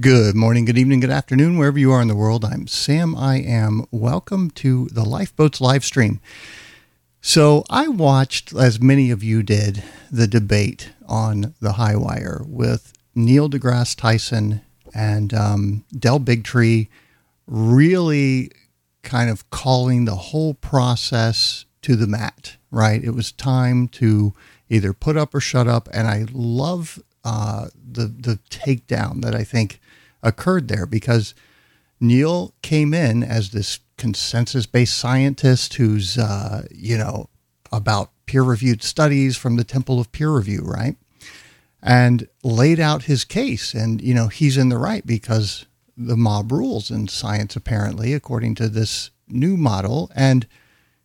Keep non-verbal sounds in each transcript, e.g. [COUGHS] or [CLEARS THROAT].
Good morning, good evening, good afternoon, wherever you are in the world. I'm Sam I Am. Welcome to the Lifeboats live stream. So, I watched, as many of you did, the debate on the high wire with Neil deGrasse Tyson and um, Del Bigtree really kind of calling the whole process to the mat, right? It was time to either put up or shut up. And I love uh, the, the takedown that I think occurred there because Neil came in as this consensus based scientist who's, uh, you know, about peer reviewed studies from the Temple of Peer Review, right? And laid out his case. And, you know, he's in the right because the mob rules in science, apparently, according to this new model. And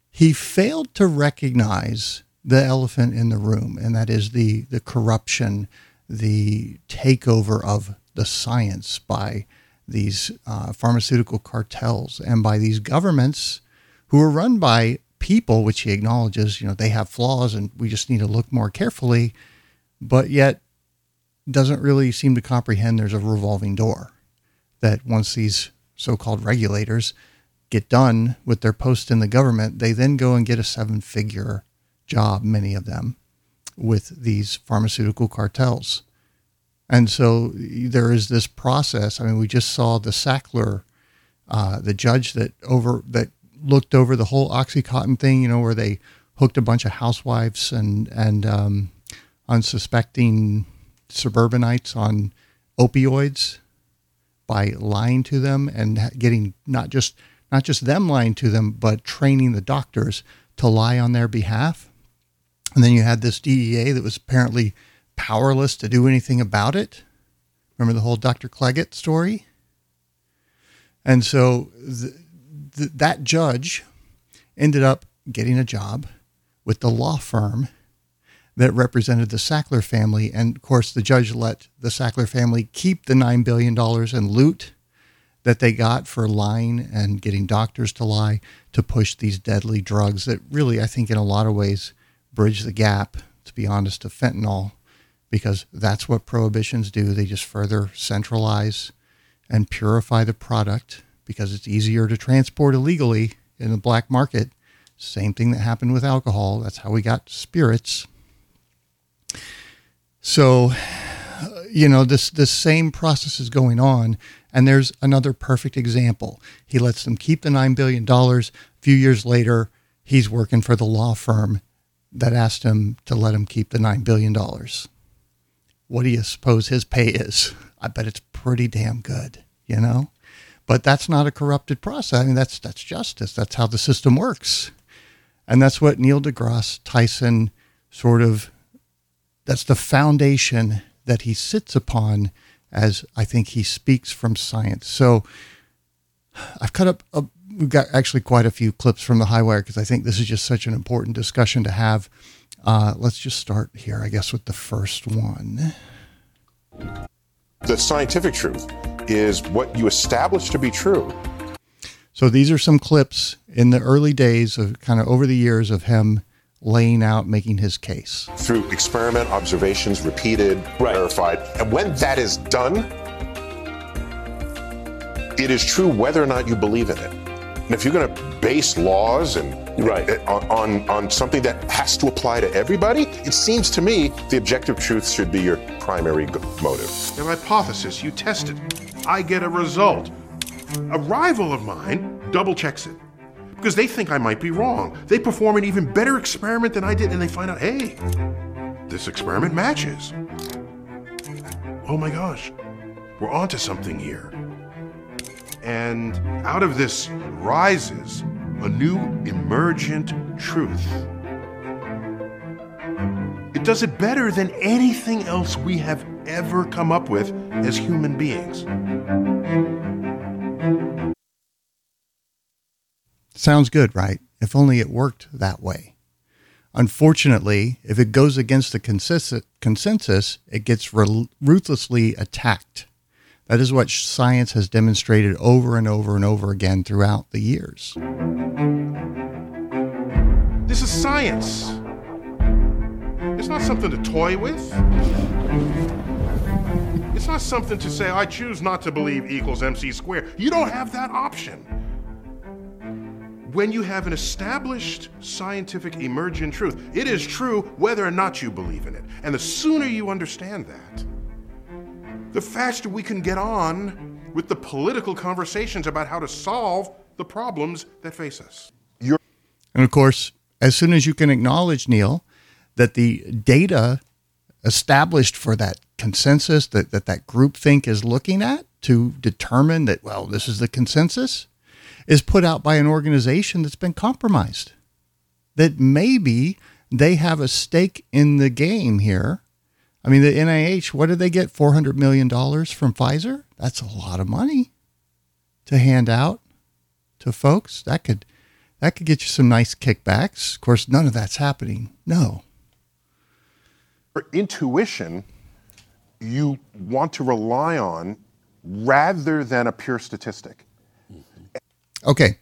he failed to recognize the elephant in the room, and that is the, the corruption, the takeover of the science by these uh, pharmaceutical cartels and by these governments who are run by people, which he acknowledges, you know, they have flaws and we just need to look more carefully, but yet doesn't really seem to comprehend there's a revolving door that once these so called regulators get done with their post in the government, they then go and get a seven figure job, many of them, with these pharmaceutical cartels. And so there is this process. I mean, we just saw the Sackler, uh, the judge that over that looked over the whole OxyContin thing. You know, where they hooked a bunch of housewives and and um, unsuspecting suburbanites on opioids by lying to them and getting not just not just them lying to them, but training the doctors to lie on their behalf. And then you had this DEA that was apparently powerless to do anything about it. Remember the whole Dr. Claggett story? And so that judge ended up getting a job with the law firm that represented the Sackler family. And of course, the judge let the Sackler family keep the $9 billion in loot that they got for lying and getting doctors to lie to push these deadly drugs that really, I think, in a lot of ways, bridge the gap, to be honest, of fentanyl because that's what prohibitions do. They just further centralize and purify the product because it's easier to transport illegally in the black market. Same thing that happened with alcohol. That's how we got spirits. So, uh, you know, this this same process is going on, and there's another perfect example. He lets them keep the nine billion dollars. A few years later, he's working for the law firm that asked him to let him keep the nine billion dollars what do you suppose his pay is? I bet it's pretty damn good, you know? But that's not a corrupted process. I mean, that's that's justice. That's how the system works. And that's what Neil deGrasse Tyson sort of that's the foundation that he sits upon as I think he speaks from science. So I've cut up a, we've got actually quite a few clips from the high wire because I think this is just such an important discussion to have uh, let's just start here, I guess, with the first one. The scientific truth is what you establish to be true. So these are some clips in the early days of kind of over the years of him laying out, making his case. Through experiment, observations, repeated, right. verified. And when that is done, it is true whether or not you believe in it. And if you're going to base laws and right. Eh, on, on something that has to apply to everybody, it seems to me the objective truth should be your primary motive. An hypothesis, you test it. I get a result. A rival of mine double checks it because they think I might be wrong. They perform an even better experiment than I did, and they find out, hey, this experiment matches. Oh my gosh, we're onto something here. And out of this rises a new emergent truth. It does it better than anything else we have ever come up with as human beings. Sounds good, right? If only it worked that way. Unfortunately, if it goes against the consensus, it gets ruthlessly attacked. That is what science has demonstrated over and over and over again throughout the years. This is science. It's not something to toy with. It's not something to say, I choose not to believe equals MC squared. You don't have that option. When you have an established scientific emergent truth, it is true whether or not you believe in it. And the sooner you understand that, the faster we can get on with the political conversations about how to solve the problems that face us. You're- and of course, as soon as you can acknowledge, Neil, that the data established for that consensus that that, that group think is looking at to determine that, well, this is the consensus, is put out by an organization that's been compromised. That maybe they have a stake in the game here. I mean, the NIH, what did they get? $400 million from Pfizer? That's a lot of money to hand out to folks. That could that could get you some nice kickbacks. Of course, none of that's happening. No. For intuition, you want to rely on rather than a pure statistic. Okay.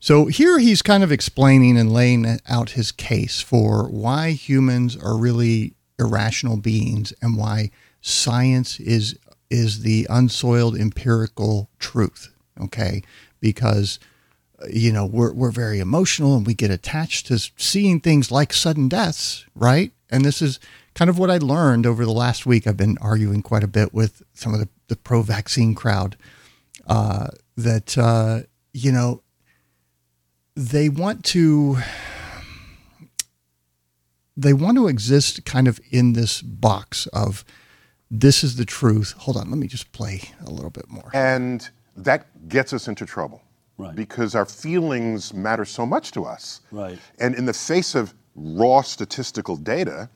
So here he's kind of explaining and laying out his case for why humans are really irrational beings and why science is is the unsoiled empirical truth. Okay, because you know we're we're very emotional and we get attached to seeing things like sudden deaths, right? And this is kind of what I learned over the last week. I've been arguing quite a bit with some of the, the pro-vaccine crowd uh, that uh, you know they want to they want to exist kind of in this box of this is the truth. Hold on, let me just play a little bit more. And that gets us into trouble. Right. Because our feelings matter so much to us. Right. And in the face of raw statistical data,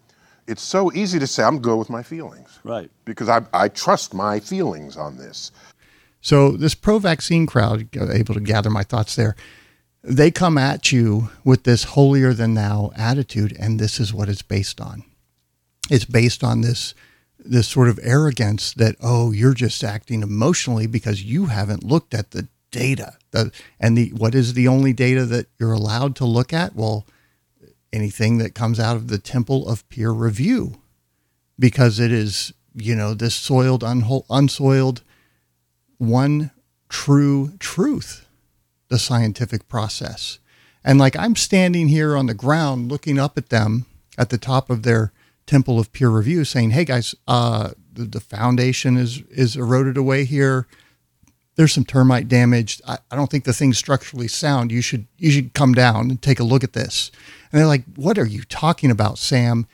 it's so easy to say, I'm good with my feelings. Right. Because I, I trust my feelings on this. So, this pro vaccine crowd, uh, able to gather my thoughts there, they come at you with this holier than thou attitude, and this is what it's based on. It's based on this this sort of arrogance that oh you're just acting emotionally because you haven't looked at the data. The, and the what is the only data that you're allowed to look at? Well anything that comes out of the temple of peer review because it is you know this soiled unsoiled one true truth the scientific process and like i'm standing here on the ground looking up at them at the top of their temple of peer review saying hey guys uh, the, the foundation is is eroded away here there's some termite damage. I, I, don't think the thing's structurally sound. You should you should come down and take a look at this. And they're like, What are you talking about, Sam?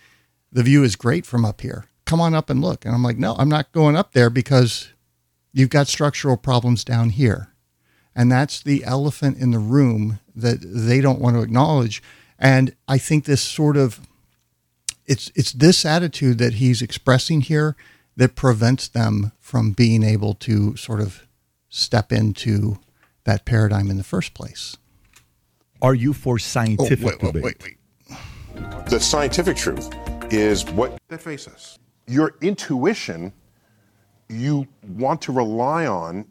The view is great from up here. Come on up and look. And I'm like, No, I'm not going up there because you've got structural problems down here. And that's the elephant in the room that they don't want to acknowledge. And I think this sort of it's it's this attitude that he's expressing here that prevents them from being able to sort of step into that paradigm in the first place. Are you for scientific oh, wait, wait, wait, wait, The scientific truth is what that face us. Your intuition, you want to rely on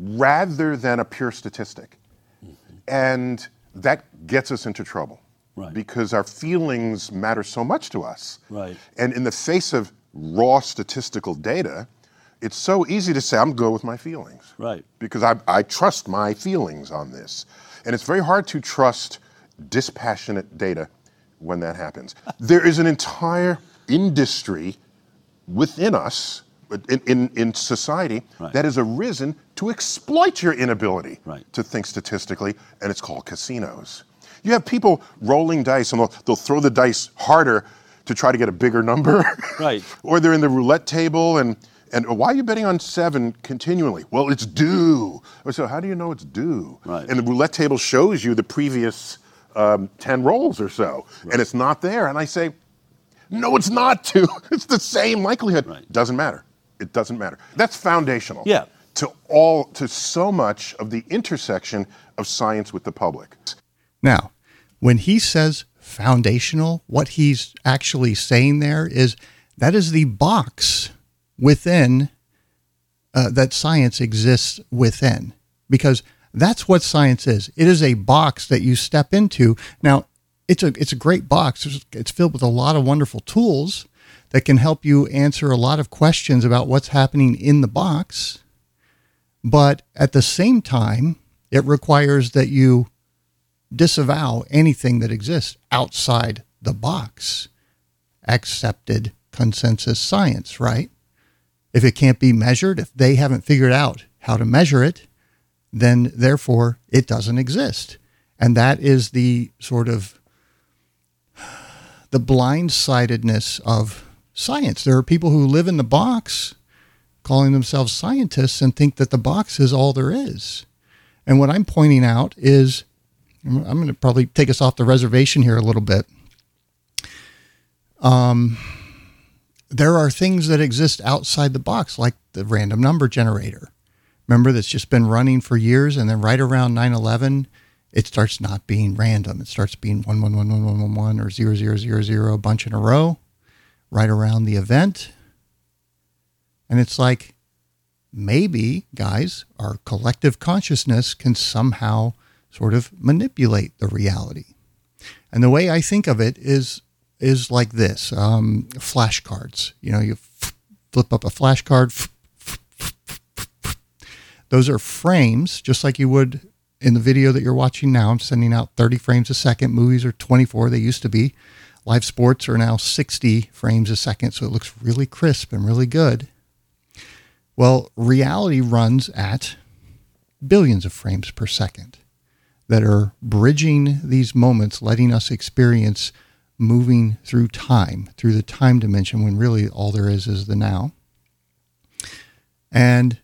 rather than a pure statistic. Mm-hmm. And that gets us into trouble. Right. Because our feelings matter so much to us. Right. And in the face of raw statistical data, it's so easy to say, I'm good with my feelings. Right. Because I, I trust my feelings on this. And it's very hard to trust dispassionate data when that happens. [LAUGHS] there is an entire industry within us, in, in, in society, right. that has arisen to exploit your inability right. to think statistically, and it's called casinos. You have people rolling dice, and they'll, they'll throw the dice harder to try to get a bigger [LAUGHS] number. Right. or they're in the roulette table and and why are you betting on seven continually? Well, it's due. So how do you know it's due? Right. And the roulette table shows you the previous um, 10 rolls or so, right. and it's not there. And I say, no, it's not due. [LAUGHS] it's the same likelihood. Right. Doesn't matter. It doesn't matter. That's foundational. Yeah. To all, to so much of the intersection of science with the public. Now, when he says foundational, what he's actually saying there is that is the box within uh, that science exists within because that's what science is. It is a box that you step into. Now, it's a it's a great box. It's, it's filled with a lot of wonderful tools, that can help you answer a lot of questions about what's happening in the box. But at the same time, it requires that you disavow anything that exists outside the box. Accepted consensus science, right? If it can't be measured, if they haven't figured out how to measure it, then therefore it doesn't exist. And that is the sort of the blindsidedness of science. There are people who live in the box calling themselves scientists and think that the box is all there is. And what I'm pointing out is I'm going to probably take us off the reservation here a little bit. Um, there are things that exist outside the box, like the random number generator. Remember, that's just been running for years, and then right around 9 11, it starts not being random. It starts being 1111111 or 0000, a bunch in a row, right around the event. And it's like, maybe, guys, our collective consciousness can somehow sort of manipulate the reality. And the way I think of it is is like this: um, flashcards. You know, you flip up a flashcard. Those are frames, just like you would in the video that you're watching now. I'm sending out 30 frames a second. Movies are 24. They used to be. Live sports are now 60 frames a second, so it looks really crisp and really good. Well, reality runs at billions of frames per second that are bridging these moments, letting us experience moving through time, through the time dimension, when really all there is is the now. And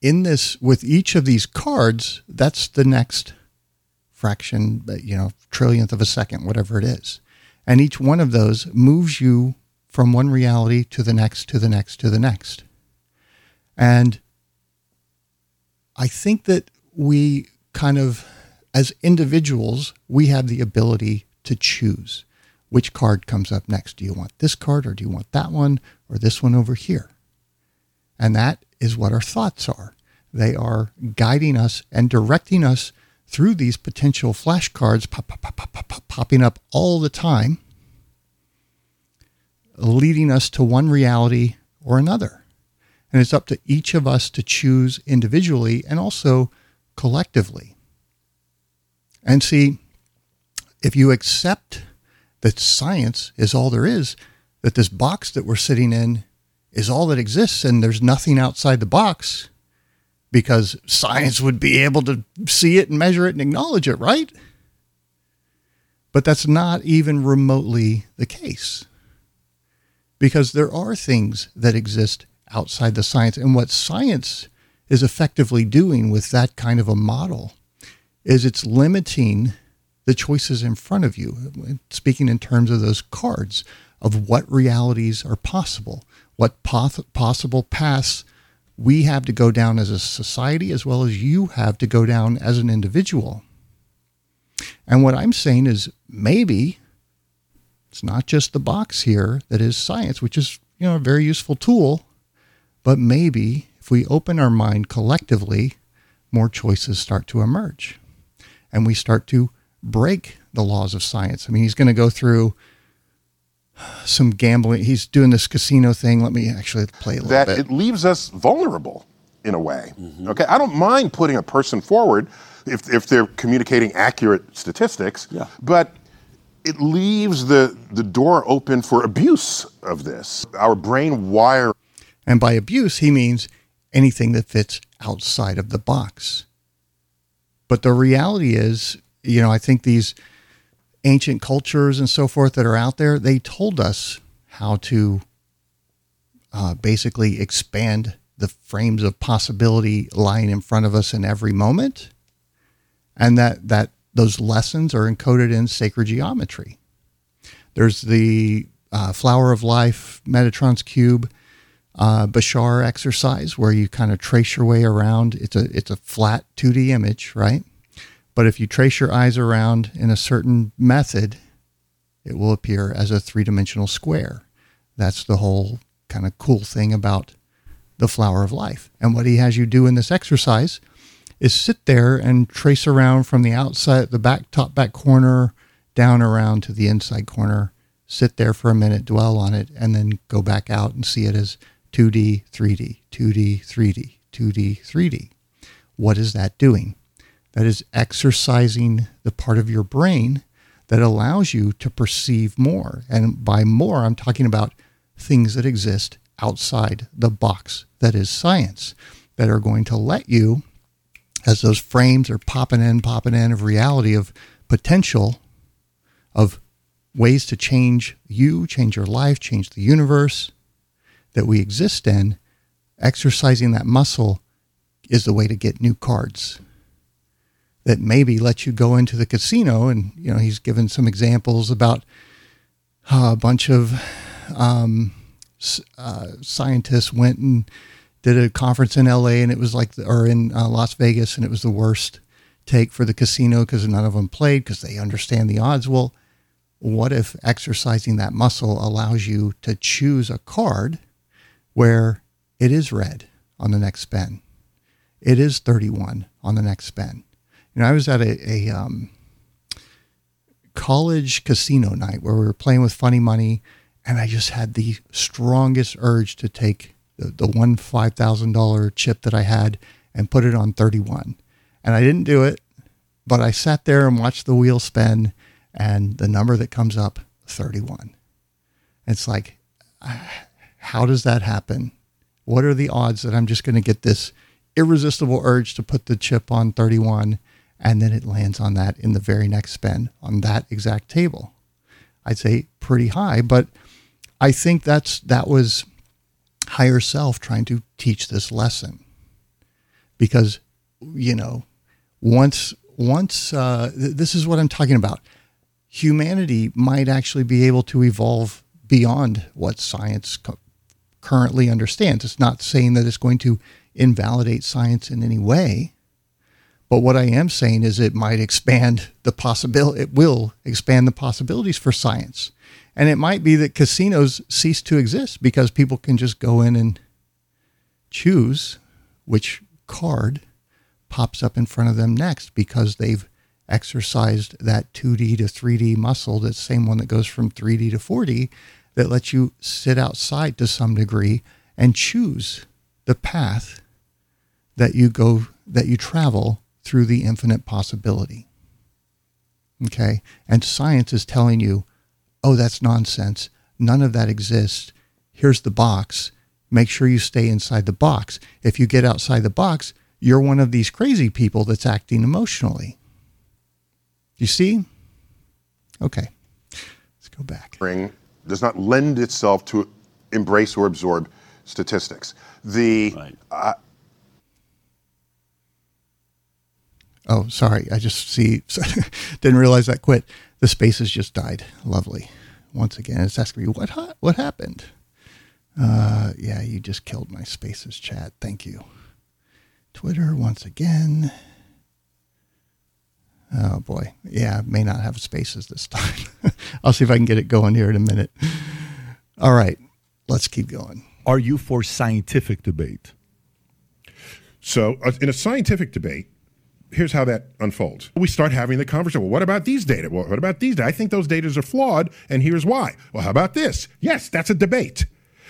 in this, with each of these cards, that's the next fraction, you know, trillionth of a second, whatever it is. And each one of those moves you from one reality to the next, to the next, to the next. And I think that we kind of, as individuals, we have the ability to choose which card comes up next. Do you want this card or do you want that one or this one over here? And that is what our thoughts are. They are guiding us and directing us through these potential flashcards pop, pop, pop, popping up all the time, leading us to one reality or another. And it's up to each of us to choose individually and also collectively. And see, if you accept that science is all there is, that this box that we're sitting in is all that exists and there's nothing outside the box because science would be able to see it and measure it and acknowledge it, right? But that's not even remotely the case because there are things that exist outside the science. And what science is effectively doing with that kind of a model is it's limiting the choices in front of you, speaking in terms of those cards of what realities are possible, what poth- possible paths we have to go down as a society, as well as you have to go down as an individual. And what I'm saying is maybe it's not just the box here that is science, which is you know a very useful tool, but maybe if we open our mind collectively, more choices start to emerge, and we start to break the laws of science. I mean, he's going to go through some gambling. He's doing this casino thing. Let me actually play a little that bit. it leaves us vulnerable in a way. Mm-hmm. Okay, I don't mind putting a person forward if, if they're communicating accurate statistics, Yeah. but it leaves the, the door open for abuse of this. Our brain wire And by abuse, he means anything that fits outside of the box. But the reality is, you know, I think these ancient cultures and so forth that are out there, they told us how to uh, basically expand the frames of possibility lying in front of us in every moment, and that that those lessons are encoded in sacred geometry. There's the uh, Flower of Life Metatron's cube uh, Bashar exercise where you kind of trace your way around. It's a it's a flat 2D image, right? But if you trace your eyes around in a certain method, it will appear as a three dimensional square. That's the whole kind of cool thing about the flower of life. And what he has you do in this exercise is sit there and trace around from the outside, the back, top back corner, down around to the inside corner sit there for a minute, dwell on it, and then go back out and see it as 2D, 3D, 2D, 3D, 2D, 3D. What is that doing? That is exercising the part of your brain that allows you to perceive more. And by more, I'm talking about things that exist outside the box that is science that are going to let you, as those frames are popping in, popping in of reality, of potential, of ways to change you, change your life, change the universe that we exist in, exercising that muscle is the way to get new cards that maybe let you go into the casino. And, you know, he's given some examples about a bunch of um, uh, scientists went and did a conference in LA and it was like, the, or in uh, Las Vegas, and it was the worst take for the casino because none of them played because they understand the odds. Well, what if exercising that muscle allows you to choose a card where it is red on the next spin? It is 31 on the next spin you know, I was at a, a um, college casino night where we were playing with funny money, and I just had the strongest urge to take the, the one five thousand dollar chip that I had and put it on thirty one, and I didn't do it, but I sat there and watched the wheel spin, and the number that comes up thirty one. It's like, how does that happen? What are the odds that I'm just going to get this irresistible urge to put the chip on 31 and then it lands on that in the very next spin on that exact table. I'd say pretty high, but I think that's that was higher self trying to teach this lesson because you know once once uh, th- this is what I'm talking about. Humanity might actually be able to evolve beyond what science co- currently understands. It's not saying that it's going to invalidate science in any way, but what I am saying is it might expand the possibility, it will expand the possibilities for science. And it might be that casinos cease to exist because people can just go in and choose which card pops up in front of them next because they've exercised that 2D to 3D muscle, that same one that goes from 3D to 4D, that lets you sit outside to some degree and choose the path that you go, that you travel through the infinite possibility. Okay. And science is telling you, oh, that's nonsense. None of that exists. Here's the box. Make sure you stay inside the box. If you get outside the box, you're one of these crazy people that's acting emotionally. You see? Okay. Let's go back. Does not lend itself to embrace or absorb statistics. The right. uh, Oh, sorry. I just see, [LAUGHS] didn't realize that quit. The spaces just died. Lovely. Once again, it's asking me, what, what happened? Uh, yeah, you just killed my spaces chat. Thank you. Twitter once again. Oh boy. Yeah, may not have spaces this time. [LAUGHS] I'll see if I can get it going here in a minute. All right, let's keep going. Are you for scientific debate? So, uh, in a scientific debate, here's how that unfolds. We start having the conversation. Well, what about these data? Well, what about these data? I think those data are flawed, and here's why. Well, how about this? Yes, that's a debate.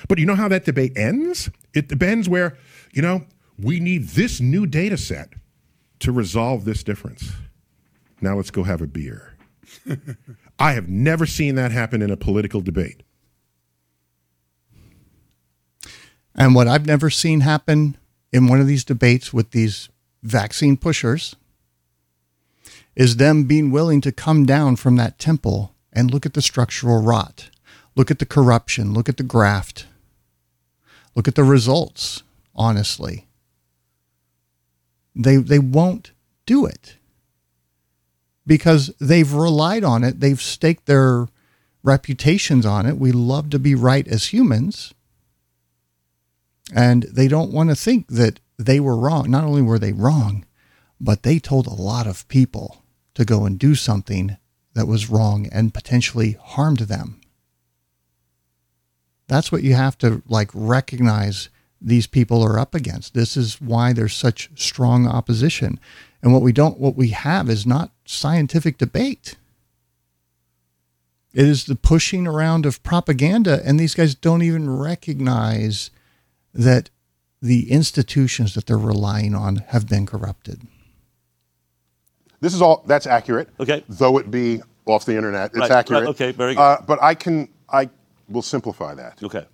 But you know how that debate ends? It ends where, you know, we need this new data set to resolve this difference. Now let's go have a beer. [LAUGHS] I have never seen that happen in a political debate. And what I've never seen happen in one of these debates with these vaccine pushers is them being willing to come down from that temple and look at the structural rot, look at the corruption, look at the graft, look at the results, honestly. They, they won't do it because they've relied on it. They've staked their reputations on it. We love to be right as humans. And they don't want to think that they were wrong. Not only were they wrong, but they told a lot of people to go and do something that was wrong and potentially harmed them. That's what you have to like recognize these people are up against. This is why there's such strong opposition. And what we don't what we have is not scientific debate. It is the pushing around of propaganda, and these guys don't even recognize that the institutions that they're relying on have been corrupted. This is all that's accurate. Okay. Though it be off the internet, it's Right, accurate. right, okay, very good. Uh, but I can I will simplify that. Okay.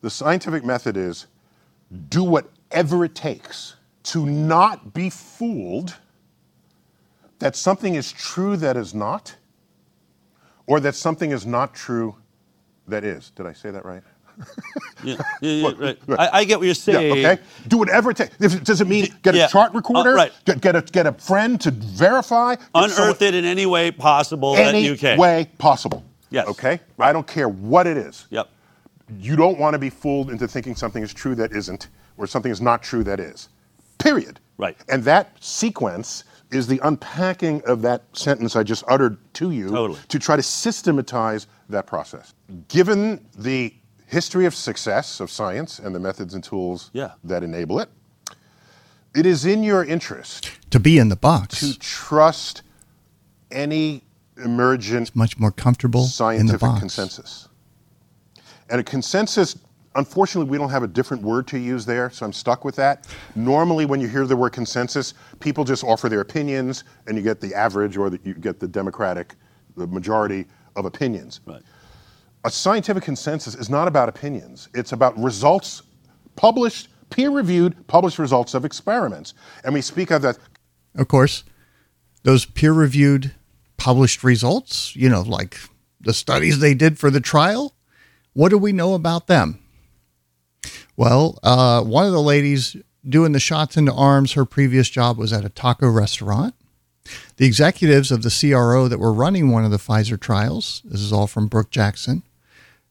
The scientific method is do whatever it takes to not be fooled that something is true that is not, or that something is not true that is. Did I say that right? Yeah, yeah, [LAUGHS] yeah, right. I, I get what you're saying. Yeah, okay. Do whatever it takes. Does it mean get a chart recorder? Uh, right. Get, get a get a friend to verify? Unearth someone- it in any way possible that any you can. way possible. Yes. Okay. I don't care what it is. Yep. You don't want to be fooled into thinking something is true that isn't, or something is not true that is. Period. Right. And that sequence is the unpacking of that sentence I just uttered to you Totally. to try to systematize that process. Given the history of success of science and the methods and tools Yeah. that enable it, it is in your interest To be in the box, to trust any emergent much more comfortable in the scientific box. consensus. And a consensus, unfortunately, we don't have a different word to use there, so I'm stuck with that. Normally, when you hear the word consensus, people just offer their opinions, and you get the average or the, you get the democratic, the majority of opinions. Right. A scientific consensus is not about opinions, it's about results published, peer reviewed, published results of experiments. And we speak of that Of course, those peer reviewed published results, you know, like the studies they did for the trial, what do we know about them? Well, uh, one of the ladies doing the shots into arms, her previous job was at a taco restaurant. The executives of the CRO that were running one of the Pfizer trials, this is all from Brook Jackson,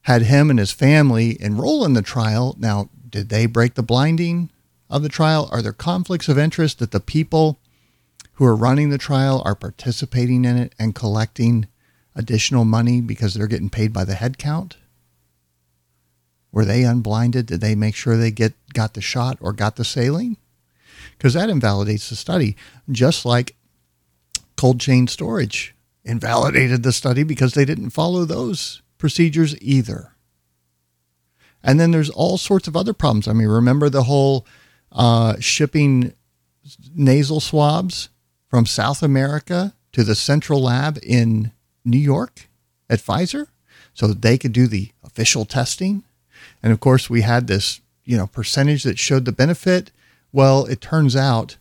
had him and his family enroll in the trial. Now, did they break the blinding of the trial? Are there conflicts of interest that the people who are running the trial are participating in it and collecting additional money because they're getting paid by the head count? Were they unblinded? Did they make sure they get got the shot or got the saline? Because that invalidates the study, just like cold chain storage invalidated the study because they didn't follow those procedures either. And then there's all sorts of other problems. I mean, remember the whole uh, shipping nasal swabs from South America to the central lab in New York at Pfizer so they could do the official testing. And of course, we had this, you know, percentage that showed the benefit. Well, it turns out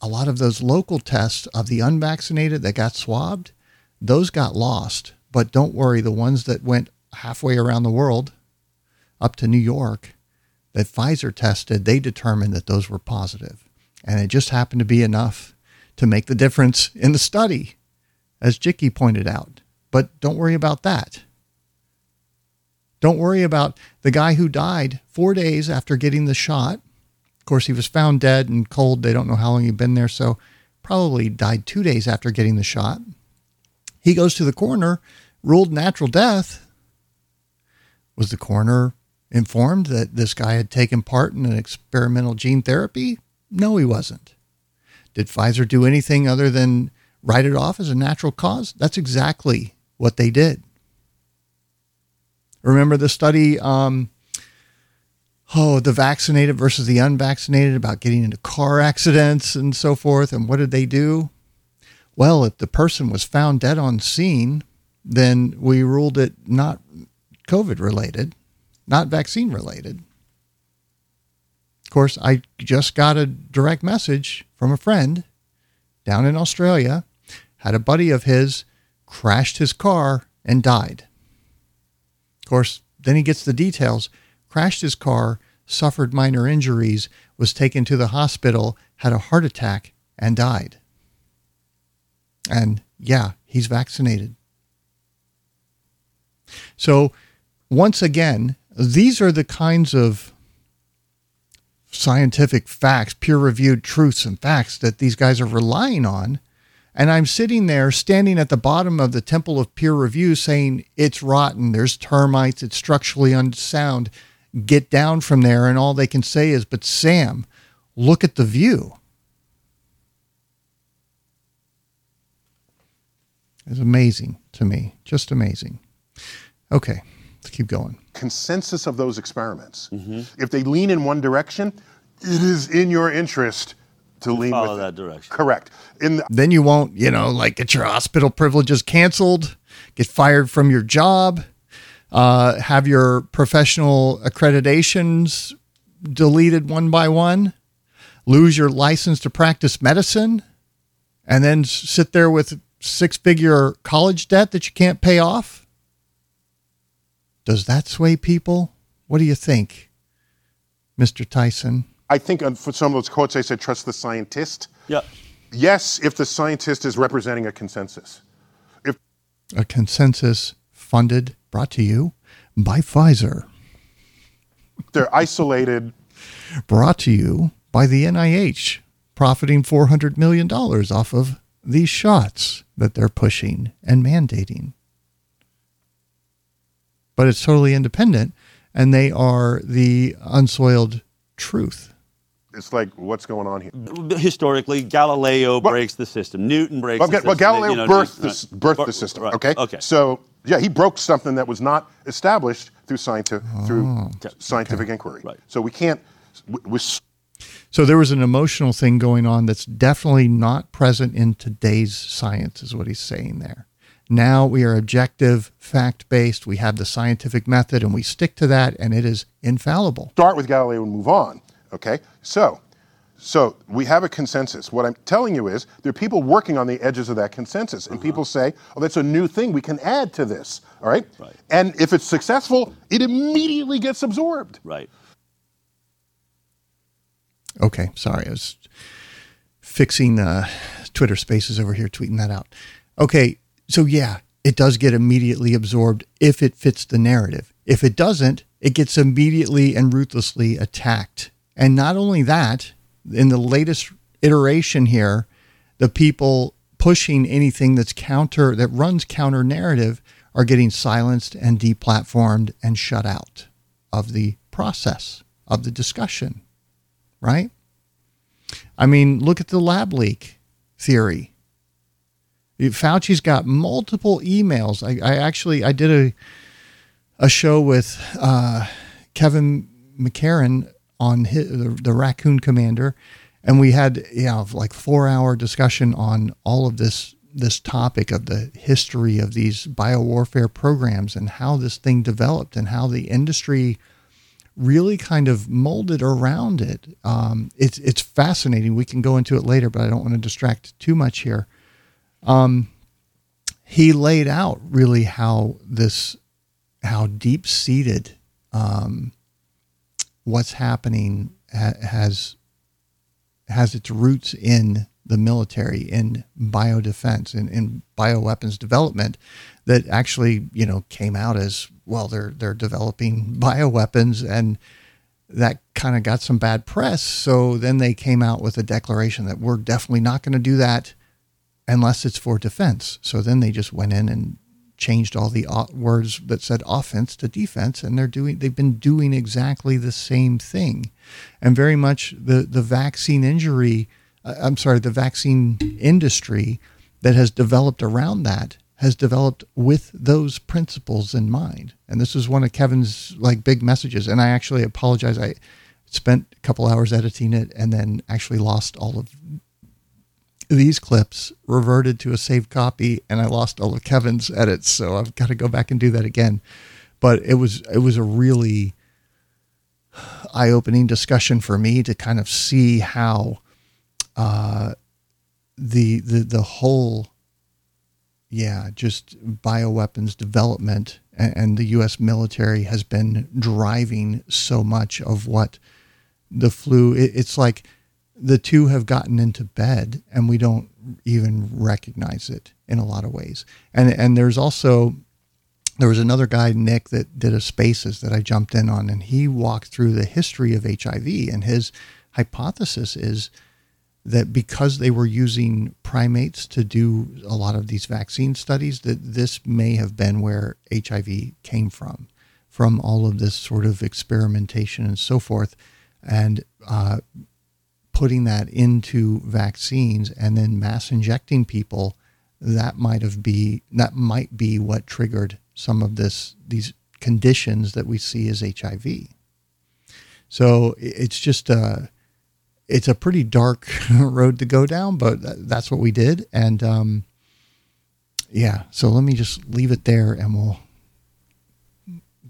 a lot of those local tests of the unvaccinated that got swabbed, those got lost. But don't worry, the ones that went halfway around the world up to New York that Pfizer tested, they determined that those were positive. And it just happened to be enough to make the difference in the study, as Jicky pointed out. But don't worry about that. Don't worry about the guy who died four days after getting the shot. Of course, he was found dead and cold. They don't know how long he'd been there, so probably died two days after getting the shot. He goes to the coroner, ruled natural death. Was the coroner informed that this guy had taken part in an experimental gene therapy? No, he wasn't. Did Pfizer do anything other than write it off as a natural cause? That's exactly what they did. Remember the study, um, oh, the vaccinated versus the unvaccinated about getting into car accidents and so forth. And what did they do? Well, if the person was found dead on scene, then we ruled it not COVID related, not vaccine related. Of course, I just got a direct message from a friend down in Australia, had a buddy of his crashed his car and died. Of course, then he gets the details crashed his car, suffered minor injuries, was taken to the hospital, had a heart attack, and died. And yeah, he's vaccinated. So, once again, these are the kinds of scientific facts, peer reviewed truths and facts that these guys are relying on. And I'm sitting there standing at the bottom of the temple of peer review saying, it's rotten, there's termites, it's structurally unsound. Get down from there. And all they can say is, but Sam, look at the view. It's amazing to me, just amazing. Okay, let's keep going. consensus of those experiments. If they lean in one direction, it is in your interest to lean follow with that it. direction. Correct. In the, Then you won't, you know, like get your hospital privileges canceled, get fired from your job, uh, have your professional accreditations deleted one by one, lose your license to practice medicine, and then sit there with six figure college debt that you can't pay off? Does that sway people? What do you think, Mr. Tyson? I think uh, for some of those quotes, I said trust the scientist. Yeah. Yes, if the scientist is representing a consensus. If A consensus funded, brought to you by Pfizer, they're isolated, brought to you by the NIH, profiting $400 million off of these shots that they're pushing and mandating. But it's totally independent, and they are the unsoiled truth. it's like what's going on here? Historically, Galileo breaks the system. Newton breaks Well, the system. well, Galileo you know, birthed, right. Uh, birthed the system. right. Okay. Okay. So yeah, he broke something that was not established through scientific through Oh, scientific inquiry. Right. So we can't. w- With So there was an emotional thing going on that's definitely not present in today's science, is what he's saying there. Now we are objective, fact based. We have the scientific method and we stick to that, and it is infallible. start with Galileo and move on. Okay, so so we have a consensus. What I'm telling you is there are people working on the edges of that consensus, and people say, "Oh, that's a new thing. We can add to this." All right. Right. And if it's successful, it immediately gets absorbed. Right. Okay, sorry. I was fixing uh, Twitter spaces over here, tweeting that out. Okay, so yeah, it does get immediately absorbed if it fits the narrative. If it doesn't, it gets immediately and ruthlessly attacked. And not only that, in the latest iteration here, the people pushing anything that's counter, that runs counter narrative, are getting silenced and deplatformed and shut out of the process of the discussion right? I mean, look at the lab leak theory. Fauci's got multiple emails. I, I actually I did a a show with uh, Kevin McCairn on his, the, the Raccoon Commander, and we had you know like four hour discussion on all of this this topic of the history of these biowarfare programs and how this thing developed and how the industry really kind of molded around it. Um, it's it's fascinating. We can go into it later, but I don't want to distract too much here. Um, he laid out really how this, how deep seated, um, what's happening ha- has has its roots in the military, in biodefense, in, in bioweapons development, that actually you know came out as well. They're they're developing bioweapons, and that kind of got some bad press. So then they came out with a declaration that we're definitely not going to do that unless it's for defense. So then they just went in and changed all the words that said offense to defense, and they're doing they've been doing exactly the same thing, and very much the the vaccine injury. uh, I'm sorry, the vaccine industry that has developed around that has developed with those principles in mind. And this is one of Kevin's like big messages. And I actually apologize. I spent a couple hours editing it and then actually lost all of these clips reverted to a saved copy and I lost all of Kevin's edits. So I've got to go back and do that again. But it was it was a really eye-opening discussion for me to kind of see how uh, the the the whole yeah just bioweapons development and, and the U.S. military has been driving so much of what the flu. It, it's like the two have gotten into bed and we don't even recognize it in a lot of ways. And and there's also there was another guy Nick that did a spaces that I jumped in on and he walked through the history of HIV and his hypothesis is that because they were using primates to do a lot of these vaccine studies that this may have been where HIV came from from all of this sort of experimentation and so forth and uh, putting that into vaccines and then mass injecting people that might have be that might be what triggered some of this these conditions that we see as HIV. So it's just a it's a pretty dark [LAUGHS] road to go down, but that's what we did, and um, yeah. So let me just leave it there, and we'll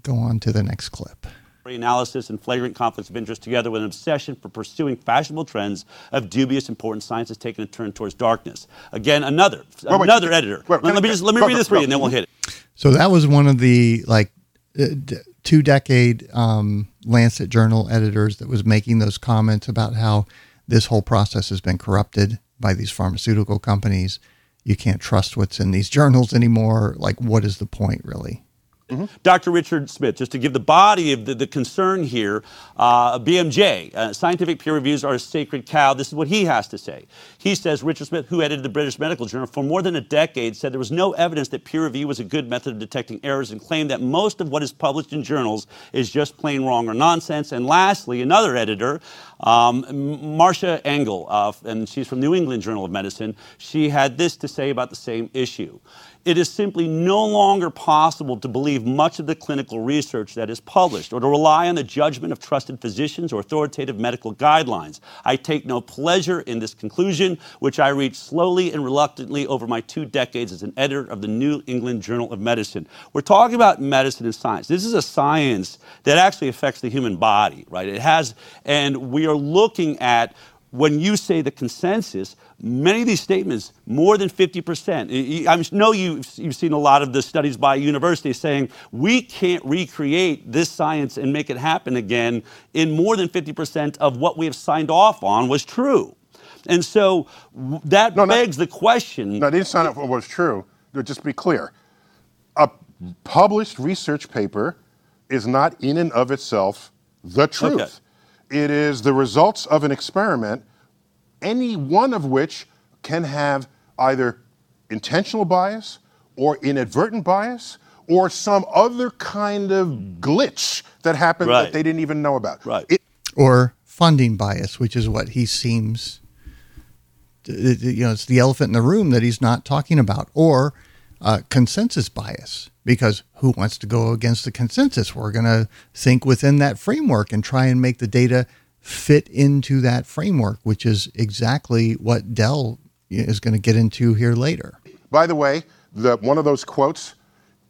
go on to the next clip analysis and flagrant conflicts of interest together with an obsession for pursuing fashionable trends of dubious importance science has taken a turn towards darkness. Again another wait, another wait, editor. Wait, let, let me just let me go, read go, this for you and then we'll hit it. So that was one of the like uh, two decade um, lancet journal editors that was making those comments about how this whole process has been corrupted by these pharmaceutical companies. You can't trust what's in these journals anymore. Like what is the point really Mm-hmm. Dr. Richard Smith, just to give the body of the, the concern here, uh, BMJ, uh, scientific peer reviews are a sacred cow. This is what he has to say. He says Richard Smith, who edited the British Medical Journal for more than a decade, said there was no evidence that peer review was a good method of detecting errors and claimed that most of what is published in journals is just plain wrong or nonsense. And lastly, another editor, um, Marcia Angell, uh, and she's from New England Journal of Medicine, she had this to say about the same issue. It is simply no longer possible to believe much of the clinical research that is published or to rely on the judgment of trusted physicians or authoritative medical guidelines. I take no pleasure in this conclusion, which I reached slowly and reluctantly over my two decades as an editor of the New England Journal of Medicine. We're talking about medicine and science. This is a science that actually affects the human body, right? It has, and we are looking at when you say the consensus, many of these statements, more than 50%, I know you've, you've seen a lot of the studies by universities saying we can't recreate this science and make it happen again, in more than 50% of what we have signed off on was true. And so that no, begs the question. No, they didn't sign up for what was true. Just be clear. A published research paper is not in and of itself the truth. Okay. It is the results of an experiment, any one of which can have either intentional bias or inadvertent bias or some other kind of glitch that happened right. that they didn't even know about. Right. It, or funding bias, which is what he seems you know, it's the elephant in the room that he's not talking about, or uh, consensus bias because who wants to go against the consensus? We're going to think within that framework and try and make the data fit into that framework, which is exactly what Dell is going to get into here later. By the way, the, one of those quotes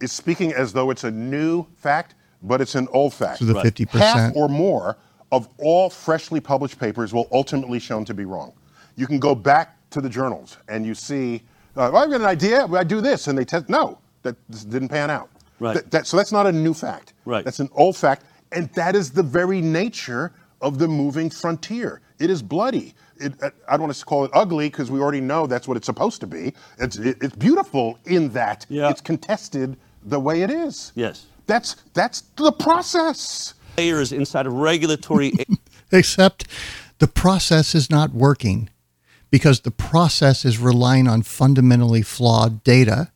is speaking as though it's a new fact, but it's an old fact. So the right. 50%. Half or more of all freshly published papers will ultimately shown to be wrong. You can go back to the journals and you see uh, well, I've got an idea. I do this, and they test. No, that didn't pan out. Right. Th- that, so that's not a new fact. Right. That's an old fact, and that is the very nature of the moving frontier. It is bloody. It, uh, I don't want to call it ugly because we already know that's what it's supposed to be. It's, it, it's beautiful in that yeah. it's contested the way it is. Yes. That's that's the process. Layers inside of regulatory. [LAUGHS] Except the process is not working because the process is relying on fundamentally flawed data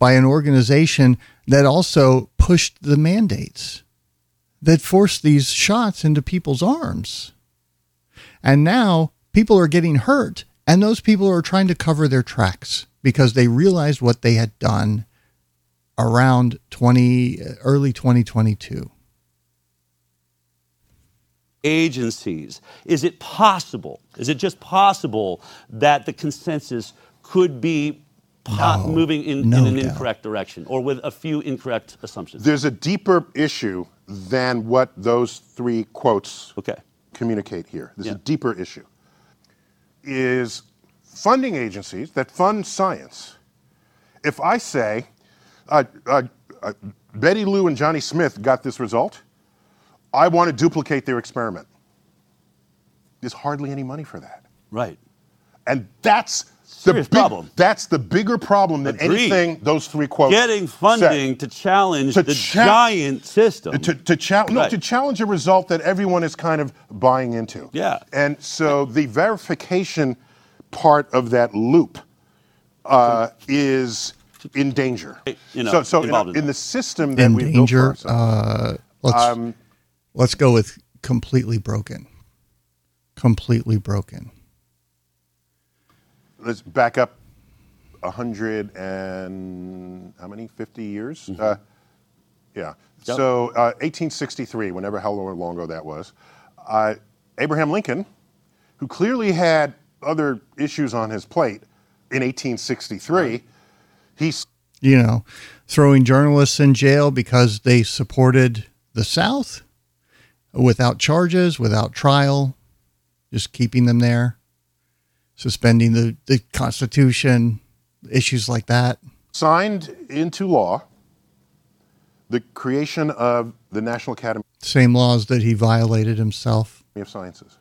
by an organization that also pushed the mandates that forced these shots into people's arms. And now people are getting hurt, and those people are trying to cover their tracks because they realized what they had done around 20 early 2022 agencies. Is it possible, is it just possible that the consensus could be po- no, moving in, no in an doubt. incorrect direction or with a few incorrect assumptions? There's a deeper issue than what those three quotes okay. communicate here. There's yeah. a deeper issue. Is funding agencies that fund science, if I say, uh, uh, uh, Betty Lou and Johnny Smith got this result, I want to duplicate their experiment. There's hardly any money for that. Right. And that's the big, problem. That's the bigger problem than Agreed. anything those three quotes. Getting funding to challenge to the cha- giant system. To, to, cha- right. no, to challenge a result that everyone is kind of buying into. Yeah. And so the verification part of that loop uh, is in danger. You know, so so in, in, in the system that we built for ourselves, uh, let's, um, Let's go with completely broken. Completely broken. Let's back up a hundred and how many? Fifty years. Uh, yeah. Yep. So uh, 1863, whenever how long long ago that was, uh, Abraham Lincoln, who clearly had other issues on his plate in 1863, he's You know, throwing journalists in jail because they supported the South without charges, without trial, just keeping them there, suspending the, the Constitution, issues like that. signed into law the creation of the National Academy Same laws that he violated himself. of Sciences,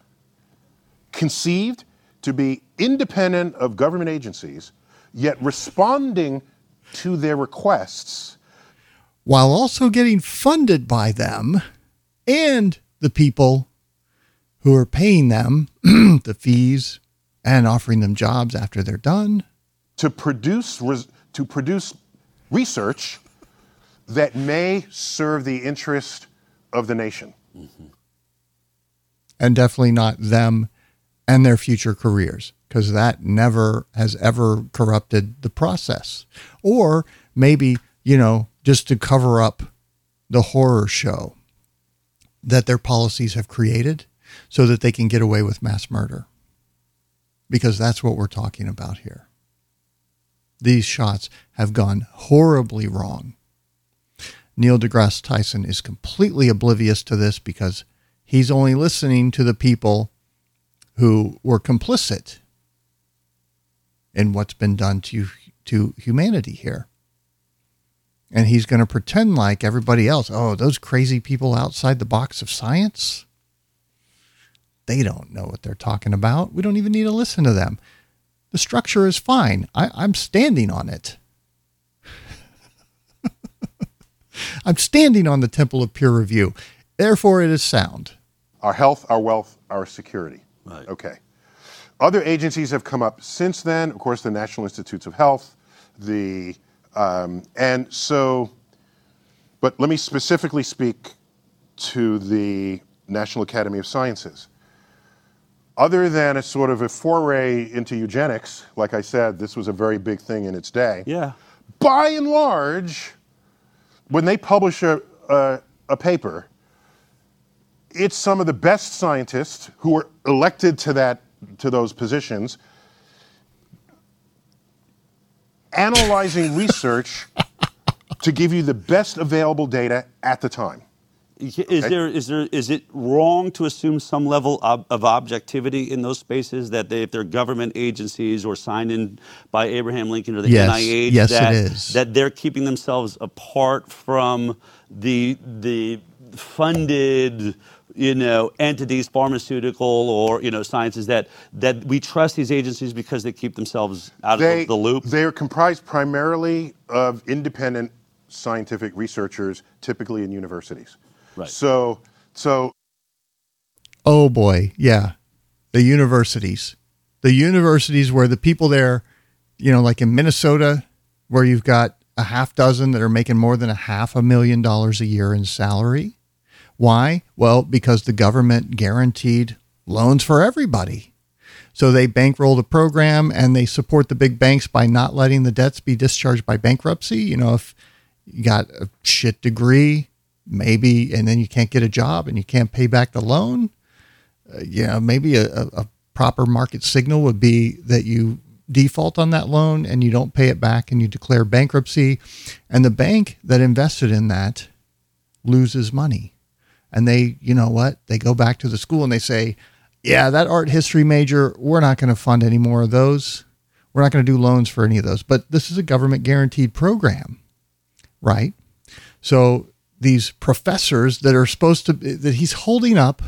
conceived to be independent of government agencies, yet responding to their requests while also getting funded by them and the people who are paying them [CLEARS THROAT] the fees and offering them jobs after they're done. to produce res- to produce research that may serve the interest of the nation. and definitely not them and their future careers because that never has ever corrupted the process or maybe you know just to cover up the horror show that their policies have created so that they can get away with mass murder because that's what we're talking about here. These shots have gone horribly wrong. Neil deGrasse Tyson is completely oblivious to this because he's only listening to the people who were complicit in what's been done to to humanity here. And he's going to pretend like everybody else, oh, those crazy people outside the box of science, they don't know what they're talking about. We don't even need to listen to them. The structure is fine. I, I'm standing on it. [LAUGHS] I'm standing on the temple of peer review. Therefore, it is sound. Our health, our wealth, our security. Right. Okay. Other agencies have come up since then. Of course, the National Institutes of Health, the um, and so. But let me specifically speak to the National Academy of Sciences. Other than a sort of a foray into eugenics, like I said, this was a very big thing in its day. Yeah. by and large, when they publish a, a, a paper, it's some of the best scientists who are elected to that to those positions analyzing research to give you the best available data at the time. Is there is there is it wrong to assume some level of, of objectivity in those spaces that they, if they're government agencies or signed in by Abraham Lincoln or the Yes. NIH Yes, that that they're keeping themselves apart from the the funded you know entities pharmaceutical or you know sciences that that we trust these agencies because they keep themselves out They, of the loop they are comprised primarily of independent scientific researchers, typically in universities. Right. So, so Oh boy, yeah. The universities. The universities where the people there, you know, like in Minnesota, where you've got a half dozen that are making more than a half a million dollars a year in salary. Why? Well, because the government guaranteed loans for everybody. So they bankroll the program and they support the big banks by not letting the debts be discharged by bankruptcy. You know, if you got a shit degree, maybe, and then you can't get a job and you can't pay back the loan, uh, know, maybe a, a proper market signal would be that you default on that loan and you don't pay it back and you declare bankruptcy. And the bank that invested in that loses money. And they, you know what? They go back to the school and they say, yeah, that art history major, we're not going to fund any more of those. We're not going to do loans for any of those. But this is a government guaranteed program, right? So these professors that are supposed to, that he's holding up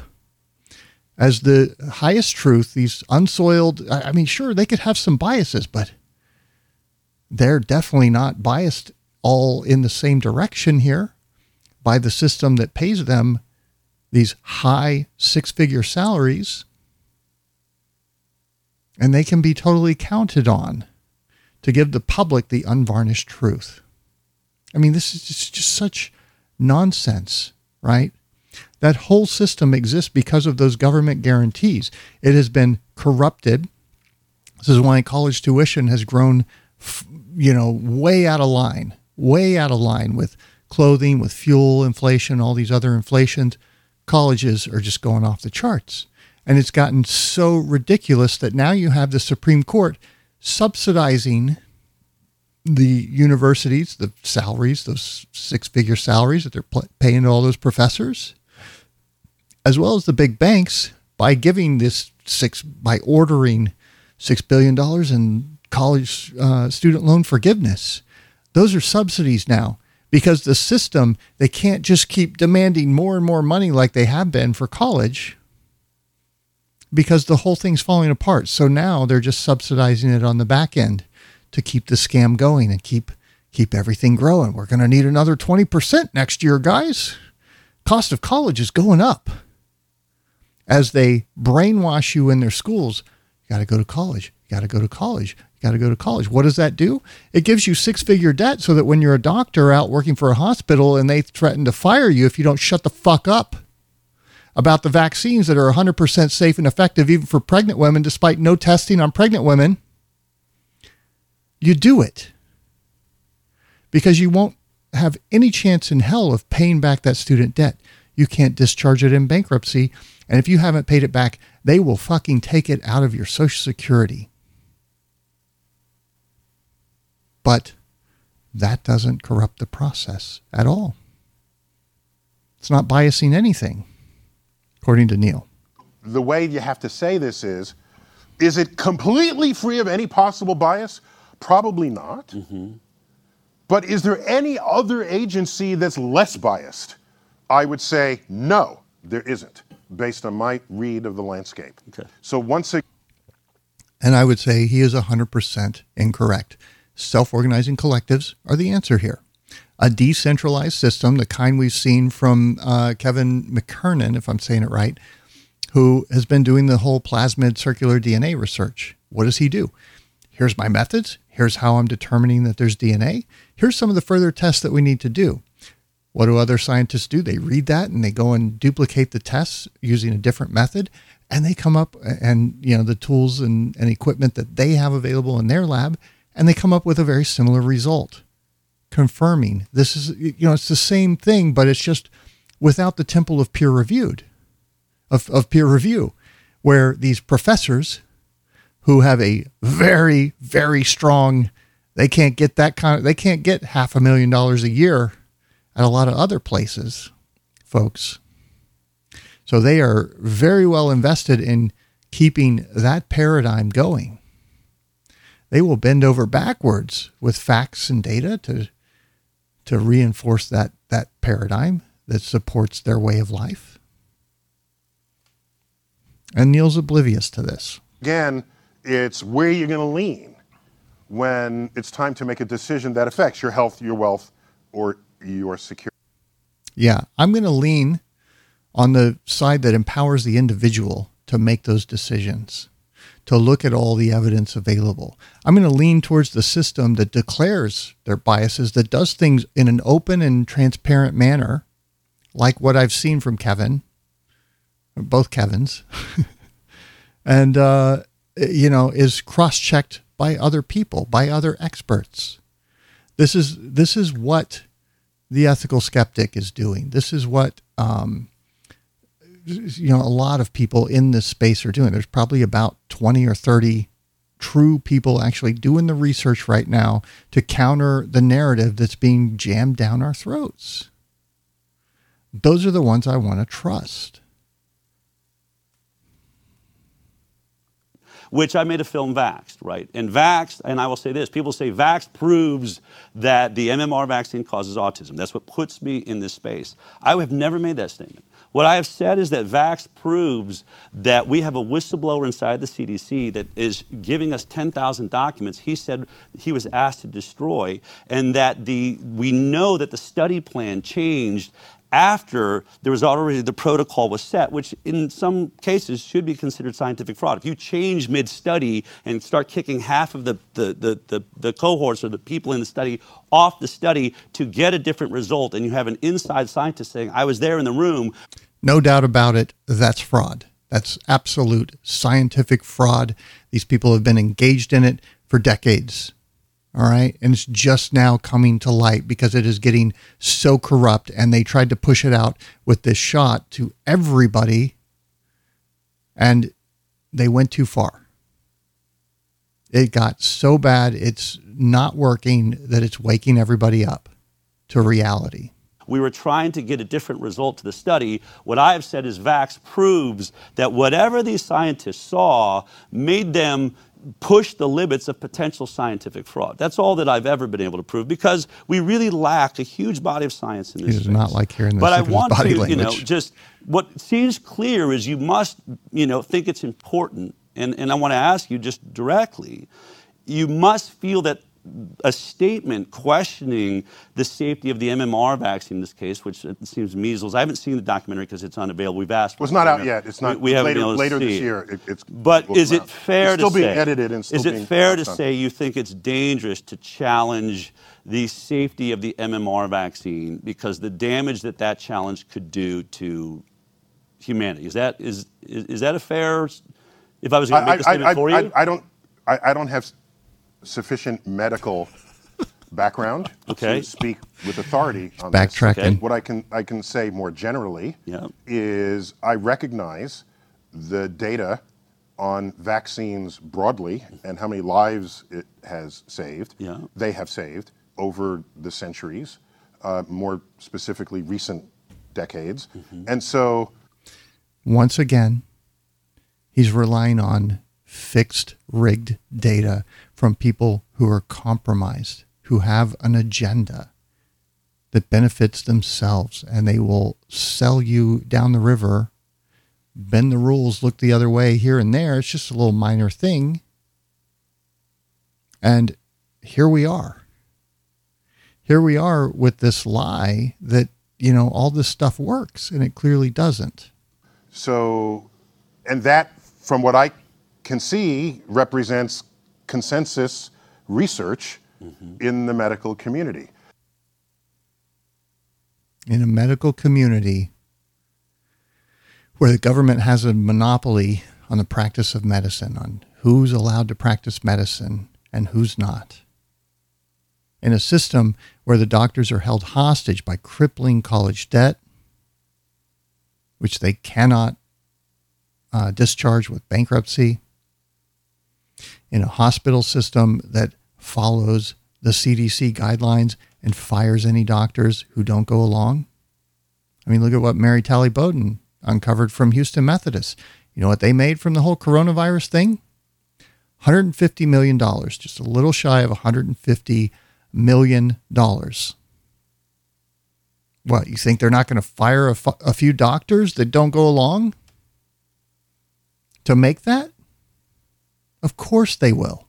as the highest truth, these unsoiled, I mean, sure, they could have some biases, but they're definitely not biased all in the same direction here by the system that pays them these high six figure salaries. And they can be totally counted on to give the public the unvarnished truth. I mean, this is just such nonsense, right? That whole system exists because of those government guarantees. It has been corrupted. This is why college tuition has grown you know, way out of line, way out of line with clothing, with fuel inflation, all these other inflations. Colleges are just going off the charts. And it's gotten so ridiculous that now you have the Supreme Court subsidizing the universities, the salaries, those six figure salaries that they're paying to all those professors, as well as the big banks by giving this six, by ordering $6 billion in college uh, student loan forgiveness. Those are subsidies now because the system, they can't just keep demanding more and more money like they have been for college because the whole thing's falling apart. So now they're just subsidizing it on the back end to keep the scam going and keep keep everything growing. We're going to need another 20% next year, guys. Cost of college is going up. As they brainwash you in their schools, you got to go to college. You got to go to college. You got to go to college. What does that do? It gives you six-figure debt so that when you're a doctor out working for a hospital and they threaten to fire you if you don't shut the fuck up about the vaccines that are 100% safe and effective even for pregnant women despite no testing on pregnant women, you do it because you won't have any chance in hell of paying back that student debt. You can't discharge it in bankruptcy. And if you haven't paid it back, they will fucking take it out of your Social Security. But that doesn't corrupt the process at all. It's not biasing anything, according to Neil. The way you have to say this is is it completely free of any possible bias? Probably not. Mm-hmm. But is there any other agency that's less biased? I would say no, there isn't, based on my read of the landscape. Okay. So once again, and I would say he is 100% incorrect. Self organizing collectives are the answer here. A decentralized system, the kind we've seen from uh, Kevin McKernan, if I'm saying it right, who has been doing the whole plasmid circular DNA research. What does he do? Here's my methods. Here's how I'm determining that there's DNA. Here's some of the further tests that we need to do. What do other scientists do? They read that and they go and duplicate the tests using a different method and they come up and you know the tools and, and equipment that they have available in their lab and they come up with a very similar result confirming this is you know it's the same thing but it's just without the temple of peer reviewed of, of peer review where these professors who have a very very strong they can't get that kind of they can't get half a million dollars a year at a lot of other places folks so they are very well invested in keeping that paradigm going they will bend over backwards with facts and data to to reinforce that that paradigm that supports their way of life. And Neil's oblivious to this. again, it's where you're going to lean when it's time to make a decision that affects your health, your wealth, or your security. Yeah, I'm going to lean on the side that empowers the individual to make those decisions, to look at all the evidence available. I'm going to lean towards the system that declares their biases, that does things in an open and transparent manner, like what I've seen from Kevin, both Kevins, [LAUGHS] and, uh, you know, is cross checked by other people, by other experts. This is this is what the ethical skeptic is doing. This is what um, you know a lot of people in this space are doing. There's probably about twenty or thirty true people actually doing the research right now to counter the narrative that's being jammed down our throats. Those are the ones I want to trust. Which I made a film Vaxxed, right? And Vaxxed, and I will say this people say Vaxxed proves that the MMR vaccine causes autism. That's what puts me in this space. I have never made that statement. What I have said is that Vax proves that we have a whistleblower inside the CDC that is giving us 10,000 documents he said he was asked to destroy, and that the, we know that the study plan changed after there was already the protocol was set, which in some cases should be considered scientific fraud. If you change mid-study and start kicking half of the, the, the, the, the cohorts or the people in the study off the study to get a different result, and you have an inside scientist saying, I was there in the room. No doubt about it, that's fraud. That's absolute scientific fraud. These people have been engaged in it for decades. All right. And it's just now coming to light because it is getting so corrupt. And they tried to push it out with this shot to everybody. And they went too far. It got so bad, it's not working that it's waking everybody up to reality. We were trying to get a different result to the study. What I have said is Vax proves that whatever these scientists saw made them push the limits of potential scientific fraud. That's all that I've ever been able to prove because we really lack a huge body of science in this. He does not like hearing this. But I want to, language. you know, just what seems clear is you must, you know, think it's important, and, and I want to ask you just directly, you must feel that a statement questioning the safety of the MMR vaccine in this case, which it seems measles. I haven't seen the documentary because it's unavailable. We've asked. Well, it's not out yet. It's not. We, we haven't later, been able to later this year. It, it's. But is it out. fair it's still to being say? edited and still is it being fair to say you think it's dangerous to challenge the safety of the MMR vaccine because the damage that that challenge could do to humanity? Is that is is, is that a fair? If I was going to make a statement I, for I, you, I, I don't. I, I don't have sufficient medical background [LAUGHS] Okay. to speak with authority on this. Backtracking. Okay. What I can I can say more generally Yeah. is I recognize the data on vaccines broadly and how many lives it has saved. Yeah. They have saved over the centuries, uh, more specifically recent decades, Mm-hmm. and so once again, he's relying on fixed, rigged data from people who are compromised, who have an agenda that benefits themselves, and they will sell you down the river, bend the rules, look the other way here and there. It's just a little minor thing. And here we are. Here we are with this lie that, you know, all this stuff works, and it clearly doesn't. So, and that, from what I can see, represents consensus research in the medical community. in a medical community where the government has a monopoly on the practice of medicine, on who's allowed to practice medicine and who's not. In a system where the doctors are held hostage by crippling college debt, which they cannot uh, discharge with bankruptcy. In a hospital system that follows the CDC guidelines and fires any doctors who don't go along. I mean, look at what Mary Talley Bowden uncovered from Houston Methodist. You know what they made from the whole coronavirus thing? $150 million, just a little shy of $150 million. What, you think they're not going to fire a, fu- a few doctors that don't go along to make that? Of course they will.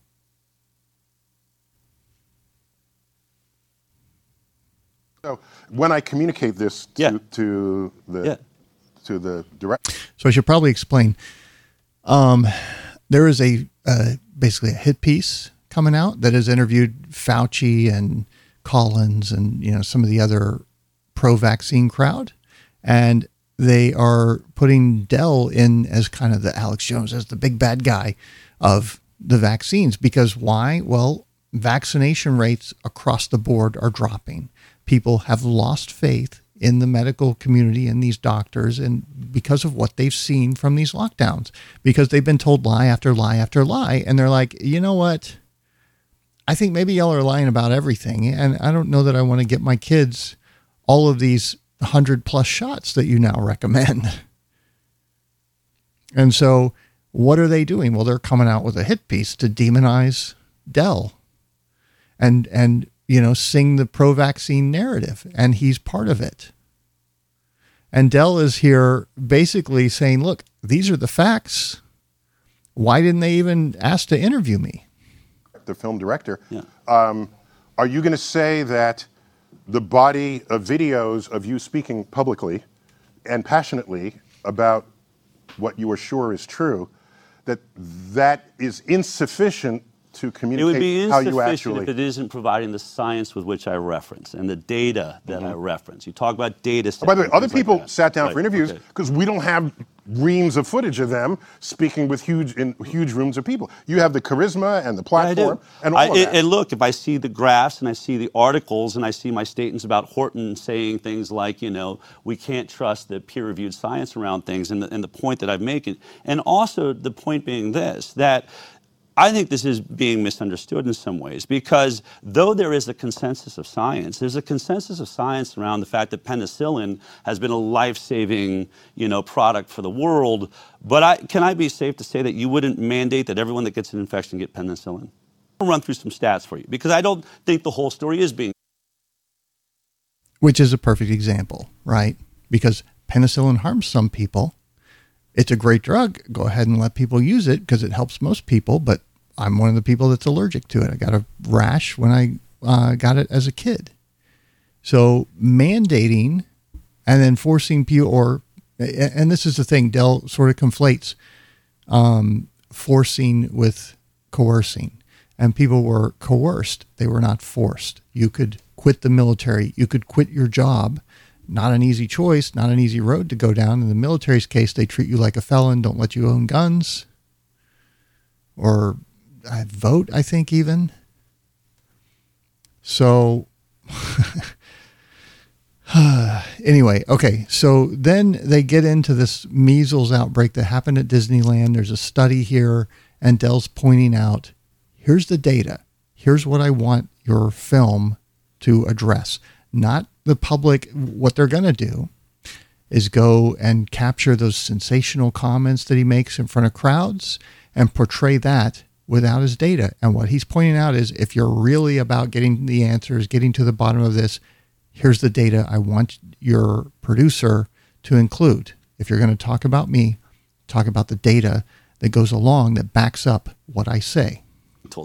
So, when I communicate this to, Yeah. to the Yeah. to the direct, So I should probably explain. Um, there is a uh, basically a hit piece coming out that has interviewed Fauci and Collins and you know some of the other pro-vaccine crowd, and they are putting Dell in as kind of the Alex Jones as the big bad guy of the vaccines because why? Well, vaccination rates across the board are dropping. People have lost faith in the medical community and these doctors and because of what they've seen from these lockdowns. Because they've been told lie after lie after lie. And they're like you know what? I think maybe y'all are lying about everything. And i don't know that i want to get my kids all of these 100 plus shots that you now recommend. [LAUGHS] And so what are they doing? Well they're coming out with a hit piece to demonize dell and and you know sing the pro vaccine narrative and he's part of it. And Dell is here basically saying look these are the facts. Why didn't they even ask to interview me? The film director, Yeah. um, are you going to say that the body of videos of you speaking publicly and passionately about what you are sure is true, that that is insufficient to It would be how you insufficient actually. if it isn't providing the science with which I reference and the data that I reference. You talk about data. Mm-hmm. By the way, other things like people sat down Right, for interviews okay. because we don't have reams of footage of them speaking with huge in huge rooms of people. You have the charisma and the Yeah, platform do. and all I- of that. And look, if I see the graphs and I see the articles and I see my statements about Horton saying things like, you know, we can't trust the peer-reviewed science around things, and the, and the point that I'm making, and also the point being this that. I think this is being misunderstood in some ways because though there is a consensus of science, there's a consensus of science around the fact that penicillin has been a life-saving, you know, product for the world. But I, can I be safe to say that you wouldn't mandate that everyone that gets an infection get penicillin? I'll run through some stats for you because I don't think the whole story is being which is a perfect example, right? Because penicillin harms some people. It's a great drug. Go ahead and let people use it because it helps most people. But I'm one of the people that's allergic to it. I got a rash when I uh, got it as a kid. So mandating and then forcing people, or and this is the thing, Dell sort of conflates um, forcing with coercing. And people were coerced. They were not forced. You could quit the military. You could quit your job. Not an easy choice, not an easy road to go down. In the military's case, they treat you like a felon, don't let you own guns or vote, I think, even. So, [LAUGHS] anyway, okay. So then they get into this measles outbreak that happened at Disneyland. There's a study here, and Dell's pointing out here's the data. Here's what I want your film to address. Not the public, what they're going to do is go and capture those sensational comments that he makes in front of crowds and portray that without his data. And what he's pointing out is if you're really about getting the answers, getting to the bottom of this, here's the data I want your producer to include. If you're going to talk about me, talk about the data that goes along that backs up what I say.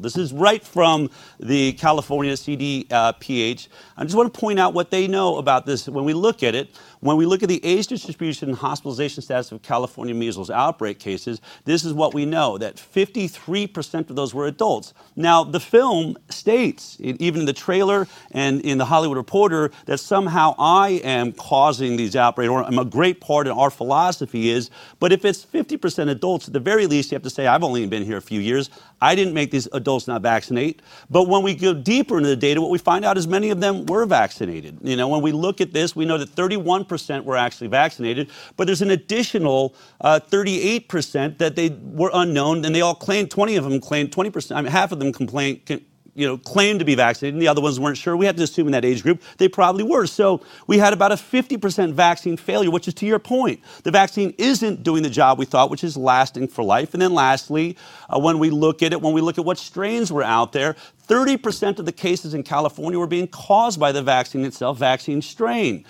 This is right from the California CDPH. Uh, I just want to point out what they know about this when we look at it. When we look at the age distribution and hospitalization status of California measles outbreak cases, this is what we know that 53% of those were adults. Now, the film states, even in the trailer and in the Hollywood Reporter, that somehow I am causing these outbreaks, or I'm a great part of our philosophy is, but if it's 50% adults, at the very least, you have to say, I've only been here a few years. I didn't make these adults not vaccinate. But when we go deeper into the data, what we find out is many of them were vaccinated. You know, when we look at this, we know that 31% were actually vaccinated, but there's an additional uh, 38% that they were unknown, and they all claimed, 20 of them claimed, 20%, I mean, half of them complained, you know, claimed to be vaccinated, and the other ones weren't sure. We had to assume in that age group they probably were. So we had about a 50% vaccine failure, which is to your point. The vaccine isn't doing the job we thought, which is lasting for life. And then lastly, uh, when we look at it, when we look at what strains were out there, 30% of the cases in California were being caused by the vaccine itself, vaccine strain.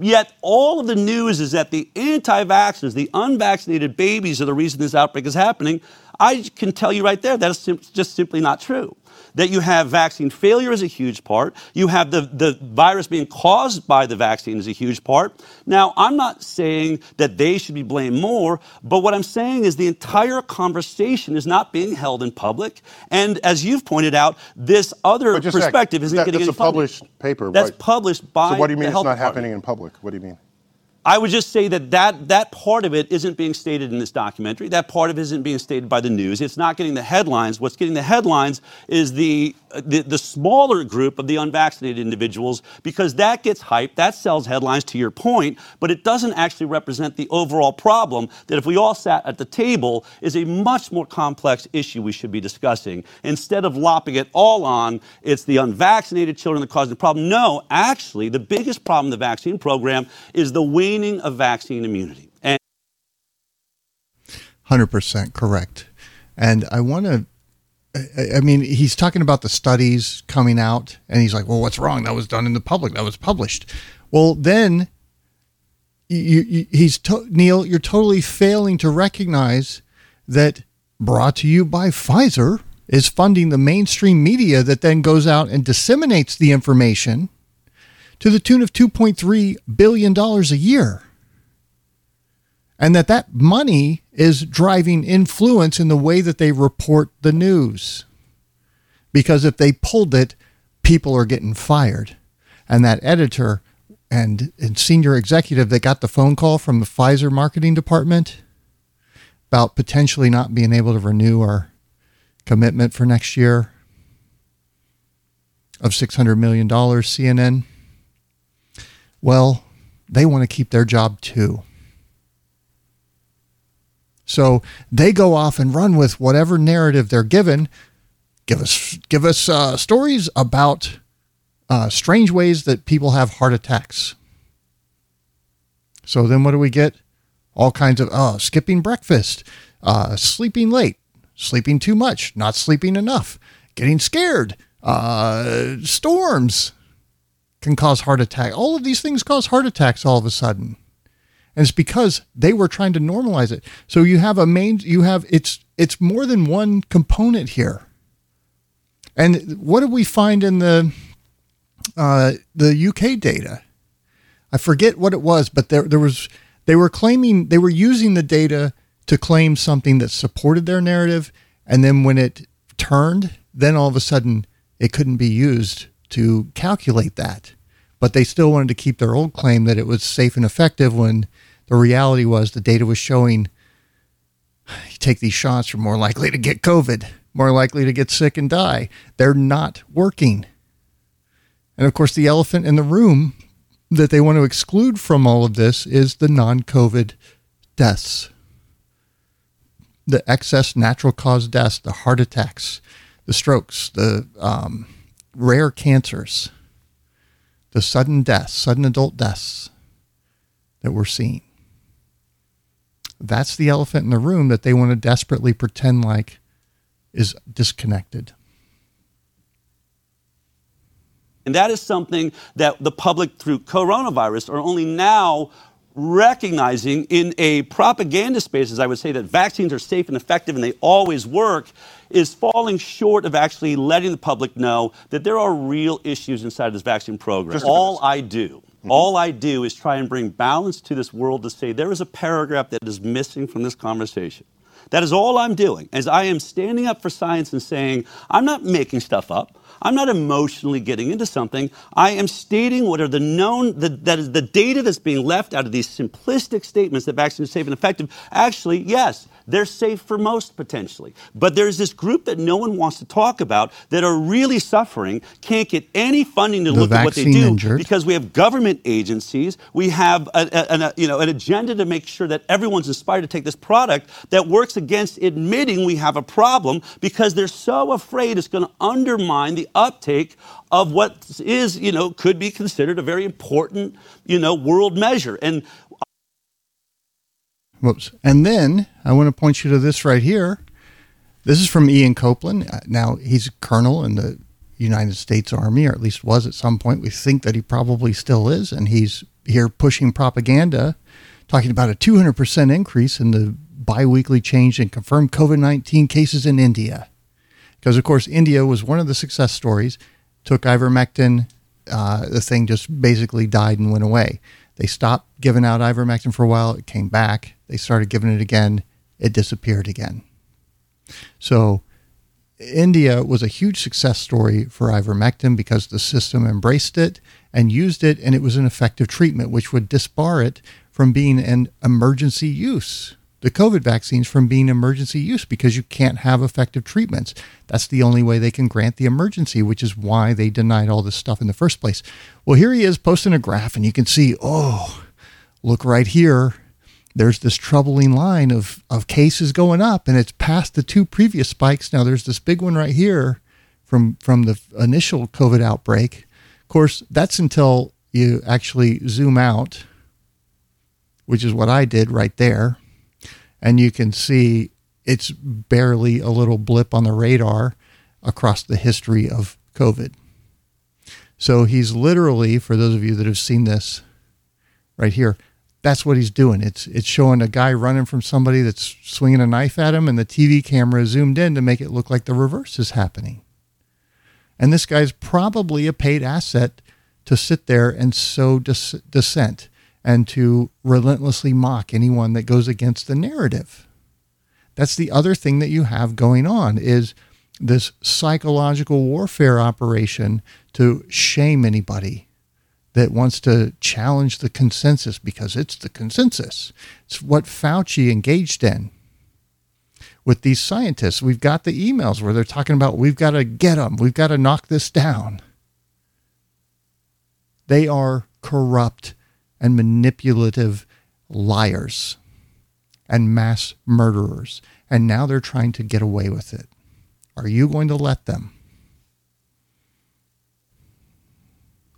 Yet all of the news is that the anti vaxxers, the unvaccinated babies, are the reason this outbreak is happening. I can tell you right there that is just simply not true that you have vaccine failure is a huge part. You have the, the virus being caused by the vaccine is a huge part. Now, I'm not saying that they should be blamed more, but what I'm saying is the entire conversation is not being held in public. And as you've pointed out, this other But just a sec, perspective isn't that- getting that's any a published funding. paper, That's right. published by So what do you mean it's not department. happening in public? What do you mean? I would just say that, that that part of it isn't being stated in this documentary. That part of it isn't being stated by the news. It's not getting the headlines. What's getting the headlines is the, the, the smaller group of the unvaccinated individuals because that gets hyped, that sells headlines to your point, but it doesn't actually represent the overall problem that if we all sat at the table is a much more complex issue we should be discussing. Instead of lopping it all on, it's the unvaccinated children that cause the problem. No, actually, the biggest problem in the vaccine program is the waning of vaccine immunity. And 100% correct. And I want to, I mean, he's talking about the studies coming out, and he's like, well, what's wrong? That was done in the public, that was published. Well, then you, you, he's to, Neil, you're totally failing to recognize that brought to you by Pfizer is funding the mainstream media that then goes out and disseminates the information to the tune of 2.3 billion dollars a year and that that money is driving influence in the way that they report the news because if they pulled it, people are getting fired. And that editor and, and senior executive that got the phone call from the Pfizer marketing department about potentially not being able to renew our commitment for next year of $600 million, CNN. Well, they want to keep their job too. So they go off and run with whatever narrative they're given. Give us give us uh, stories about uh, strange ways that people have heart attacks. So then what do we get? All kinds of uh, skipping breakfast, uh, sleeping late, sleeping too much, not sleeping enough, getting scared, uh, storms can cause heart attack. All of these things cause heart attacks all of a sudden. And it's because they were trying to normalize it. So you have a main you have it's it's more than one component here. And what did we find in the uh, the UK data? I forget what it was, but there there was they were claiming they were using the data to claim something that supported their narrative, and then when it turned, then all of a sudden it couldn't be used to calculate that. But they still wanted to keep their old claim that it was safe and effective when the reality was the data was showing you take these shots, you're more likely to get COVID, more likely to get sick and die. They're not working. And of course, the elephant in the room that they want to exclude from all of this is the non COVID deaths, the excess natural cause deaths, the heart attacks, the strokes, the um, rare cancers, the sudden deaths, sudden adult deaths that we're seeing. That's the elephant in the room that they want to desperately pretend like is disconnected. And that is something that the public, through coronavirus, are only now recognizing in a propaganda space, as I would say, that vaccines are safe and effective and they always work, is falling short of actually letting the public know that there are real issues inside of this vaccine program. All I do. Mm-hmm. All I do is try and bring balance to this world to say there is a paragraph that is missing from this conversation. That is all I'm doing, as I am standing up for science and saying, I'm not making stuff up. I'm not emotionally getting into something. I am stating what are the known, the, that is the data that's being left out of these simplistic statements that vaccines are safe and effective. Actually, yes, they're safe for most potentially. But there's this group that no one wants to talk about that are really suffering, can't get any funding to the look at what they do injured. because we have government agencies, we have a, a, a, you know, an agenda to make sure that everyone's inspired to take this product that works against admitting we have a problem because they're so afraid it's going to undermine the uptake of what is, you know, could be considered a very important, you know, world measure. And Whoops. And then I want to point you to this right here. This is from Ian Copeland. Uh, now, he's a colonel in the United States Army, or at least was at some point. We think that he probably still is. And he's here pushing propaganda, talking about a 200% increase in the biweekly change in confirmed COVID 19 cases in India. Because, of course, India was one of the success stories. Took ivermectin, uh, the thing just basically died and went away. They stopped giving out ivermectin for a while. It came back. They started giving it again. It disappeared again. So India was a huge success story for ivermectin because the system embraced it and used it, and it was an effective treatment, which would disbar it from being an emergency use the COVID vaccines from being emergency use because you can't have effective treatments. That's the only way they can grant the emergency, which is why they denied all this stuff in the first place. Well, here he is posting a graph, and you can see, oh, look right here. There's this troubling line of, of cases going up, and it's past the two previous spikes. Now there's this big one right here from from the initial COVID outbreak. Of course, that's until you actually zoom out, which is what I did right there and you can see it's barely a little blip on the radar across the history of COVID. So he's literally, for those of you that have seen this right here, that's what he's doing. It's it's showing a guy running from somebody that's swinging a knife at him, and the TV camera zoomed in to make it look like the reverse is happening. And this guy's probably a paid asset to sit there and sow dis- dissent and to relentlessly mock anyone that goes against the narrative. That's the other thing that you have going on is this psychological warfare operation to shame anybody that wants to challenge the consensus because it's the consensus. It's what Fauci engaged in with these scientists. We've got the emails where they're talking about we've got to get them, we've got to knock this down. They are corrupt and manipulative liars and mass murderers. And now they're trying to get away with it. Are you going to let them?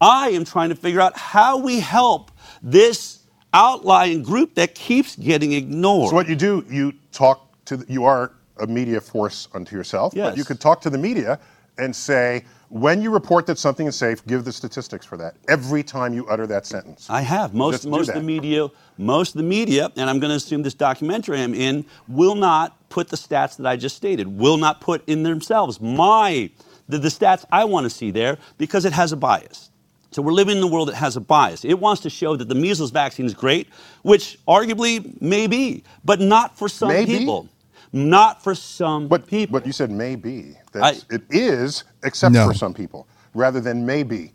I am trying to figure out how we help this outlying group that keeps getting ignored. So what you do, you talk to, the, you are a media force unto yourself, Yes. but you could talk to the media and say, when you report that something is safe, give the statistics for that every time you utter that sentence. I have. Most most of the media, most of the media, and I'm going to assume this documentary I'm in will not put the stats that I just stated. Will not put in themselves my the, the stats I want to see there because it has a bias. So we're living in a world that has a bias. It wants to show that the measles vaccine is great, which arguably may be, but not for some Maybe? people. Not for some But, people. but you said maybe. That's, I- it is, except No. for some people, rather than maybe.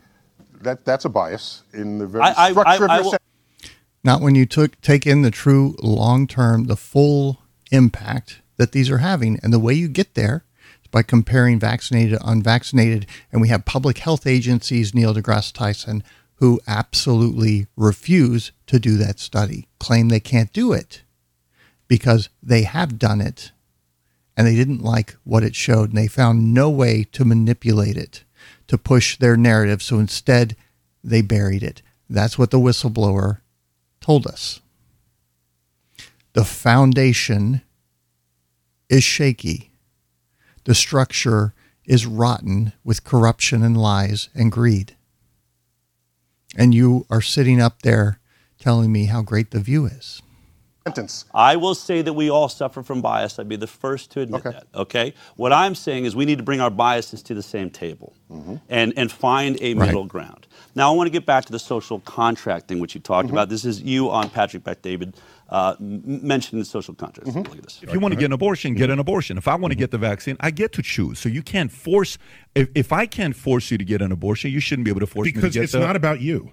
That, that's a bias in the very I- I- structure I- I of your sentence. Not when you took take in the true long term, the full impact that these are having. And the way you get there is by comparing vaccinated to unvaccinated. And we have public health agencies, Neil deGrasse Tyson, who absolutely refuse to do that study, claim they can't do it because they have done it and they didn't like what it showed and they found no way to manipulate it to push their narrative. So instead, they buried it. That's what the whistleblower told us. The foundation is shaky. The structure is rotten with corruption and lies and greed. And you are sitting up there telling me how great the view is. Sentence. I will say that we all suffer from bias. I'd be the first to admit Okay. that. Okay. What I'm saying is we need to bring our biases to the same table Mm-hmm. and, and find a Right. middle ground. Now, I want to get back to the social contract thing, which you talked Mm-hmm. about. This is you on Patrick Bet David uh, m- mentioning the social contract. Mm-hmm. Look at this. If you want to get an abortion, get an abortion. If I want to get the vaccine, I get to choose. So you can't force. If, if I can't force you to get an abortion, you shouldn't be able to force me to get. because it's the. not about you.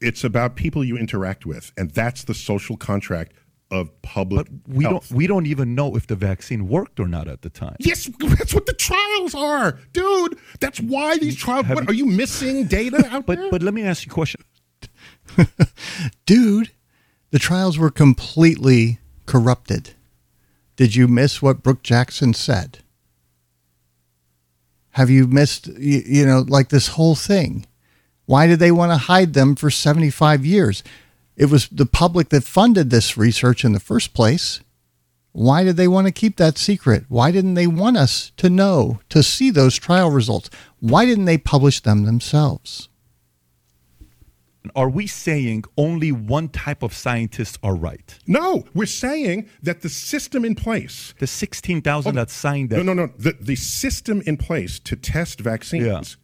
It's about people you interact with, and that's the social contract of public but we health. don't. We don't even know if the vaccine worked or not at the time. Yes, that's what the trials are, dude. That's why these trials. Have What you- are you missing data out But there? but let me ask you a question. [LAUGHS] Dude, the trials were completely corrupted. Did you miss what Brook Jackson said? Have you missed, you, you know, like this whole thing? Why did they want to hide them for 75 years? It was the public that funded this research in the first place. Why did they want to keep that secret? Why didn't they want us to know, to see those trial results? Why didn't they publish them themselves? Are we saying only one type of scientists are right? no, we're saying that the system in place. The sixteen thousand oh, that signed that. No, no, no. The, the system in place to test vaccines.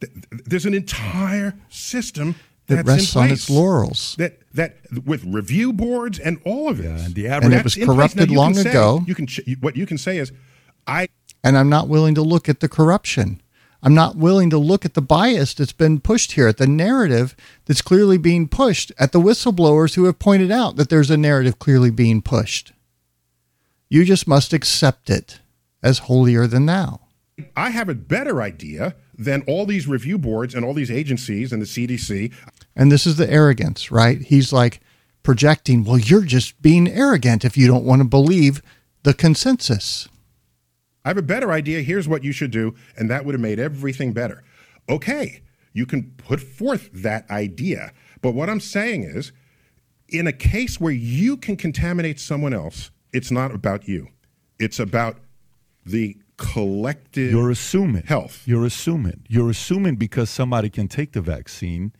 th- th- there's an entire system That that's rests on its laurels. That that with review boards and all of it. Yeah, and the And it was That's in place. Now, corrupted long say- ago. You can what you can say is, I and I'm not willing to look at the corruption. I'm not willing to look at the bias that's been pushed here, at the narrative that's clearly being pushed, at the whistleblowers who have pointed out that there's a narrative clearly being pushed. You just must accept it as holier than thou. I have a better idea than all these review boards and all these agencies and the CDC. And this is the arrogance, right? He's like projecting, well, you're just being arrogant if you don't want to believe the consensus. I have a better idea. Here's what you should do, and that would have made everything better. Okay, you can put forth that idea, but what I'm saying is, in a case where you can contaminate someone else, it's not about you. It's about the collective. You're assuming health. You're assuming. You're assuming because somebody can take the vaccine,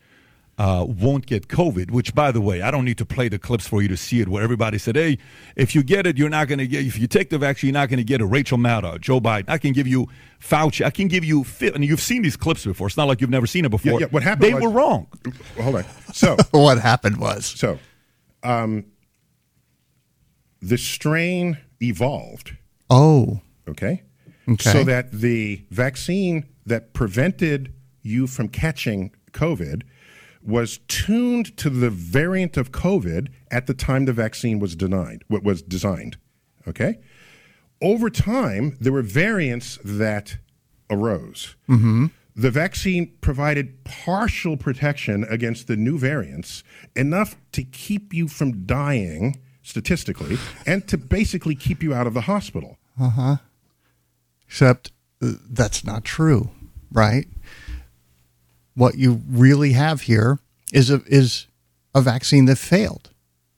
uh, won't get COVID. Which, by the way, I don't need to play the clips for you to see it, where everybody said, "Hey, if you get it, you're not going to get. If you take the vaccine, you're not going to get a Rachel Maddow, Joe Biden. I can give you Fauci. I can give you. Fi- And you've seen these clips before. It's not like you've never seen it before. Yeah, yeah, what happened They was- were wrong. Hold on. [LAUGHS] So, What happened was so, um, the strain evolved. oh, Okay, Okay. so that the vaccine that prevented you from catching COVID was tuned to the variant of COVID at the time the vaccine was denied, what was designed. Okay? Over time, there were variants that arose. The vaccine provided partial protection against the new variants, enough to keep you from dying statistically, and to basically keep you out of the hospital. Uh huh. Except uh, that's not true, right? What you really have here is a is a vaccine that failed,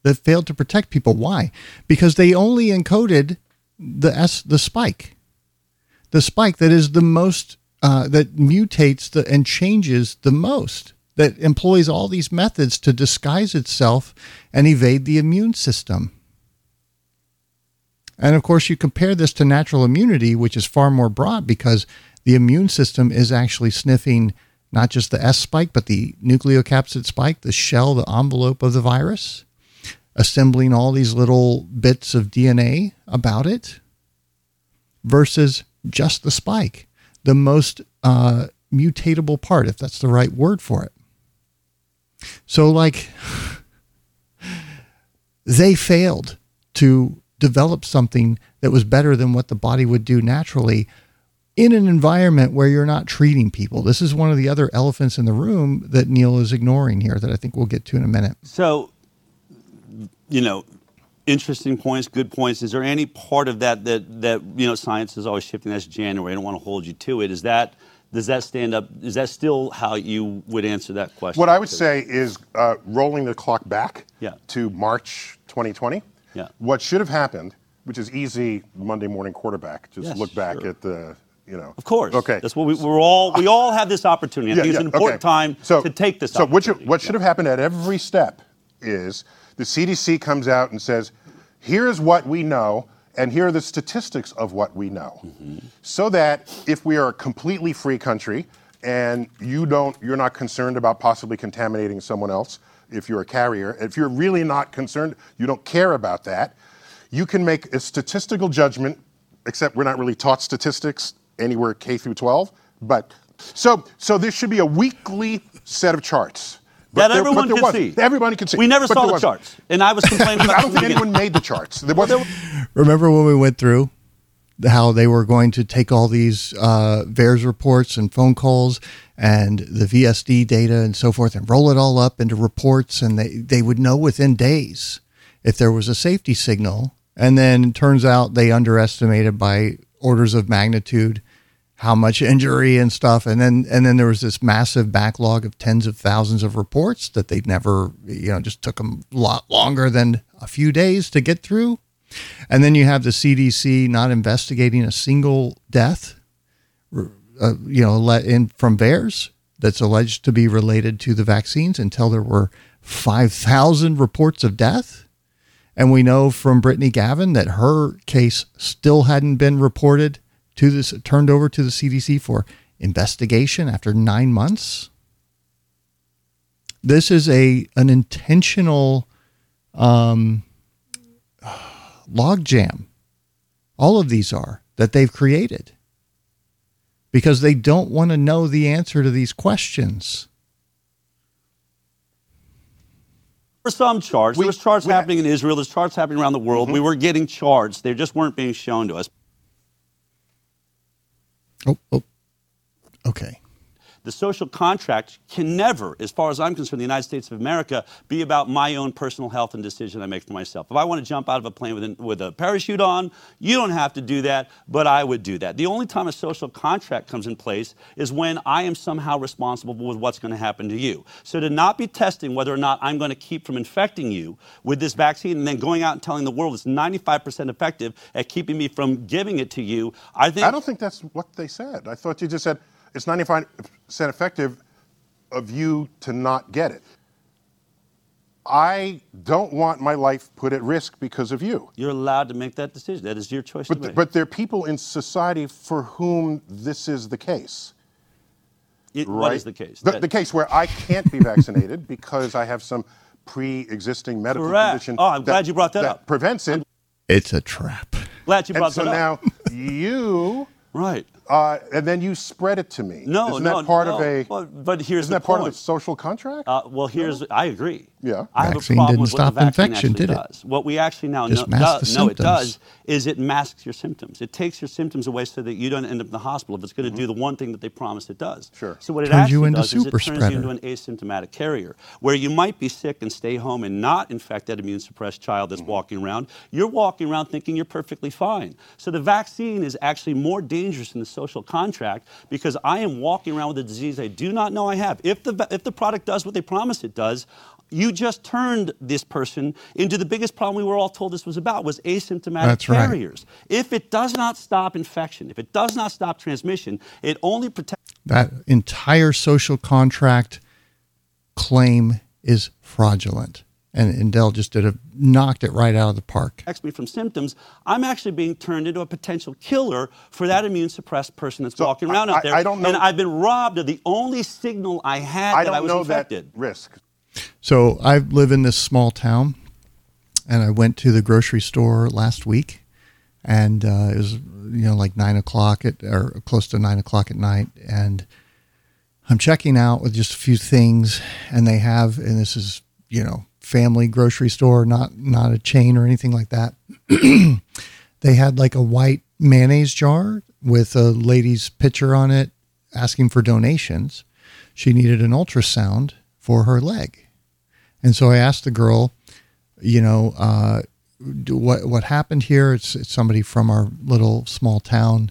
that failed to protect people. Why? Because they only encoded the S the spike, the spike that is the most uh, that mutates the and changes the most. That employs all these methods to disguise itself and evade the immune system. And of course, you compare this to natural immunity, which is far more broad because the immune system is actually sniffing not just the S spike, but the nucleocapsid spike, the shell, the envelope of the virus, assembling all these little bits of DNA about it versus just the spike, the most uh, mutatable part, if that's the right word for it. So, like, [SIGHS] they failed to develop something that was better than what the body would do naturally in an environment where you're not treating people. This is one of the other elephants in the room that Neil is ignoring here that I think we'll get to in a minute. So, you know, interesting points, good points. Is there any part of that that that you know science is always shifting? That's January. I don't want to hold you to it. Is that does that stand up? Is that still how you would answer that question? What I would say is uh, rolling the clock back Yeah. to March 2020. Yeah. What should have happened, which is easy Monday morning quarterback, just Yes, look back sure. at the, you know. Of course. Okay. That's what we, we're all. We all have this opportunity. I think it's an important okay. time so, to take this. Opportunity. So what, should, opportunity. what should have happened at every step is the CDC comes out and says, here's what we know, and here are the statistics of what we know, Mm-hmm. so that if we are a completely free country and you don't, you're not concerned about possibly contaminating someone else, if you're a carrier, if you're really not concerned, you don't care about that, you can make a statistical judgment. Except we're not really taught statistics anywhere K through 12, but so so there should be a weekly set of charts. But that there- everyone there could wasn't. see. Everybody could see. We never But saw the wasn't. charts, and I was complaining. [LAUGHS] about I don't think the anyone beginning. made the charts. There wasn't. Remember when we went through how they were going to take all these uh, VAERS reports and phone calls and the VSD data and so forth and roll it all up into reports, and they, they would know within days if there was a safety signal. And then it turns out they underestimated by orders of magnitude how much injury and stuff. And then and then there was this massive backlog of tens of thousands of reports that they'd never you know just took them a lot longer than a few days to get through. And then you have the CDC not investigating a single death uh, you know let in from VAERS that's alleged to be related to the vaccines until there were 5000 reports of death. And we know from Brittany Gavin that her case still hadn't been reported to this turned over to the CDC for investigation after 9 months. This is a an intentional um logjam. All of these are that they've created because they don't want to know the answer to these questions. were some charts. We- there was charts we- happening in Israel. There's charts happening around the world. We were getting charts. They just weren't being shown to us. Oh, oh. Okay. The social contract can never, as far as I'm concerned, the United States of America, be about my own personal health and decision I make for myself. If I want to jump out of a plane with, an, with a parachute on, you don't have to do that, but I would do that. The only time a social contract comes in place is when I am somehow responsible with what's going to happen to you. So to not be testing whether or not I'm going to keep from infecting you with this vaccine and then going out and telling the world it's 95% effective at keeping me from giving it to you, I think I don't think that's what they said. I thought you just said it's 95% effective of you to not get it. I don't want my life put at risk because of you. you're allowed to make that decision. That is your choice But, to th- but there are people in society for whom this is the case. It- Right? What is the case? The, That- the case where I can't be vaccinated [LAUGHS] because I have some pre-existing medical Correct. condition. Oh, I'm glad you brought that up. prevents it. It's a trap. Glad you And brought so that up. now [LAUGHS] you Right. Uh, and then you spread it to me. No, isn't no, that part no. of a? But, but here's isn't the that part of point. the social contract? Uh, well, here's I agree. Yeah. I have Vaccine a problem didn't with stop what the vaccine infection, did it? does. What we actually now Just know, masked do- the it does is it masks your symptoms. It takes your symptoms away so that you don't end up in the hospital if it's going to do the one thing that they promised it does. Mm-hmm. Sure. So what it Turns actually you into does is it super turns spreader. you into an asymptomatic carrier, where you might be sick and stay home and not infect that immune suppressed child that's Mm-hmm. walking around. You're walking around thinking you're perfectly fine. So the vaccine is actually more dangerous than the social contract because I am walking around with a disease I do not know I have. If the if the product does what they promised it does, you just turned this person into the biggest problem we were all told this was about was asymptomatic That's right. carriers. If it does not stop infection, if it does not stop transmission, it only protects That entire social contract claim is fraudulent. And, and Dell just did a knocked it right out of the park. protects me from symptoms, I'm actually being turned into a potential killer for that immune suppressed person that's So, walking around I- out there. I don't know- And I've been robbed of the only signal I had I that I was know infected. that risk. So I live in this small town, and I went to the grocery store last week, and uh, it was you know like nine o'clock at or close to nine o'clock at night, and I'm checking out with just a few things, and they have, and this is you know family grocery store, not not a chain or anything like that. [CLEARS THROAT] they had like a white mayonnaise jar with a lady's picture on it asking for donations. She needed an ultrasound for her leg. And so I asked the girl, you know, uh, what what happened here? It's, it's somebody from our little small town,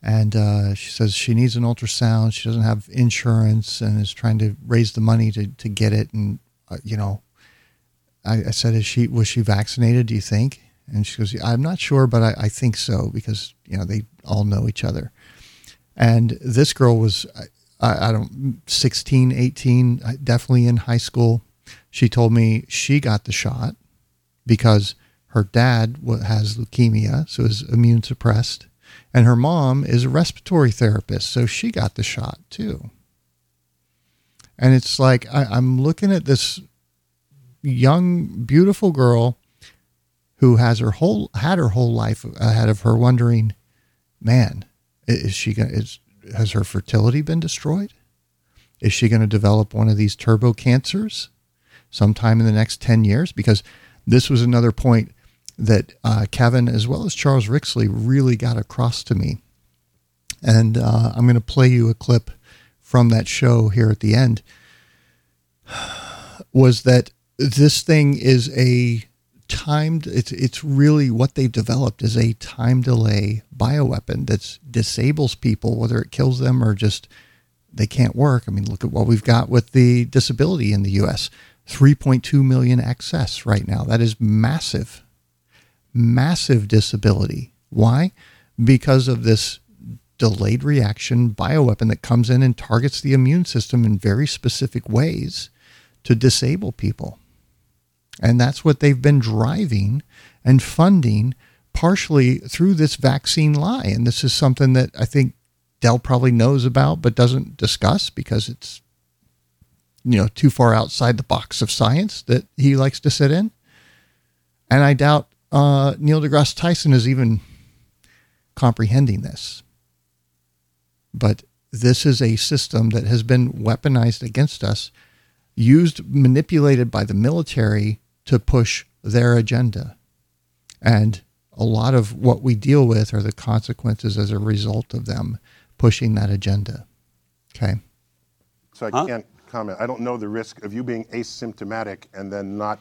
and uh, she says she needs an ultrasound. She doesn't have insurance and is trying to raise the money to, to get it. And uh, you know, I, I said, is she was she vaccinated? Do you think? And she goes, I'm not sure, but I, I think so because you know they all know each other. And this girl was, I, I don't, 16, 18, uh, definitely in high school. She told me she got the shot because her dad has leukemia, so is immune suppressed, and her mom is a respiratory therapist, so she got the shot too. And it's like I, I'm looking at this young, beautiful girl who has her whole had her whole life ahead of her, wondering, man, is she going? Is has her fertility been destroyed? Is she going to develop one of these turbo cancers sometime in the next ten years? Because this was another point that uh, Kevin, as well as Charles Rixey, really got across to me. And uh, I'm going to play you a clip from that show here at the end. [SIGHS] Was that this thing is a timed it's it's really what they've developed is a time delay bioweapon that disables people whether it kills them or just they can't work. I mean look at what we've got with the disability in the us 3.2 million excess right now. That is massive massive disability. Why? Because of this delayed reaction bioweapon that comes in and targets the immune system in very specific ways to disable people and that's what they've been driving and funding partially through this vaccine lie. And this is something that I think Dell probably knows about but doesn't discuss because it's you know too far outside the box of science that he likes to sit in. And I doubt uh, Neil deGrasse Tyson is even comprehending this. But this is a system that has been weaponized against us, used, manipulated by the military to push their agenda. And a lot of what we deal with are the consequences as a result of them pushing that agenda. Okay. So I Huh? can't comment. I don't know the risk of you being asymptomatic and then not,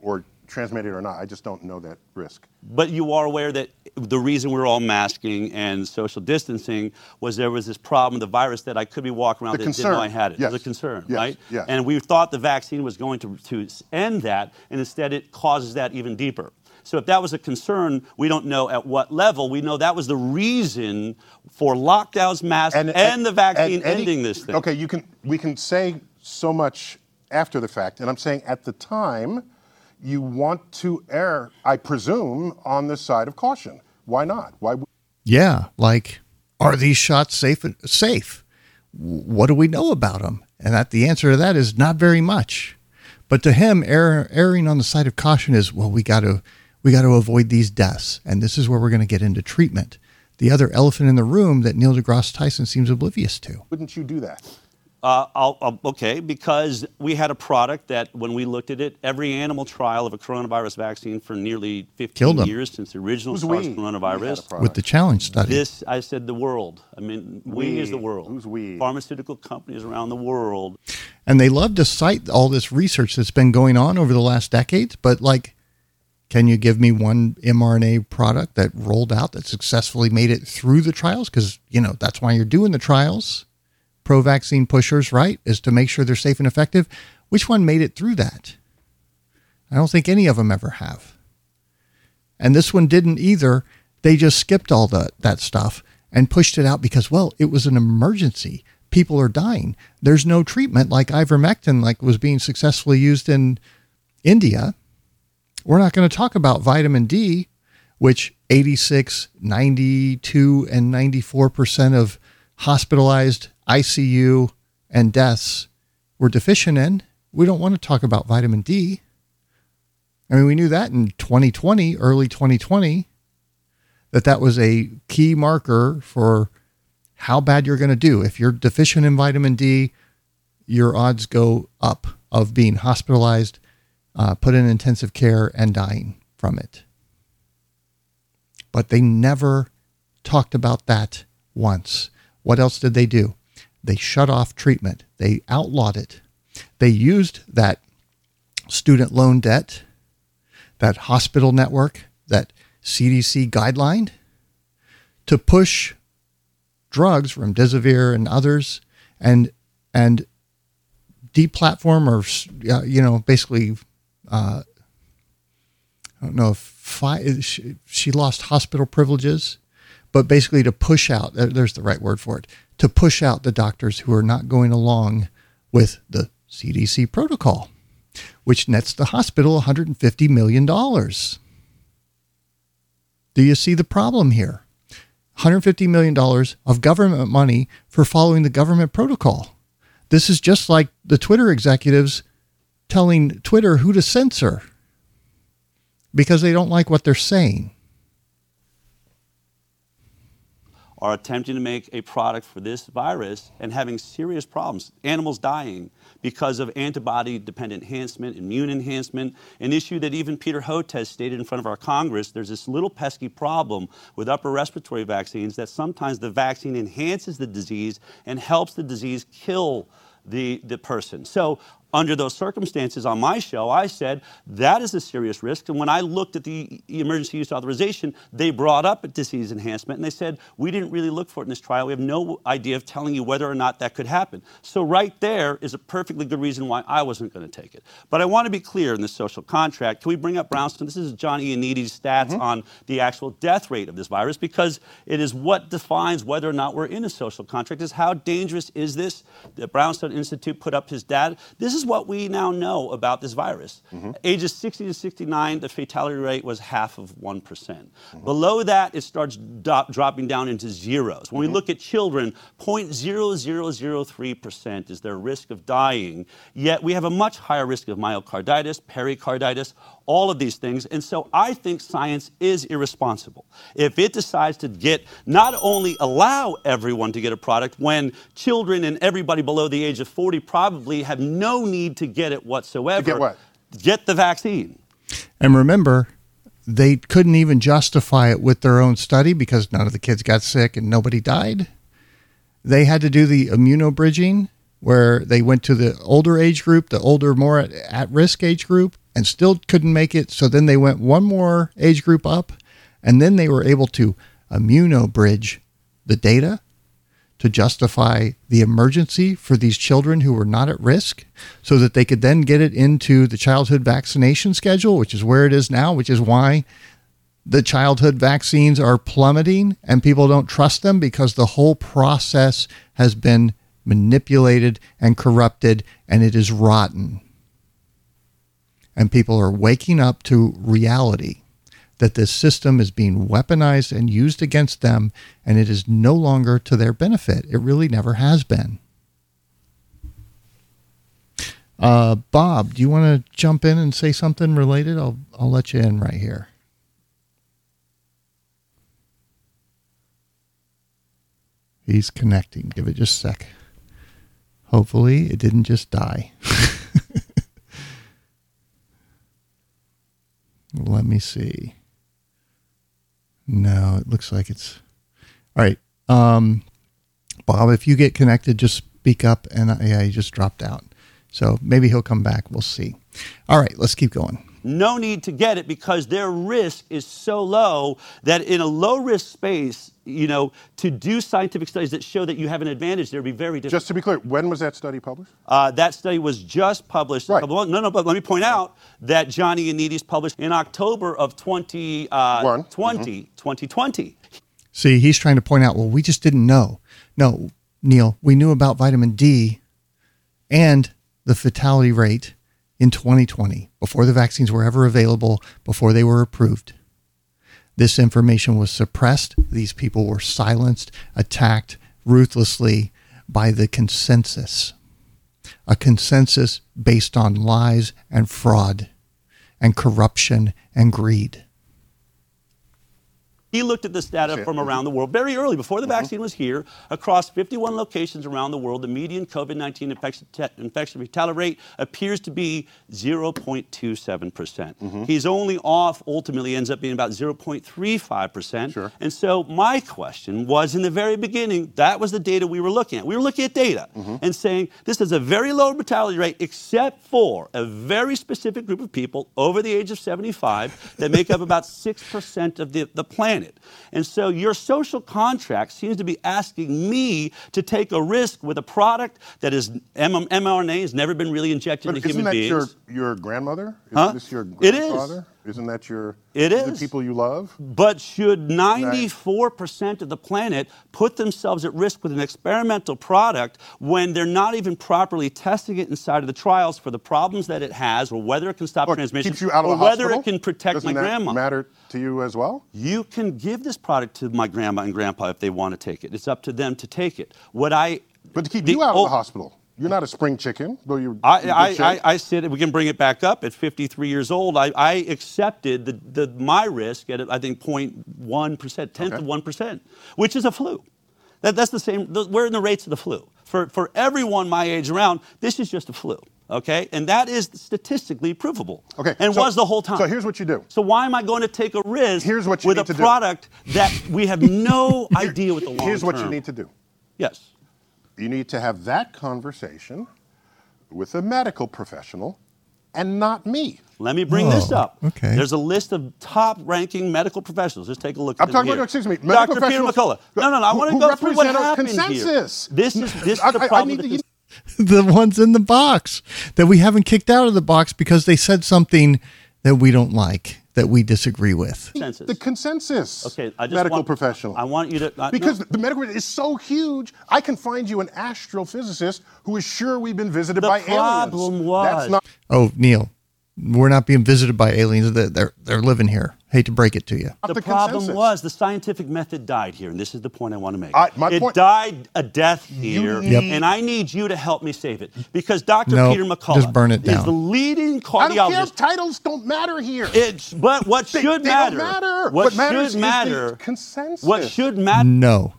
or transmitted or not. I just don't know that risk. But you are aware that the reason we were all masking and social distancing was there was this problem, the virus that I could be walking around The that didn't know concern. I had it. It was a concern, Yes. right? Yes. And we thought the vaccine was going to, to end that, and instead it causes that even deeper. So if that was a concern, we don't know at what level. We know that was the reason for lockdowns, masks, and, the vaccine and ending this thing. Okay, you can we can say so much after the fact, and I'm saying at the time, you want to err, I presume, on the side of caution. Why not? Why? w- Yeah, like are these shots safe? Safe. What do we know about them? And that the answer to that is not very much. But to him, err, erring on the side of caution is well, we got to we got to avoid these deaths, and this is where we're going to get into treatment. the other elephant in the room that Neil deGrasse Tyson seems oblivious to. Wouldn't you do that? Uh, I'll, I'll, okay, because we had a product that when we looked at it, every animal trial of a coronavirus vaccine for nearly 15 years since the original Who's SARS we? coronavirus. With the challenge study. This, I said the world. I mean, we, We. is the world. Who's we? Pharmaceutical companies around the world. And they love to cite all this research that's been going on over the last decades, but like, can you give me one mRNA product that rolled out that successfully made it through the trials? Because, you know, that's why you're doing the trials. Pro vaccine pushers, right? Is to make sure they're safe and effective. Which one made it through that? I don't think any of them ever have. And this one didn't either. They just skipped all the, that stuff and pushed it out because, well, it was an emergency. People are dying. There's no treatment like ivermectin, like was being successfully used in India. We're not going to talk about vitamin D, which 86, 92, and 94% of hospitalized ICU and deaths were deficient in. We don't want to talk about vitamin D. I mean, we knew that in 2020, early 2020, that that was a key marker for how bad you're going to do. If you're deficient in vitamin D, your odds go up of being hospitalized, uh, put in intensive care, and dying from it. But they never talked about that once. What else did they do? They shut off treatment, they outlawed it. They used that student loan debt, that hospital network, that CDC guideline to push drugs, from remdesivir and others, and and deplatform or you know basically uh, I don't know if she, she lost hospital privileges, but basically to push out there's the right word for it to push out the doctors who are not going along with the CDC protocol, which nets the hospital 150 million dollars. Do you see the problem here? $150 million of government money for following the government protocol. This is just like the Twitter executives telling Twitter who to censor because they don't like what they're saying. Are attempting to make a product for this virus and having serious problems. Animals dying because of antibody dependent enhancement, immune enhancement, an issue that even Peter Hotez stated in front of our Congress. There's this little pesky problem with upper respiratory vaccines that sometimes the vaccine enhances the disease and helps the disease kill the, the person. So under those circumstances on my show, I said that is a serious risk. And when I looked at the emergency use authorization, they brought up a disease enhancement and they said, we didn't really look for it in this trial. We have no idea of telling you whether or not that could happen. So, right there is a perfectly good reason why I wasn't going to take it. But I want to be clear in the social contract. Can we bring up Brownstone? This is John Ioannidis' stats mm-hmm. on the actual death rate of this virus because it is what defines whether or not we're in a social contract, is how dangerous is this? The Brownstone Institute put up his data. This is what we now know about this virus. Mm-hmm. Ages 60 to 69, the fatality rate was half of one mm-hmm. Below that, it starts do- dropping down into zeros. When mm-hmm. we look at children, 0.0003% is their risk of dying, yet we have a much higher risk of myocarditis, pericarditis, all of these things. And so I think science is irresponsible. If it decides to get, not only allow everyone to get a product when children and everybody below the age of 40 probably have no need to get it whatsoever. Get what? Get the vaccine. And remember, they couldn't even justify it with their own study because none of the kids got sick and nobody died. They had to do the immunobridging where they went to the older age group, the older, more at risk age group, and still couldn't make it. So then they went one more age group up, and then they were able to immunobridge the data to justify the emergency for these children who were not at risk so that they could then get it into the childhood vaccination schedule, which is where it is now, which is why the childhood vaccines are plummeting and people don't trust them because the whole process has been manipulated and corrupted and it is rotten. And people are waking up to reality that this system is being weaponized and used against them, and it is no longer to their benefit. It really never has been. Uh, Bob, do you want to jump in and say something related? I'll I'll let you in right here. He's connecting. Give it just a sec. Hopefully, it didn't just die. [LAUGHS] Let me see. No, it looks like it's all right. Um, Bob, if you get connected, just speak up. And uh, yeah, he just dropped out. So maybe he'll come back. We'll see. All right, let's keep going. No need to get it because their risk is so low that in a low risk space, you know, to do scientific studies that show that you have an advantage, there would be very difficult. Just to be clear, when was that study published? Uh, that study was just published. Right. A couple, no, no, but let me point out that Johnny Ioannidis published in October of 20, uh, One. 20, 2020. See, he's trying to point out, well, we just didn't know. No, Neil, we knew about vitamin D and the fatality rate in 2020 before the vaccines were ever available, before they were approved. This information was suppressed. These people were silenced, attacked ruthlessly by the consensus. A consensus based on lies and fraud and corruption and greed. He looked at this data from around the world very early, before the uh-huh. vaccine was here, across 51 locations around the world. The median COVID 19 infection, infection fatality rate appears to be 0.27%. percent mm-hmm. He's only off, ultimately, ends up being about 0.35%. Sure. And so, my question was in the very beginning, that was the data we were looking at. We were looking at data mm-hmm. and saying this is a very low mortality rate, except for a very specific group of people over the age of 75 that make up about 6% of the, the planet. And so, your social contract seems to be asking me to take a risk with a product that is mRNA has never been really injected But into isn't that your, your grandmother? Isn't Huh? this your It is. Isn't that your it is. the people you love? But should 94% of the planet put themselves at risk with an experimental product when they're not even properly testing it inside of the trials for the problems that it has or whether it can stop Look, transmission keeps you out of or the whether hospital? it can protect Doesn't my that grandma? matter to you as well? You can give this product to my grandma and grandpa if they want to take it. It's up to them to take it. What I But to keep the- you out oh, of the hospital, you're not a spring chicken, though you're. in I, I. I, I said we can bring it back up at 53 years old. I, I accepted the, the, my risk at I think 0.1 percent, tenth of one percent, which is a flu. That, that's the same. We're in the rates of the flu. For for everyone my age around, this is just a flu. Okay, and that is statistically provable. Okay, and so- was the whole time. so here's what you do. So why am I going to take a risk Here's what you with need a to do. product that we have no [COUGHS] idea what the long Here's what you need to do. Yes. You need to have that conversation with a medical professional and not me. Let me bring this Oh, up. okay. There's a list of top-ranking medical professionals. Let's take a look. I'm at talking them about, excuse me, medical Dr. Peter McCullough. No, no, no. I want to go through what happened consensus. here. This is this is I- the I- I problem. need to- [LAUGHS] the ones in the box that we haven't kicked out of the box because they said something that we don't like, that we disagree with. Consensus. The consensus. Okay, I just medical want- professional. I want you to uh, because no. the medical is so huge, I can find you an astrophysicist who is sure we've been visited The by problem aliens. was- That's not Oh, Neil, we're not being visited by aliens. They're, they're, they're living here. Hate to break it to you. the, the problem consensus. was the scientific method died here, and this is the point I want to make. I- my it point- died a death here, Yep. and I need you to help me save it because Dr. No, Peter McCullough just burn it is down. the leading I don't care. cardiologist. Titles don't matter here. It's but what They- should they matter? don't matter. What, What matters is should the matter? consensus. What should matter? No.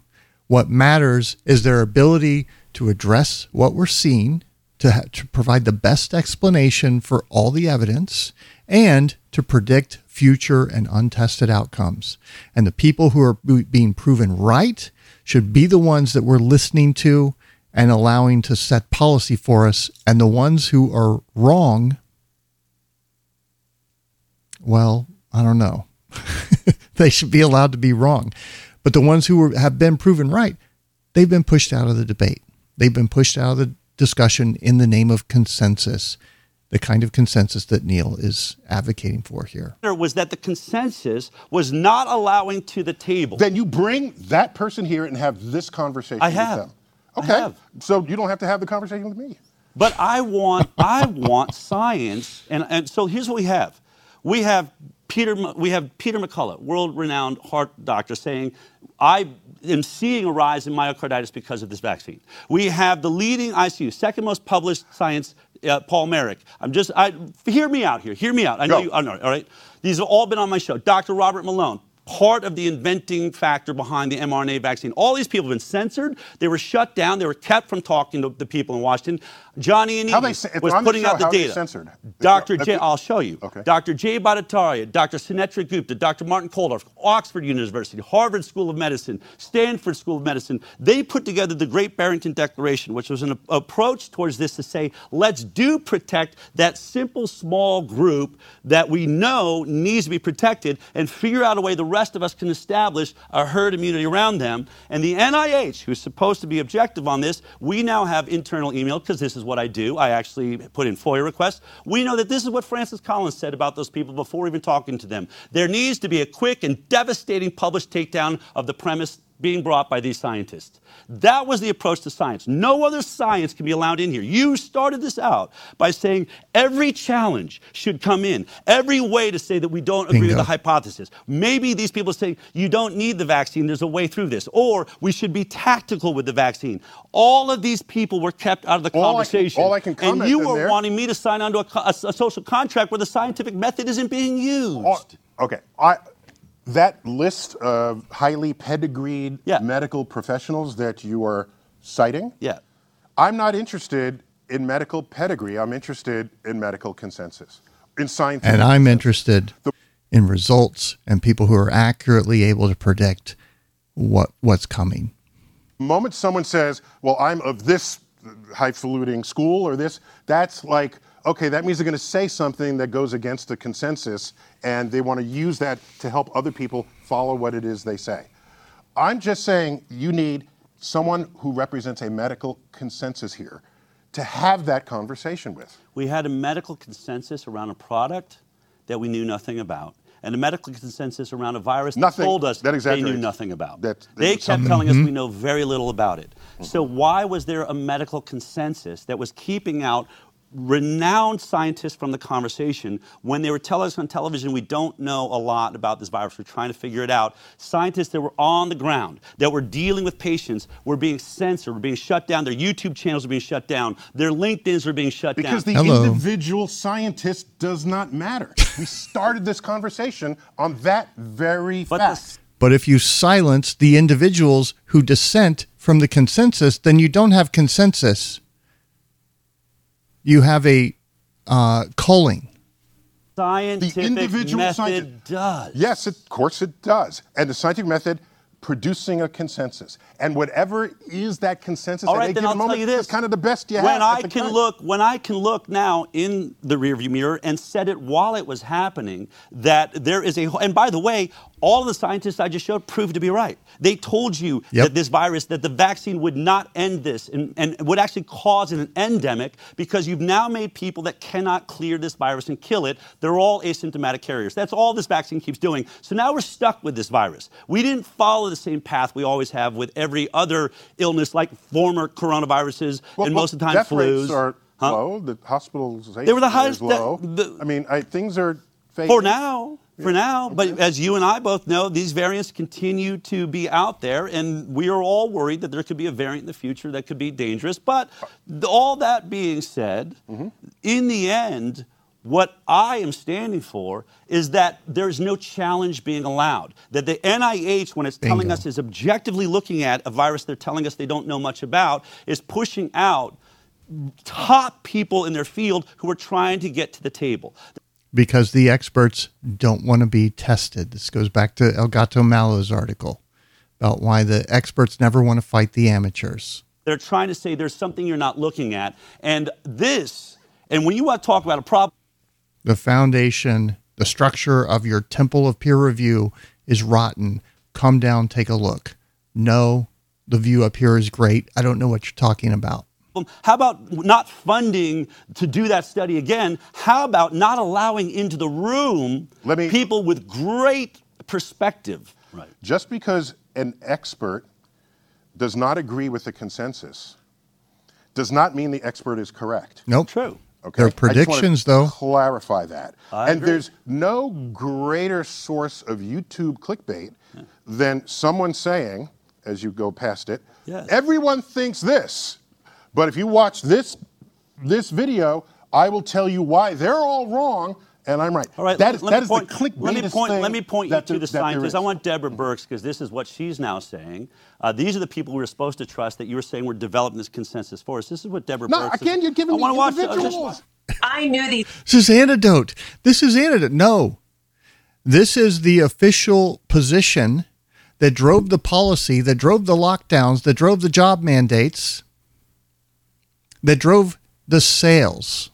What matters is their ability to address what we're seeing, to, ha- to provide the best explanation for all the evidence, and to predict future and untested outcomes. And the people who are be- being proven right should be the ones that we're listening to and allowing to set policy for us. And the ones who are wrong, well, I don't know. [LAUGHS] they should be allowed to be wrong. But the ones who were, have been proven right, they've been pushed out of the debate. They've been pushed out of the discussion in the name of consensus, the kind of consensus that Neil is advocating for here. was that the consensus was not allowing to the table. Then you bring that person here and have this conversation I have. with them. I Okay. have. So you don't have to have the conversation with me. But I want I want [LAUGHS] science, and, and so here's what we have: we have Peter we have Peter McCullough, world-renowned heart doctor, saying, "I am seeing a rise in myocarditis because of this vaccine." We have the leading ICU, second most published science, uh, Paul Marik. I'm just I hear me out here. Hear me out. I know Go. you. I know. All right. These have all been on my show. Dr. Robert Malone. Part of the inventing factor behind the mRNA vaccine. All these people have been censored. They were shut down. They were kept from talking to the people in Washington. Johnny and How was putting the show, out the how are they data. censored? Dr. J, I'll show you. Okay. Dr. Jay Bhattacharya, Dr. Sunetra Gupta, Dr. Martin Kulldorff, Oxford University, Harvard School of Medicine, Stanford School of Medicine, they put together the Great Barrington Declaration, which was an a- approach towards this to say, let's do protect that simple small group that we know needs to be protected and figure out a way the rest of us can establish a herd immunity around them. And the NIH, who's supposed to be objective on this, we now have internal email because this is what I do. I actually put in FOIA requests. We know that this is what Francis Collins said about those people before even talking to them. There needs to be a quick and devastating published takedown of the premise being brought by these scientists. That was the approach to science. No other science can be allowed in here. You started this out by saying every challenge should come in, every way to say that we don't agree with the hypothesis. Maybe these people say you don't need the vaccine, there's a way through this, or we should be tactical with the vaccine. All of these people were kept out of the All I can- conversation. all I can and you were there- wanting me to sign onto a, a, a social contract where the scientific method isn't being used. Oh, okay. I, that list of highly pedigreed Yeah. medical professionals that you are citing, yeah. I'm not interested in medical pedigree. I'm interested in medical consensus, in scientific. And I'm interested in results and people who are accurately able to predict what what's coming. The moment someone says, "Well, I'm of this highfalutin school or this," that's like, okay, that means they're going to say something that goes against the consensus, and they want to use that to help other people follow what it is they say. I'm just saying you need someone who represents a medical consensus here to have that conversation with. We had a medical consensus around a product that we knew nothing about. And a medical consensus around a virus that Nothing. told us That they knew nothing about. That- that they kept something- telling us Mm-hmm. we know very little about it. So why was there a medical consensus that was keeping out renowned scientists from the conversation when they were telling us on television we don't know a lot about this virus we're trying to figure it out scientists that were on the ground that were dealing with patients were being censored were being shut down their youtube channels were being shut down their linkedins were being shut Because down Because the Hello. individual scientist does not matter. we started this conversation on that very But fact. the- But if you silence the individuals who dissent from the consensus, then you don't have consensus. You have a uh, culling. scientific individual method scientist- does. Yes, of course it does. And the scientific method producing a consensus. And whatever is that consensus All at right, any then given I'll moment tell you this. is kind of the best you have. when at I can time. look, when I can look now in the rearview mirror and said it while it was happening, that there is a. And by the way, all of the scientists I just showed proved to be right. They told you Yep. that this virus, that the vaccine would not end this, and, and would actually cause an endemic because you've now made people that cannot clear this virus and kill it. They're all asymptomatic carriers. That's all this vaccine keeps doing. So now we're stuck with this virus. We didn't follow the same path we always have with every other illness, like former coronaviruses Well, and well, most of the time death flus. rates are Huh? low. The hospitals They were the highest- low. the- I mean, I, things are fake. For now. For now, but as you and I both know, these variants continue to be out there, and we are all worried that there could be a variant in the future that could be dangerous. But all that being said, mm-hmm. in the end, what I am standing for is that there's no challenge being allowed. That the NIH, when it's telling Bingo. us, is objectively looking at a virus they're telling us they don't know much about, is pushing out top people in their field who are trying to get to the table. Because the experts don't want to be tested. This goes back to El Gato Malo's article about why the experts never want to fight the amateurs. They're trying to say there's something you're not looking at. And this, and when you want to talk about a problem, The foundation, the structure of your temple of peer review is rotten. Come down, take a look. No, the view up here is great. I don't know what you're talking about. How about not funding to do that study again? How about not allowing into the room Let me- people with great perspective? Right. Just because an expert does not agree with the consensus does not mean the expert is correct. Nope. True. Okay. They're I just wanna predictions, though. Clarify that. I and agree. there's no greater source of YouTube clickbait than someone saying, as you go past it, Yes. everyone thinks this, but if you watch this this video, I will tell you why they're all wrong and I'm right. All right, that let, is, let that me is point, the clickbaitist let me point, thing Let me point you that to there- the scientists. I want Deborah Birx because this is what she's now saying. Uh, these are the people we were supposed to trust that you were saying were developing this consensus for us. This is what Deborah No, Birx. again, is, you're giving I me wanna watch, uh, individuals. I knew these This is antidote. This is antidote. No. This is the official position that drove the policy, that drove the lockdowns, that drove the job mandates, that drove the sales.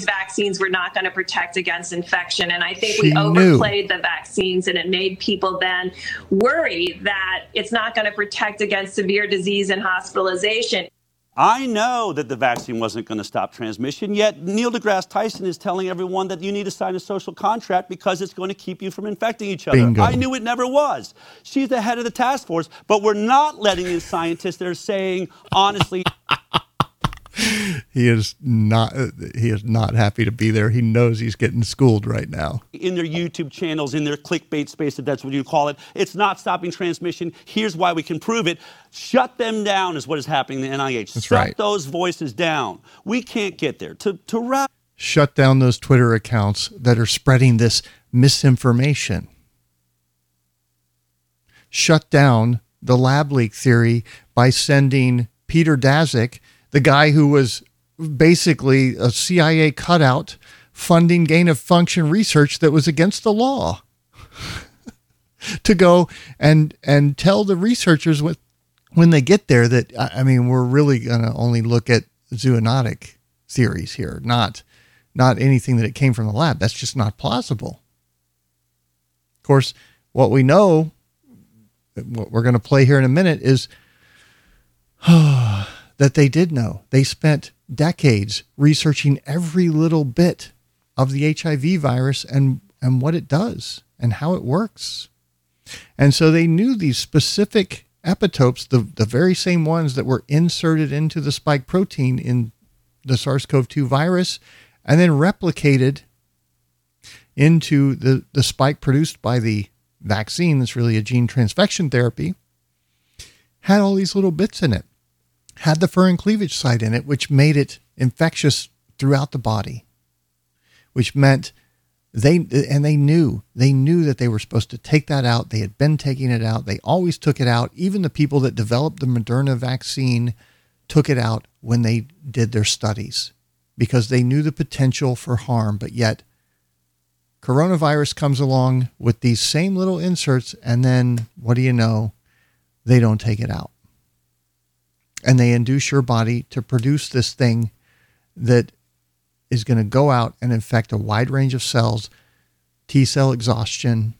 vaccines were not going to protect against infection. And I think She we knew. overplayed the vaccines and it made people then worry that it's not going to protect against severe disease and hospitalization. I know that the vaccine wasn't going to stop transmission, yet Neil deGrasse Tyson is telling everyone that you need to sign a social contract because it's going to keep you from infecting each other. Bingo. I knew it never was. She's the head of the task force, but we're not letting in scientists that are saying, honestly, [LAUGHS] He is not uh, he is not happy to be there. He knows he's getting schooled right now. in their YouTube channels, in their clickbait space, if that's what you call it. It's not stopping transmission. Here's why we can prove it. Shut them down is what is happening in the NIH. That's Shut right. those voices down. We can't get there. To, to wrap Shut down those Twitter accounts that are spreading this misinformation. Shut down the lab leak theory by sending Peter Daszak, the guy who was basically a CIA cutout, funding gain of function research that was against the law, [LAUGHS] to go and and tell the researchers when they get there that I I mean we're really going to only look at zoonotic theories here, not not anything that it came from the lab. That's just not plausible. Of course, what we know, what we're going to play here in a minute, is [SIGHS] [SIGHS] that they did know. They spent decades researching every little bit of the HIV virus and, and what it does and how it works. And so they knew these specific epitopes, the, the very same ones that were inserted into the spike protein in the SARS CoV 2 virus and then replicated into the, the spike produced by the vaccine that's really a gene transfection therapy, had all these little bits in it, had the furin cleavage site in it, which made it infectious throughout the body, which meant they and they knew they knew that they were supposed to take that out. They had been taking it out. They always took it out. Even the people that developed the Moderna vaccine took it out when they did their studies because they knew the potential for harm. But yet, coronavirus comes along with these same little inserts, and then what do you know? They don't take it out. And they induce your body to produce this thing that is going to go out and infect a wide range of cells, T cell exhaustion.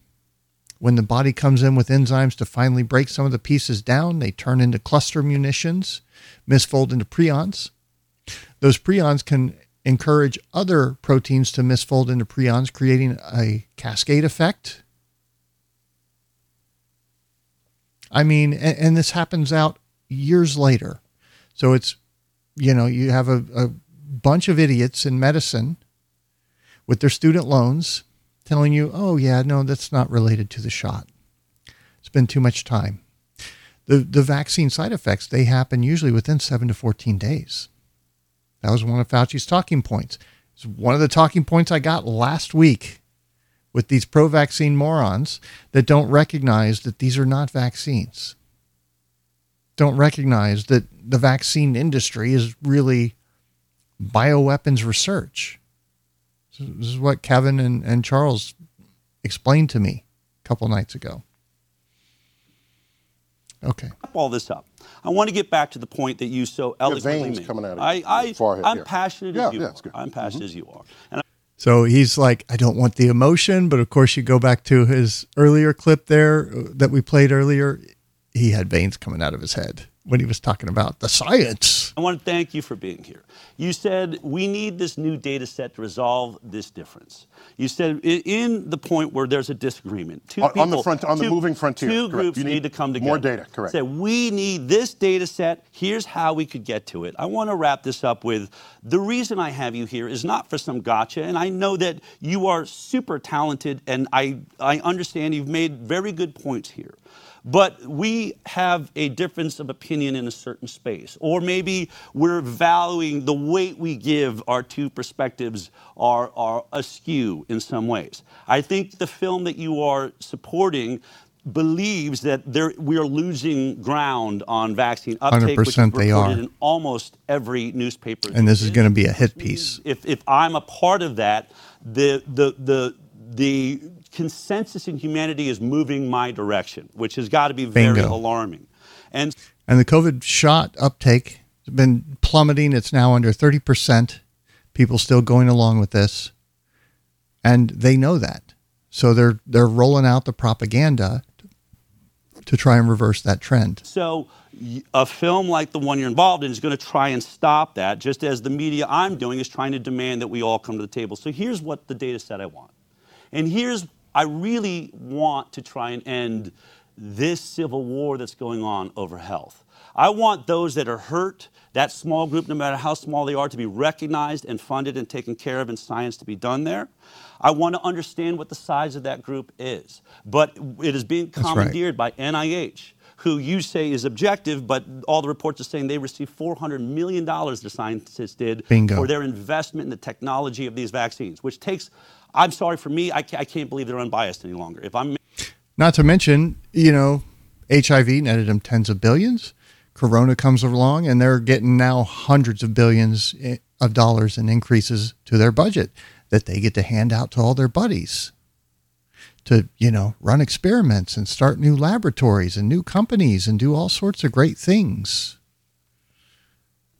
When the body comes in with enzymes to finally break some of the pieces down, they turn into cluster munitions, misfold into prions. Those prions can encourage other proteins to misfold into prions, creating a cascade effect. I mean, and, and this happens out years later. So it's, you know, you have a, a bunch of idiots in medicine with their student loans telling you, oh, yeah, no, that's not related to the shot. It's been too much time. The, the vaccine side effects, they happen usually within seven to 14 days. That was one of Fauci's talking points. It's one of the talking points I got last week with these pro vaccine morons that don't recognize that these are not vaccines. Don't recognize that the vaccine industry is really bioweapons research. So This is what Kevin and, and Charles explained to me a couple nights ago. Okay. all this up. I want to get back to the point that you so eloquently veins made. coming out of I, your I, forehead I'm here. passionate Yeah, as you yeah, are. it's good. I'm passionate as you are. And So he's like, I don't want the emotion, but of course, you go back to his earlier clip there uh, that we played earlier. He had veins coming out of his head when he was talking about the science. I want to thank you for being here. You said we need this new data set to resolve this difference. You said in the point where there's a disagreement, two On- on the people- front- on the two- moving frontier, two correct. groups You need, need to come together. more data, correct. Say we need this data set. Here's how we could get to it. I want to wrap this up with the reason I have you here is not for some gotcha, and I know that you are super talented, and I I understand you've made very good points here. But we have a difference of opinion in a certain space. Or maybe we're valuing the weight we give our two perspectives are, are askew in some ways. I think the film that you are supporting believes that there, we are losing ground on vaccine uptake, which is 100% they are. in almost every newspaper. And this is going to be a hit piece. If, if I'm a part of that, the, the, the, the consensus in humanity is moving my direction, which has got to be very Bingo. alarming. And And the COVID shot uptake has been plummeting. It's now under 30%. People still going along with this. And they know that. So they're they're rolling out the propaganda to try and reverse that trend. So a film like the one you're involved in is going to try and stop that, just as the media I'm doing is trying to demand that we all come to the table. So here's what the data set I want. And here's, I really want to try and end this civil war that's going on over health. I want those that are hurt, that small group, no matter how small they are, to be recognized and funded and taken care of and science to be done there. I want to understand what the size of that group is. But it is being right. commandeered by NIH, who you say is objective, but all the reports are saying they received $400 million, the scientists did, Bingo. for their investment in the technology of these vaccines, which takes, I'm sorry, for me, I ca- I can't believe they're unbiased any longer. If I'm Not to mention, you know, HIV netted them tens of billions. Corona comes along and they're getting now hundreds of billions eh, of dollars in increases to their budget that they get to hand out to all their buddies to, you know, run experiments and start new laboratories and new companies and do all sorts of great things.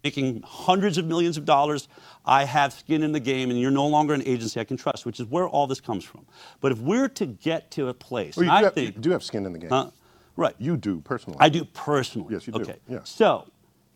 Making hundreds of millions of dollars, I have skin in the game, and you're no longer an agency I can trust, which is where all this comes from. But if we're to get to a place, Well, you, do I have, you do have skin in the game. Huh? right, You do personally. I do personally. Yes, you do. Okay. Yeah. So,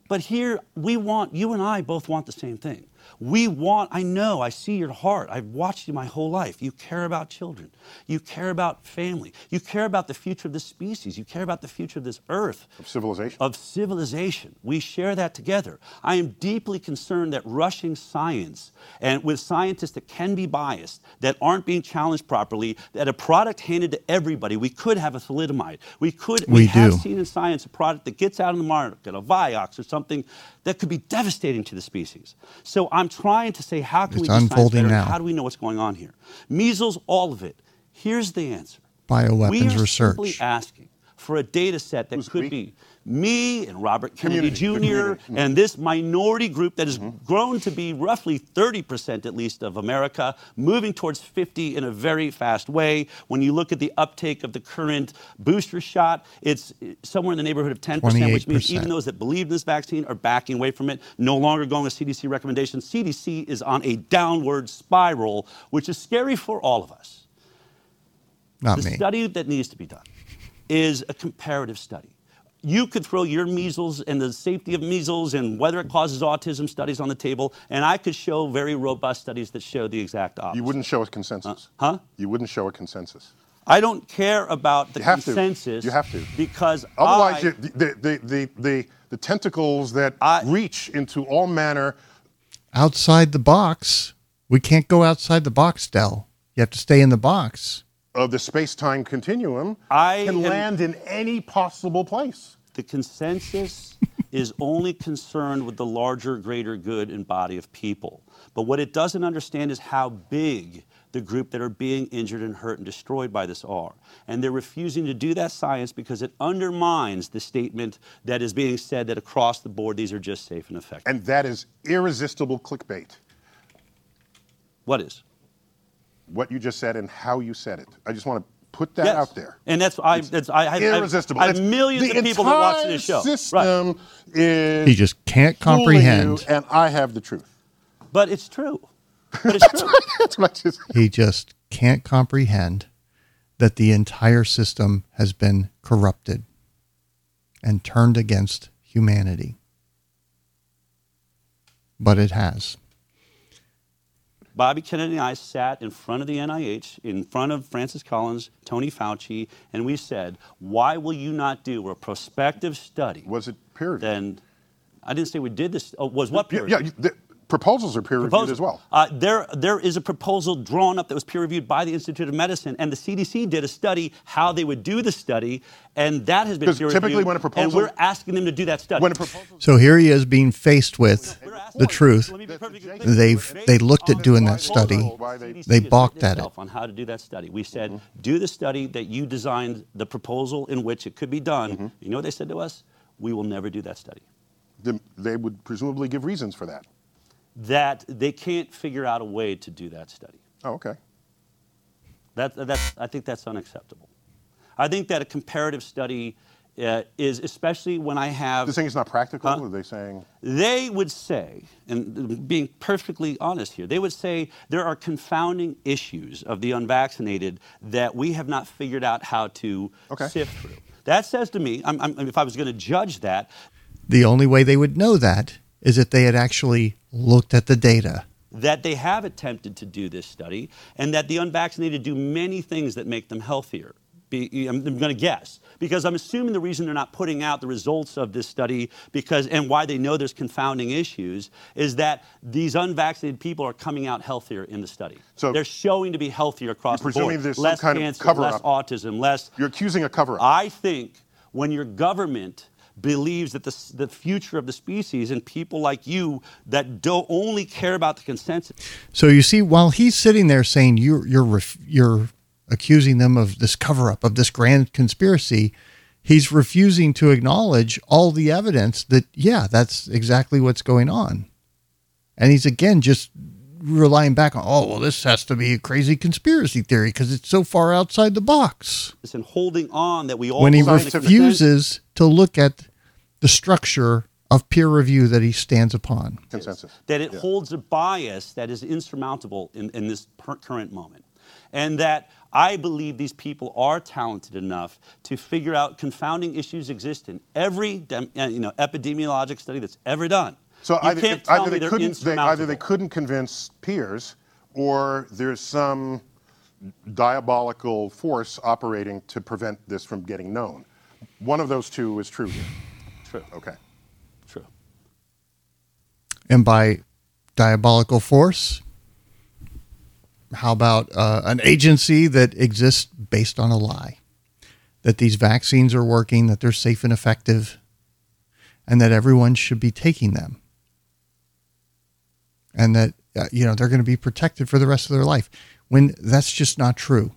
but here we want you and I both want the same thing. We want. I know. I see your heart. I've watched you my whole life. You care about children. You care about family. You care about the future of this species. You care about the future of this earth Of civilization. of civilization. We share that together. I am deeply concerned that rushing science and with scientists that can be biased, that aren't being challenged properly, that a product handed to everybody, we could have a thalidomide. We could We have do. seen in science a product that gets out in the market, a Vioxx or something that could be devastating to the species. So I'm trying to say, how can It's we do science unfolding better? now. How do we know what's going on here? Measles, all of it. Here's the answer. Bioweapons we are research. simply asking for a data set that could be me and Robert Kennedy Community, Jr. Mm-hmm. and this minority group that has grown to be roughly 30% at least of America, moving towards 50 in a very fast way. When you look at the uptake of the current booster shot, it's somewhere in the neighborhood of 10%, which means even those that believe in this vaccine are backing away from it, no longer going with CDC recommendations. CDC is on a downward spiral, which is scary for all of us. Not The me. study that needs to be done is a comparative study. You could throw your measles and the safety of measles and whether it causes autism studies on the table, and I could show very robust studies that show the exact opposite. you wouldn't show a consensus. Uh, huh? You wouldn't show a consensus. I don't care about the You have to. consensus. You have to. Because Otherwise, I, you, the, the, the, the, the tentacles that I- reach into all manner outside the box. We can't go outside the box, Dell. You have to stay in the box. of the space-time continuum I can am- land in any possible place. The consensus [LAUGHS] is only concerned with the larger, greater good and body of people. But what it doesn't understand is how big the group that are being injured and hurt and destroyed by this are. And they're refusing to do that science because it undermines the statement that is being said that across the board these are just safe and effective. And that is irresistible clickbait. what is? What you just said and how you said it. I just want to put that Yes. out there. And that's I. That's I. I I- irresistible. I have It's- millions the of people that watch this entire show. Right. Is He just can't comprehend. you, and I have the truth. But it's true. But [LAUGHS] it's true. That's what I just. He just can't comprehend that the entire system has been corrupted and turned against humanity. But it has. Bobby Kennedy and I sat in front of the NIH, in front of Francis Collins, Tony Fauci, and we said, why will you not do a prospective study? Was it peer reviewed? Then, I didn't say we did this. Oh, was what Yeah, period? yeah, the- proposals are peer reviewed proposal. as well. Uh, there, there is a proposal drawn up that was peer reviewed by the Institute of Medicine, and the CDC did a study how they would do the study, and that has been peer typically reviewed. when a proposal- and we're asking them to do that study. When a proposal So here he is being faced with the truth. Let me be perfectly clear. They've they looked at doing that study. they- CDC They has balked at it. On how to do that study. We said, do the study that you designed the proposal in which it could be done. You know what they said to us? We will never do that study. they would presumably give reasons for that. That they can't figure out a way to do that study. Oh, okay. That, that's, I think that's unacceptable. I think that a comparative study uh, is, especially when I have. They're saying it's not practical. Huh? Are they saying They would say, and being perfectly honest here, they would say there are confounding issues of the unvaccinated that we have not figured out how to Okay. sift through. That says to me, I'm, I'm, if I was going to judge that, The only way they would know that is if they had actually looked at the data. that they have attempted to do this study and that the unvaccinated do many things that make them healthier. Be, I'm, going to guess because I'm assuming the reason they're not putting out the results of this study because and why they know there's confounding issues is that these unvaccinated people are coming out healthier in the study. So- they're showing to be healthier across You're the board. presuming there's some less kind of cancer, cover-up. less autism, less you're accusing a cover up? I think when your government believes that the, the future of the species and people like you that don't only care about the consensus. So you see, while he's sitting there saying you're you're ref, you're accusing them of this cover up of this grand conspiracy, he's refusing to acknowledge all the evidence that yeah, that's exactly what's going on, and he's again just relying back on oh well, this has to be a crazy conspiracy theory because it's so far outside the box. and holding on that we all when he refuses to look at the structure of peer review that he stands upon. Consensus. that it holds a bias that is insurmountable in, in this per- current moment. And that I believe these people are talented enough to figure out confounding issues exist in every uh, you know, epidemiologic study that's ever done. So you either, can't if- tell either me they couldn't they, either they couldn't convince peers, or there's some diabolical force operating to prevent this from getting known. One of those two is true here. True. Okay. True. And by diabolical force, how about uh, an agency that exists based on a lie? That these vaccines are working, that they're safe and effective, and that everyone should be taking them. And that, uh, you know, they're going to be protected for the rest of their life. When that's just not true.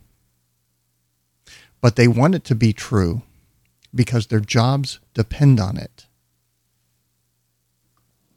But they want it to be true because their jobs depend on it.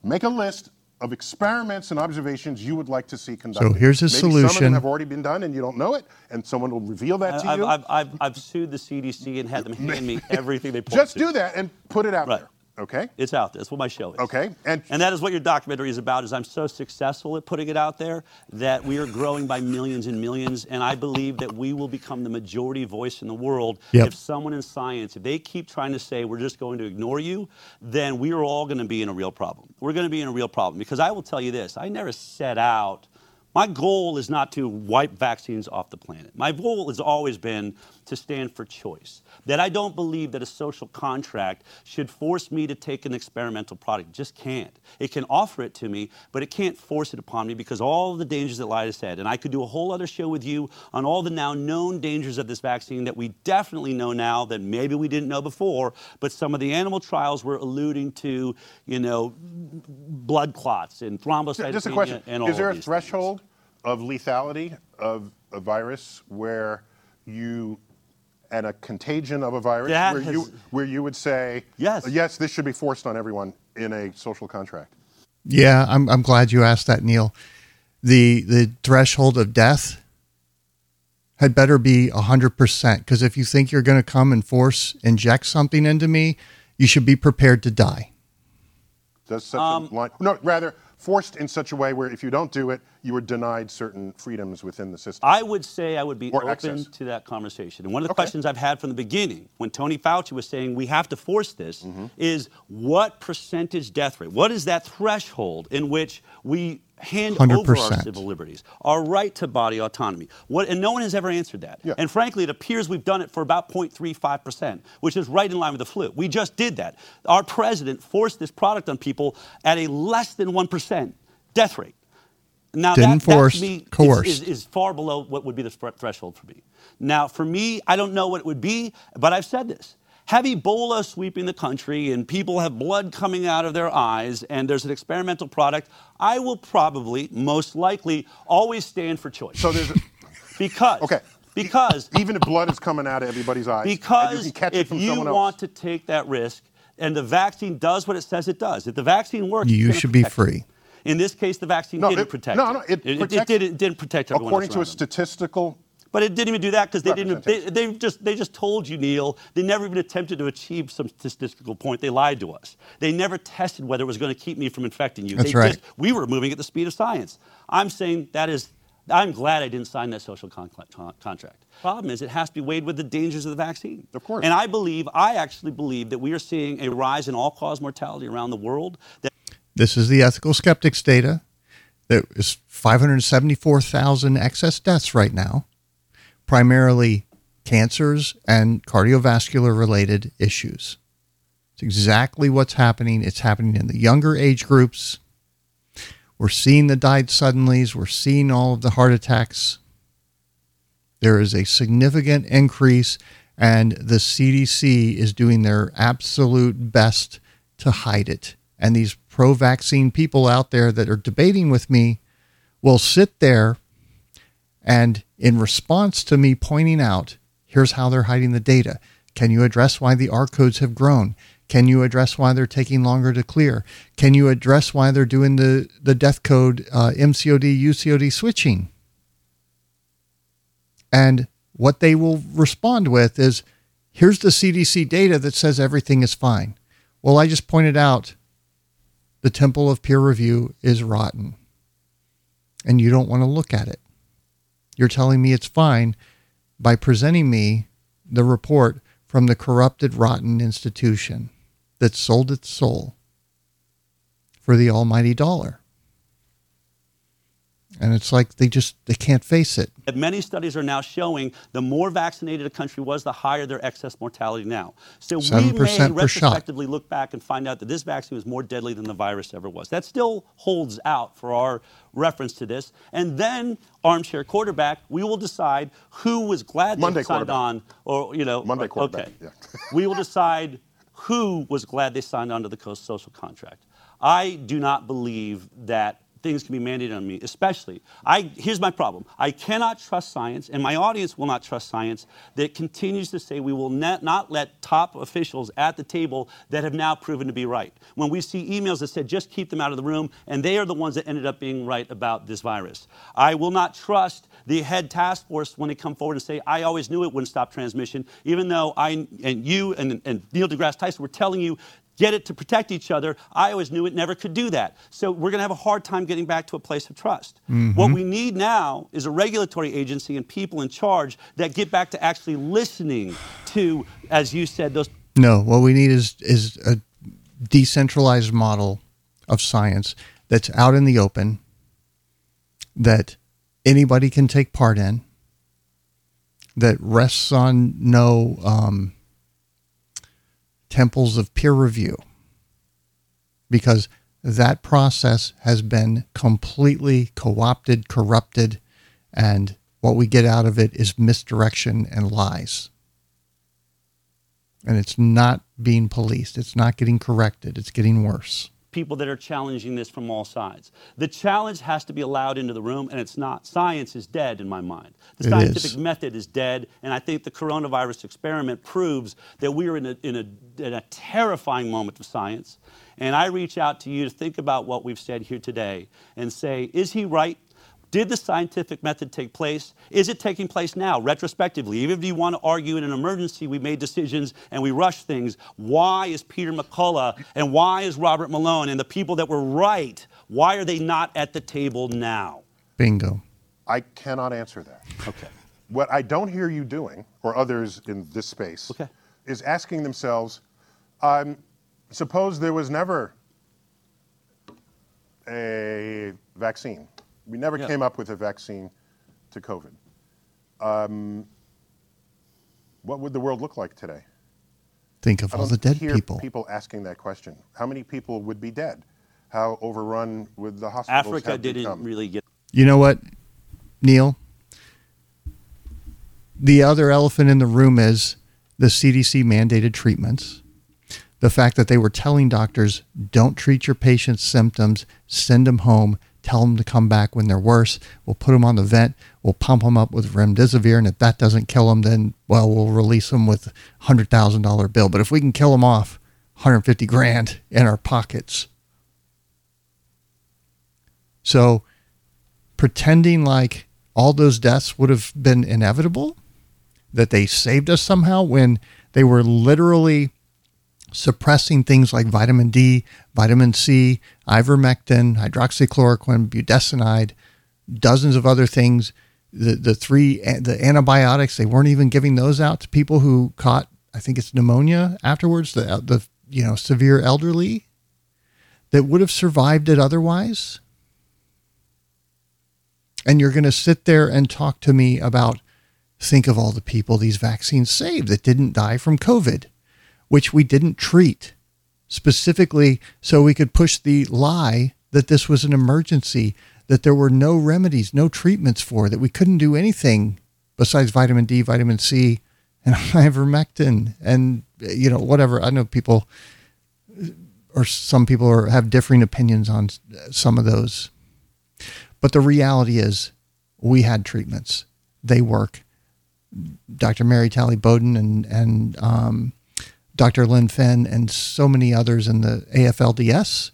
Make a list of experiments and observations you would like to see conducted. So here's his Maybe Some of them have already been done and you don't know it, and someone will reveal that to I've, you. I've, I've, I've sued the CDC and had them hand me [LAUGHS] everything they point Just to. do that and put it out Right. there. Okay. It's out there. That's what my show is. Okay, and- and that is what your documentary is about. Is I'm so successful at putting it out there that we are growing by millions and millions, and I believe that we will become the majority voice in the world Yep. if someone in science, if they keep trying to say we're just going to ignore you, then we are all going to be in a real problem. We're going to be in a real problem because I will tell you this: I never set out. My goal is not to wipe vaccines off the planet. My goal has always been to stand for choice. That I don't believe that a social contract should force me to take an experimental product. Just can't. It can offer it to me, but it can't force it upon me because all the dangers that Lyda said. And I could do a whole other show with you on all the now known dangers of this vaccine that we definitely know now that maybe we didn't know before, but some of the animal trials were alluding to, you know, blood clots and thrombocytopenia Just a question: and all Is there a threshold of lethality of a virus where you and a contagion of a virus That where you where you would say Yes. yes this should be forced on everyone in a social contract Yeah, I'm I'm glad you asked that, Neil. The the threshold of death had better be hundred percent because if you think you're going to come and force inject something into me, you should be prepared to die. that's such Um, a line no rather forced in such a way where if you don't do it you are denied certain freedoms within the system I would say I would be Or open access. to that conversation. And one of the Okay. questions I've had from the beginning, when Tony Fauci was saying we have to force this, Mm-hmm. is what percentage death rate? What is that threshold in which we hand 100%. over our civil liberties, our right to body autonomy? What, and no one has ever answered that. Yeah. And frankly, it appears we've done it for about 0.35%, which is right in line with the flu. We just did that. Our president forced this product on people at a less than 1%. Death rate. Now Didn't that, that force, to me is- coerced. Is, is far below what would be the threshold for me. Now, for me, I don't know what it would be, but I've said this. Have Ebola sweeping the country and people have blood coming out of their eyes and there's an experimental product, I will probably, most likely, always stand for choice. So there's a, [LAUGHS] because Okay. because even if blood is coming out of everybody's eyes, and you because can catch it if from you someone else. want to take that risk and the vaccine does what it says it does, if the vaccine works, You should be protect you. free. In this case, the vaccine No, didn't it- protect. no, no, it it, protects- did, it didn't protect everyone. according else to a them. statistical But it didn't even do that because they didn't. They, they just they just told you, Neil. They never even attempted to achieve some statistical point. They lied to us. They never tested whether it was going to keep me from infecting you. That's they right. Just, we were moving at the speed of science. I'm saying that is. I'm glad I didn't sign that social con- con- contract. Problem is, it has to be weighed with the dangers of the vaccine. Of course. And I believe, I actually believe that we are seeing a rise in all-cause mortality around the world. That This is the ethical skeptics data. There is 574,000 excess deaths right now, primarily cancers and cardiovascular related issues. It's exactly what's happening. It's happening in the younger age groups. We're seeing the died suddenlies. We're seeing all of the heart attacks. There is a significant increase, and the CDC is doing their absolute best to hide it. And these pro vaccine people out there that are debating with me will sit there and, in response to me pointing out, here's how they're hiding the data. Can you address why the R codes have grown? Can you address why they're taking longer to clear? Can you address why they're doing the, the death code uh, MCOD, UCOD switching? And what they will respond with is here's the CDC data that says everything is fine. Well, I just pointed out the temple of peer review is rotten and you don't want to look at it. You're telling me it's fine by presenting me the report from the corrupted, rotten institution that sold its soul for the almighty dollar. And it's like they just they can't face it. that many studies are now showing the more vaccinated a country was, the higher their excess mortality now. So we 7% may per shot. retrospectively look back and find out that this vaccine was more deadly than the virus ever was. That still holds out for our reference to this. And then, armchair quarterback, we will decide who was glad they signed on, or you know, Monday quarterback, Okay, yeah. [LAUGHS] we will decide who was glad they signed on to the co- social contract. I do not believe that things can be mandated on me, especially. I, here's my problem. I cannot trust science, and my audience will not trust science that continues to say we will not, not let top officials at the table that have now proven to be right. When we see emails that said just keep them out of the room, and they are the ones that ended up being right about this virus. I will not trust the head task force when they come forward and say, I always knew it wouldn't stop transmission, even though I and you and, and Neil deGrasse Tyson were telling you get it to protect each other. I always knew it never could do that. So we're going to have a hard time getting back to a place of trust. What we need now is a regulatory agency and people in charge that get back to actually listening to, as you said, those No, what we need is is a decentralized model of science that's out in the open that anybody can take part in that rests on no um, temples of peer review because that process has been completely co-opted corrupted and what we get out of it is misdirection and lies and it's not being policed. It's not getting corrected. It's getting worse. People that are challenging this from all sides. The challenge has to be allowed into the room, and it's not. Science is dead in my mind. The It scientific is. method is dead, and I think the coronavirus experiment proves that we are in a, in, a, in a terrifying moment of science. And I reach out to you to think about what we've said here today and say, is he right? Did the scientific method take place? Is it taking place now, retrospectively? Even if you want to argue in an emergency, we made decisions and we rushed things. Why is Peter McCullough and why is Robert Malone and the people that were right, why are they not at the table now? Bingo. I cannot answer that. Okay. What I don't hear you doing, or others in this space, Okay. is asking themselves, um, suppose there was never a vaccine. We never Yeah. came up with a vaccine to COVID. Um, what would the world look like today? Think of I all the dead hear people. people asking that question. How many people would be dead? how overrun would the hospitals Africa have didn't become. really get. You know what, Neil? The other elephant in the room is the CDC mandated treatments. The fact that they were telling doctors, don't treat your patient's symptoms, send them home, tell them to come back when they're worse. We'll put them on the vent, we'll pump them up with remdesivir, and if that doesn't kill them, then, well, we'll release them with a $100,000 bill. But if we can kill them off, 150 grand in our pockets. So pretending like all those deaths would have been inevitable, that they saved us somehow when they were literally suppressing things like vitamin D, vitamin C, ivermectin, hydroxychloroquine, budesonide, dozens of other things. The the three the antibiotics they weren't even giving those out to people who caught I think it's pneumonia afterwards. The uh, the you know severe elderly that would have survived it otherwise. And you're going to sit there and talk to me about think of all the people these vaccines saved that didn't die from COVID, which we didn't treat specifically so we could push the lie that this was an emergency, that there were no remedies, no treatments for, that we couldn't do anything besides vitamin D, vitamin C, and [LAUGHS] ivermectin, and you know whatever. I know people or some people are, have differing opinions on some of those. But the reality is, we had treatments. They work. Dr. Mary Talley Bowden and and um, Dr. Lynn Fenn and so many others in the AFLDS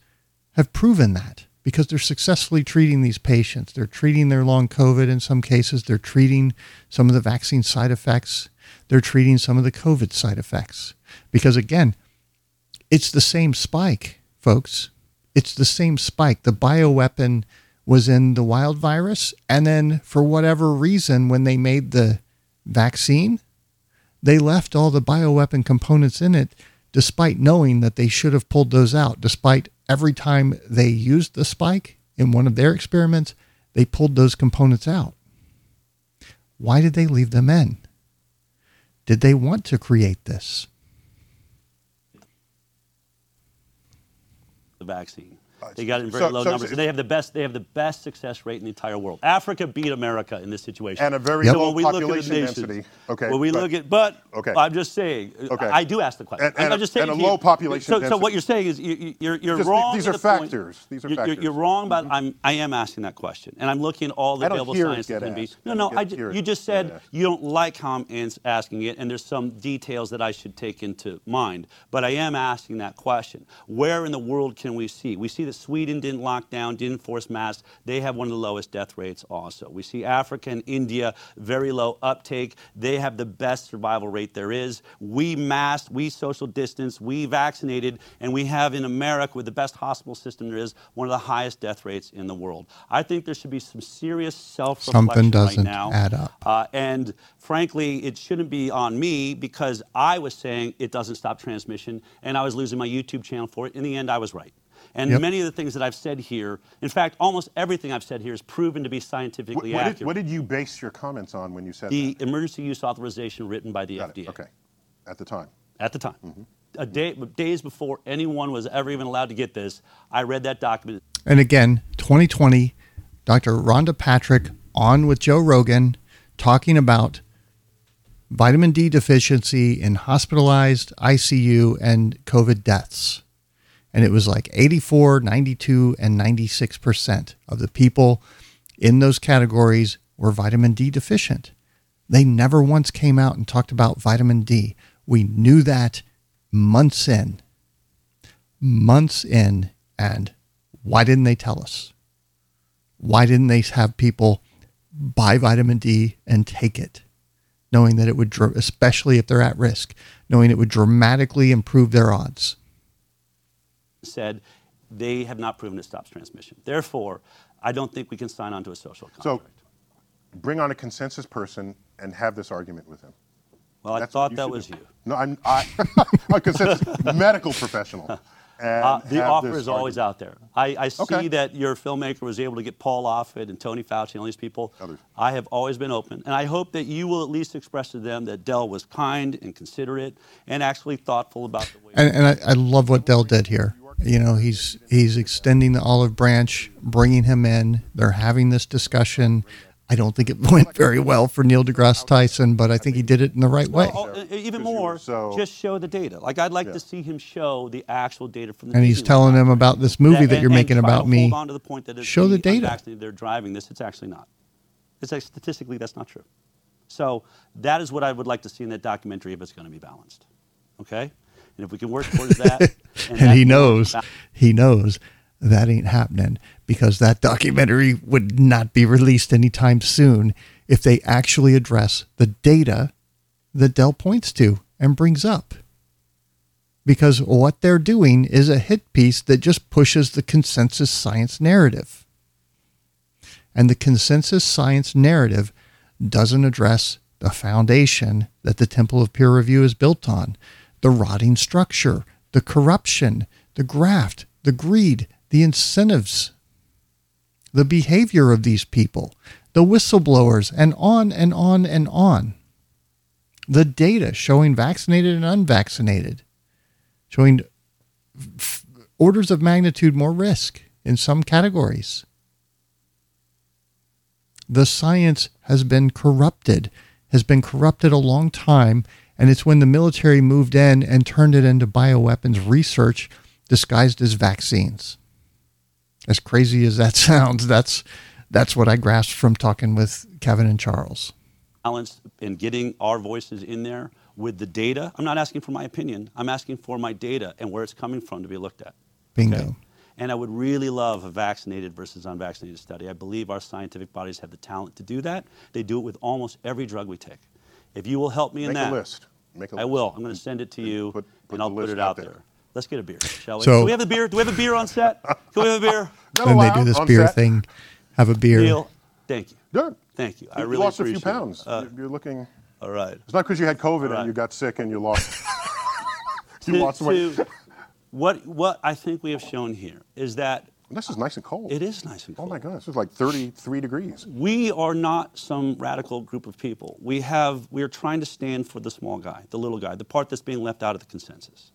have proven that because they're successfully treating these patients. They're treating their long COVID in some cases. They're treating some of the vaccine side effects. They're treating some of the COVID side effects. Because again, it's the same spike, folks. It's the same spike. The bioweapon was in the wild virus. And then, for whatever reason, when they made the vaccine, they left all the bioweapon components in it, despite knowing that they should have pulled those out. Despite every time they used the spike in one of their experiments, they pulled those components out. Why did they leave them in? Did they want to create this? the vaccine. They got it in very so- low so- numbers. and they have the best. They have the best success rate in the entire world. Africa beat America in this situation. And a very Yep. low when we look at the population nations, density. Okay. When we but- look at, but Okay. I'm just saying. Okay. I do ask the question. And- and I'm a- just saying and a you- low population So, so what you're saying is you, you- you're you're wrong. these are point. factors. These are You're- factors. you're wrong, but mm-hmm. I'm I am asking that question, and I'm looking at all the I available science that can be. No, no. I get- ju- hear it you just said you don't like how I'm asking it, and there's some details that I should take into mind. But I am asking that question. Where in the world can we see? We see that Sweden didn't lock down, didn't force masks. They have one of the lowest death rates also. We see Africa and India, very low uptake. They have the best survival rate there is. We masked, we social distance, we vaccinated, and we have in America, with the best hospital system there is, one of the highest death rates in the world. I think there should be some serious self reflection Something right now. add up. Uh, and frankly, it shouldn't be on me because I was saying it doesn't stop transmission, and I was losing my YouTube channel for it. In the end, I was right. And Yep. many of the things that I've said here, in fact, almost everything I've said here is proven to be What, scientifically what accurate. did, what did you base your comments on when you said the that? emergency use authorization written by the Got FDA it. Okay. At the time. at the time. Mm-hmm. A day, days before anyone was ever even allowed to get this, I read that document. And again, 2020, Dr. Rhonda Patrick on with Joe Rogan talking about vitamin D deficiency in hospitalized ICU and COVID deaths. And it was like 84, 92, and 96% of the people in those categories were vitamin D deficient. They never once came out and talked about vitamin D. We knew that months in months in and why didn't they tell us why didn't they have people buy vitamin d and take it knowing that it would especially if they're at risk knowing it would dramatically improve their odds said they have not proven it stops transmission. Therefore, I don't think we can sign on to a social contract. So bring on a consensus person and have this argument with him. well, I That's what thought that was do. you. No, I'm I, [LAUGHS] a consensus medical professional. [LAUGHS] And Uh, the have offer this is always out there. I, I see Okay. that your filmmaker was able to get Paul Offit and Tony Fauci and all these people. Others. I have always been open, and I hope that you will at least express to them that Dell was kind and considerate and actually thoughtful about the way. and, and I, I love what dell did here You know, he's he's extending the olive branch, bringing him in. They're having this discussion. I don't think it [LAUGHS] went very well for Neil deGrasse Tyson, but I think he did it in the right way. Well, even more, so- just show the data. Like I'd like to see him show the actual data from the. And he's telling them about this movie that and- you're and making try to about me. Hold on to the point that it's Show the the data. unvaccinated They're driving this. It's actually not. It's like statistically that's not true. So that is what I would like to see in that documentary if it's going to be balanced. Okay, and if we can work towards that, [LAUGHS] and that he knows he knows that ain't happening because that documentary would not be released anytime soon if they actually address the data that Dell points to and brings up. Because what they're doing is a hit piece that just pushes the consensus science narrative. And the consensus science narrative doesn't address the foundation that the temple of peer review is built on the rotting structure, the corruption, the graft, the greed, the incentives, the behavior of these people, the whistleblowers, and on and on and on. The data showing vaccinated and unvaccinated, showing f- orders of magnitude more risk in some categories the science has been corrupted, has been corrupted a long time. And it's when the military moved in and turned it into bioweapons research disguised as vaccines. As crazy as that [LAUGHS] sounds, that's that's what I grasped from talking with Kevin and Charles. balance in getting our voices in there with the data. I'm not asking for my opinion. I'm asking for my data and where it's coming from to be looked at. Bingo. And I would really love a vaccinated versus unvaccinated study. I believe our scientific bodies have the talent to do that. They do it with almost every drug we take. If you will help me in Make that, a list. Make a I list. will. I'm going to send it to you, Put- put and I'll put list it out out there. there. Let's get a beer, shall we? So- Do we have a beer? Do we have a beer on set? Can we have a beer? [LAUGHS] No, Then they allowed do this on beer set. thing, have a beer. Neil, thank you. Good. Thank you. I You really lost a appreciate few it. pounds. Uh, You're- You're looking. all right. It's not because you had COVID Right. and you got sick and you lost. [LAUGHS] [LAUGHS] you To- lost weight. to- what what I think we have shown here is that This is nice and cold. it is nice and oh cold. Oh cold. my goodness, it's like 33 degrees. we are not some radical group of people. We have we are trying to stand for the small guy, the little guy, the part that's being left out of the consensus.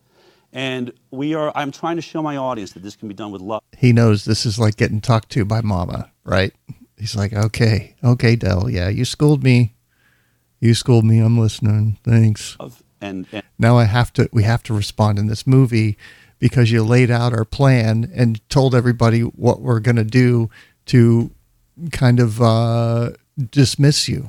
And we are I'm trying to show my audience that this can be done with love. He knows this is like getting talked to by mama, right? He's like, okay, okay, Dell, yeah, you schooled me. You schooled me. I'm listening. Thanks. And, and now I have to we have to respond in this movie because you laid out our plan and told everybody what we're going to do to kind of uh, dismiss you.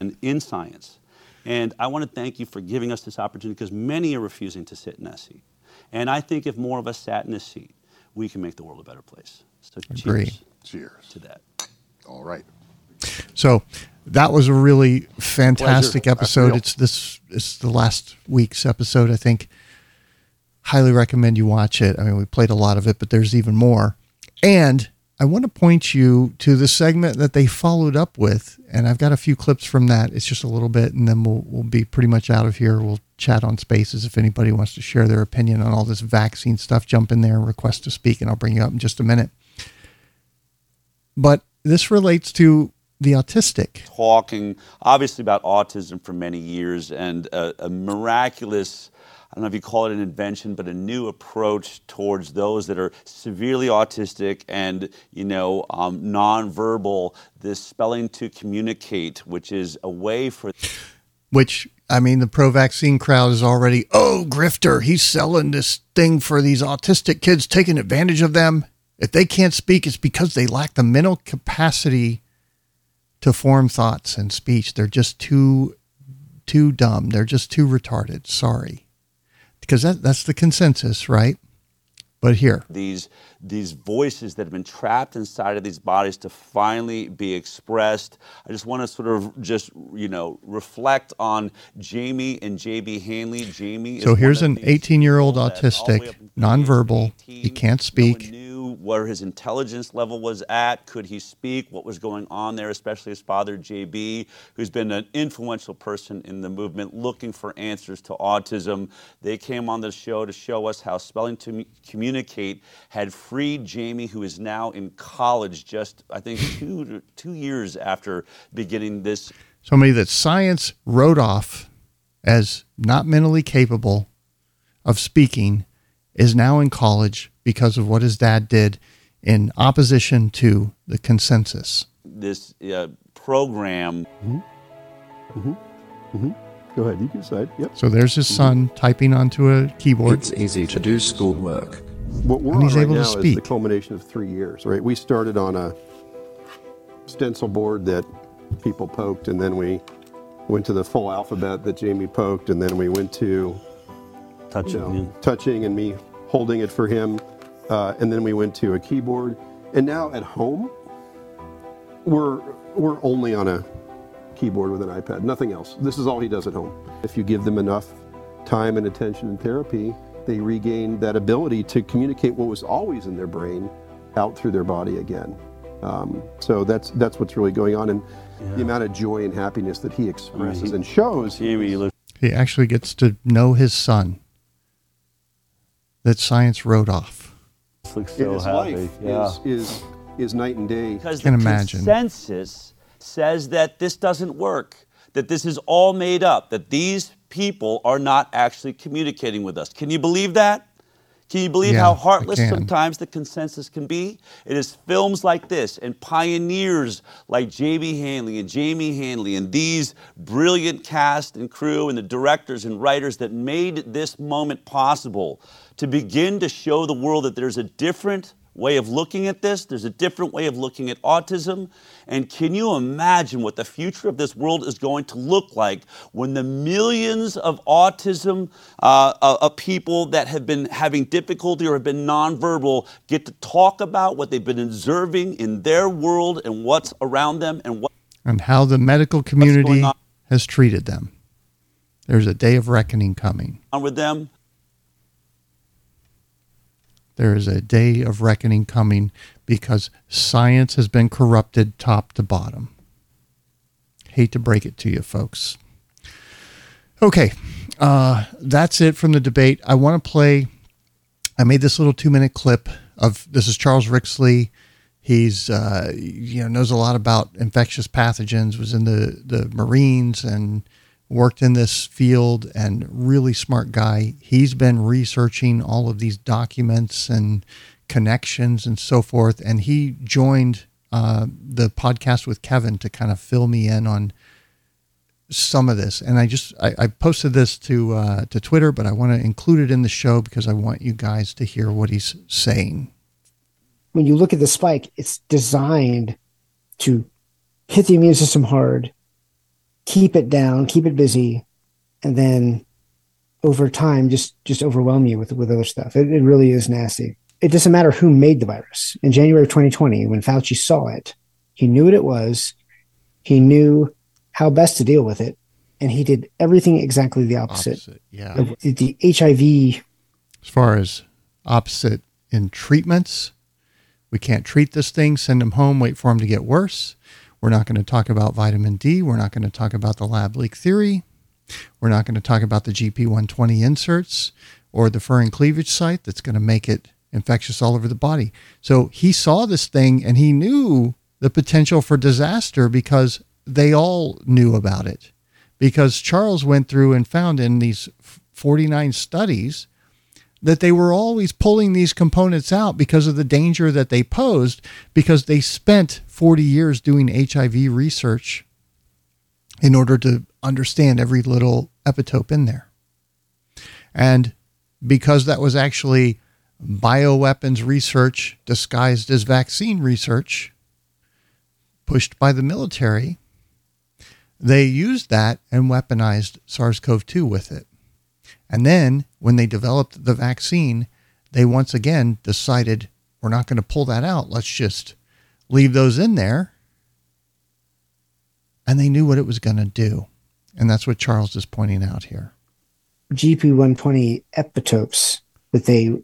and in science. And I want to thank you for giving us this opportunity because many are refusing to sit in that seat. And I think if more of us sat in this seat, we can make the world a better place. So Agree. cheers Cheers. to that. All right. So that was a really fantastic Pleasure. episode. It's this it's the last week's episode. I think highly recommend you watch it. I mean, we played a lot of it, but there's even more. And I want to point you to the segment that they followed up with, and I've got a few clips from that. It's just a little bit, and then we'll we'll be pretty much out of here. We'll chat on Spaces if anybody wants to share their opinion on all this vaccine stuff. Jump in there and request to speak, and I'll bring you up in just a minute. But this relates to the autistic. Talking obviously about autism for many years and a, a miraculous, I don't know if you call it an invention, but a new approach towards those that are severely autistic and, you know, um, nonverbal, this spelling to communicate, which is a way for which I mean, the pro vaccine crowd is already, oh, grifter, he's selling this thing for these autistic kids, taking advantage of them. If they can't speak, it's because they lack the mental capacity to form thoughts and speech. They're just too, too dumb. They're just too retarded. Sorry. Because that, that's the consensus, right? But here, these these voices that have been trapped inside of these bodies to finally be expressed. I just want to sort of just you know reflect on Jamie and JB Handley. Jamie. is So here's an 18-year-old people that all the way autistic, up until the age of nonverbal, he can't speak. one knew where his intelligence level was at. Could he speak? What was going on there? Especially his father, JB, who's been an influential person in the movement, looking for answers to autism. They came on the show to show us how spelling to communicate had freed Jamie, who is now in college, just I think [LAUGHS] two two years after beginning this somebody that science wrote off as not mentally capable of speaking is now in college because of what his dad did in opposition to the consensus. This uh, program. Mm-hmm. Mm-hmm. Mm-hmm. Go ahead, you can decide. Yep. So there's his son typing onto a keyboard. It's easy to do schoolwork. What we're And he's on right able to now speak. is the culmination of three years, right? We started on a stencil board that people poked, and then we went to the full alphabet that Jamie poked, and then we went to Touching. you know, touching and me holding it for him, uh, and then we went to a keyboard, and now at home, we're we're only on a keyboard with an iPad, nothing else. This is all he does at home. If you give them enough time and attention and therapy, they regain that ability to communicate what was always in their brain out through their body again. Um, so that's that's what's really going on, and the amount of joy and happiness that he expresses and shows. Jamie, you look He actually gets to know his son that science wrote off. looks so his happy. life Yeah. is, is is night and day. Because Can the imagine. consensus says that this doesn't work, that this is all made up, that these people are not actually communicating with us. Can you believe that? Can you believe Yeah, how heartless sometimes the consensus can be? It is films like this and pioneers like Jamie Handley and Jamie Handley and these brilliant cast and crew and the directors and writers that made this moment possible to begin to show the world that there's a different way of looking at this. There's a different way of looking at autism. And can you imagine what the future of this world is going to look like when the millions of autism uh, uh, uh, people that have been having difficulty or have been nonverbal get to talk about what they've been observing in their world and what's around them and what and how the medical community has treated them. There's a day of reckoning coming. on with them? There is a day of reckoning coming because science has been corrupted top to bottom. Hate to break it to you, folks. Okay, uh, that's it from the debate. I want to play. I made this little two minute clip of this is Charles Rixey. He's uh, you know knows a lot about infectious pathogens. Was in the the Marines and worked in this field and really smart guy. He's been researching all of these documents and connections and so forth. And he joined uh, the podcast with Kevin to kind of fill me in on some of this. And I just I, I posted this to uh, to Twitter, but I want to include it in the show because I want you guys to hear what he's saying. when you look at the spike, it's designed to hit the immune system hard, keep it down, keep it busy, and then over time just just overwhelm you with with other stuff. It, it really is nasty. It doesn't matter who made the virus. In January of 2020, when Fauci saw it, he knew what it was. He knew how best to deal with it, and he did everything exactly the opposite. Opposite, yeah. the, the HIV As far as opposite in treatments, we can't treat this thing, send them home, wait for them to get worse. We're not going to talk about vitamin D. We're not going to talk about the lab leak theory. We're not going to talk about the GP120 inserts or the furin cleavage site that's going to make it infectious all over the body. So he saw this thing and he knew the potential for disaster because they all knew about it. Because Charles went through and found in these 49 studies that they were always pulling these components out because of the danger that they posed because they spent 40 years doing HIV research in order to understand every little epitope in there. And because that was actually bioweapons research disguised as vaccine research pushed by the military, they used that and weaponized SARS CoV 2 with it. And then when they developed the vaccine, they once again decided we're not going to pull that out. Let's just leave those in there. And they knew what it was going to do. And that's what Charles is pointing out here. GP120 epitopes that they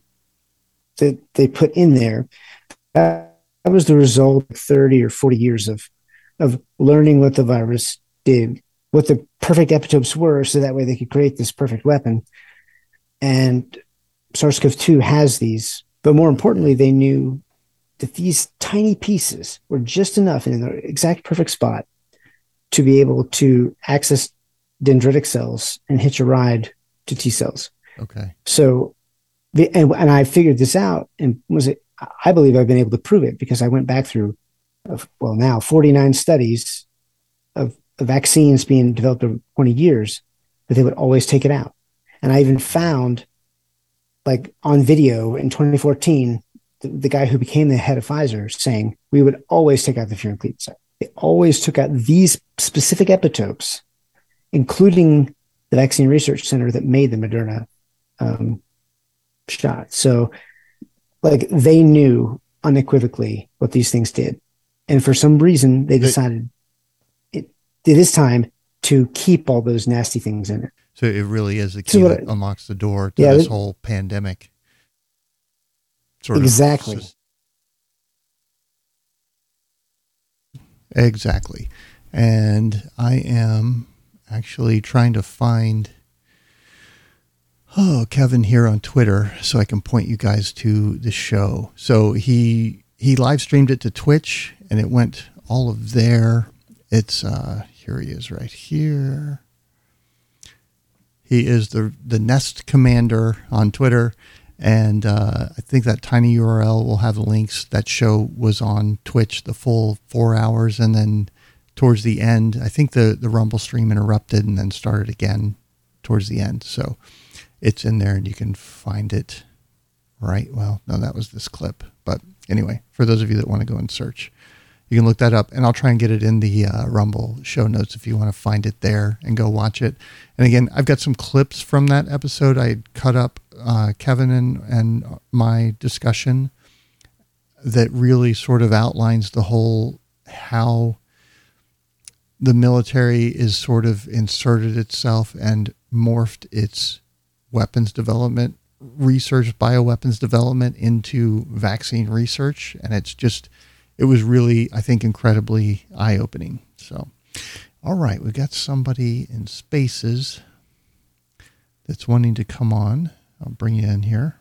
that they put in there. That, was the result of 30 or 40 years of of learning what the virus did, what the perfect epitopes were, so that way they could create this perfect weapon. And SARS-CoV-2 has these, but more importantly, they knew that these tiny pieces were just enough in the exact perfect spot to be able to access dendritic cells and hitch a ride to T cells. Okay. So the, and, and I figured this out and was it, I believe I've been able to prove it because I went back through, well, now 49 studies of, of vaccines being developed over 20 years that they would always take it out. And I even found, like on video in 2014, the, the guy who became the head of Pfizer saying we would always take out the furin cleavage They always took out these specific epitopes, including the Vaccine Research Center that made the Moderna um, shot. So, like, they knew unequivocally what these things did. And for some reason, they decided it, it is time to keep all those nasty things in it. So it really is the key so that I, unlocks the door to yeah, this whole pandemic. Sort exactly. Of, exactly. And I am actually trying to find oh Kevin here on Twitter so I can point you guys to the show. So he he live streamed it to Twitch and it went all of there. It's uh here he is right here. He is the the Nest Commander on Twitter, and uh, I think that tiny URL will have the links. That show was on Twitch the full four hours, and then towards the end, I think the the Rumble stream interrupted and then started again towards the end. So it's in there, and you can find it. Right. Well, no, that was this clip, but anyway, for those of you that want to go and search you can look that up and I'll try and get it in the uh, Rumble show notes if you want to find it there and go watch it. And again, I've got some clips from that episode. I cut up uh, Kevin and, and my discussion that really sort of outlines the whole how the military is sort of inserted itself and morphed its weapons development research, bioweapons development into vaccine research. And it's just it was really, I think, incredibly eye opening. So, all right, we've got somebody in spaces that's wanting to come on. I'll bring you in here.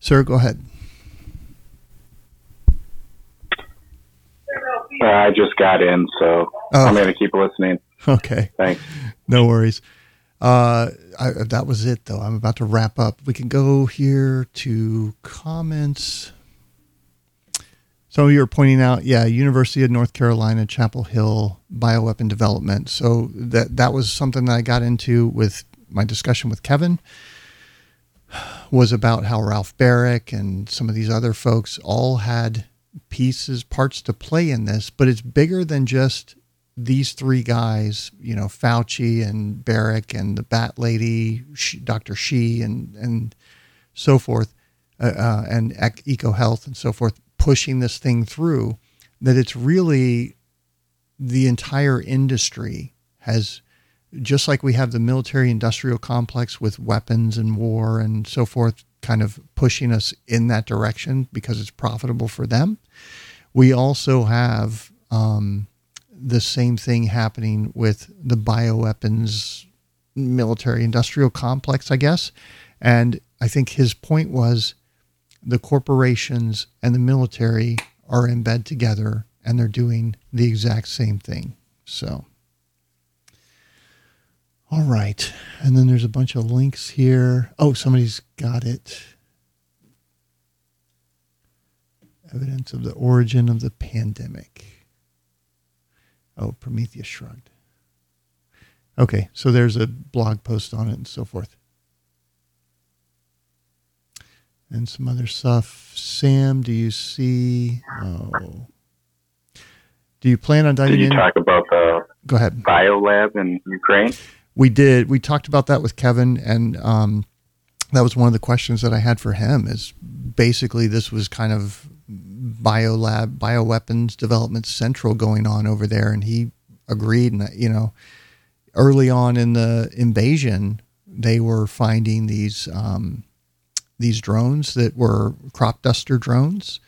Sir, go ahead. Uh, I just got in, so oh. I'm going to keep listening. Okay. Thanks. No worries. Uh, I, that was it, though. I'm about to wrap up. We can go here to comments. So you're pointing out, yeah, University of North Carolina, Chapel Hill, bioweapon development. So that that was something that I got into with my discussion with Kevin [SIGHS] was about how Ralph Baric and some of these other folks all had pieces, parts to play in this, but it's bigger than just these three guys, you know, Fauci and Baric and the Bat Lady, Dr. Shi and and so forth, uh, uh, and EcoHealth and so forth pushing this thing through that it's really the entire industry has just like we have the military industrial complex with weapons and war and so forth kind of pushing us in that direction because it's profitable for them. We also have um, the same thing happening with the bioweapons military industrial complex i guess. And i think his point was the corporations and the military are in bed together and they're doing the exact same thing. So, all right. And then there's a bunch of links here. Oh, somebody's got it. Evidence of the origin of the pandemic. Oh, Prometheus shrugged. Okay, so there's a blog post on it and so forth and some other stuff. Sam, do you see? Oh, do you plan on diving did you in? talk about the go ahead biolab in Ukraine? We did. We talked about that with Kevin, and um, that was one of the questions that I had for him. Is basically this was kind of biolab, bioweapons development central going on over there, and he agreed. And you know, early on in the invasion, they were finding these. Um, these drones that were crop duster drones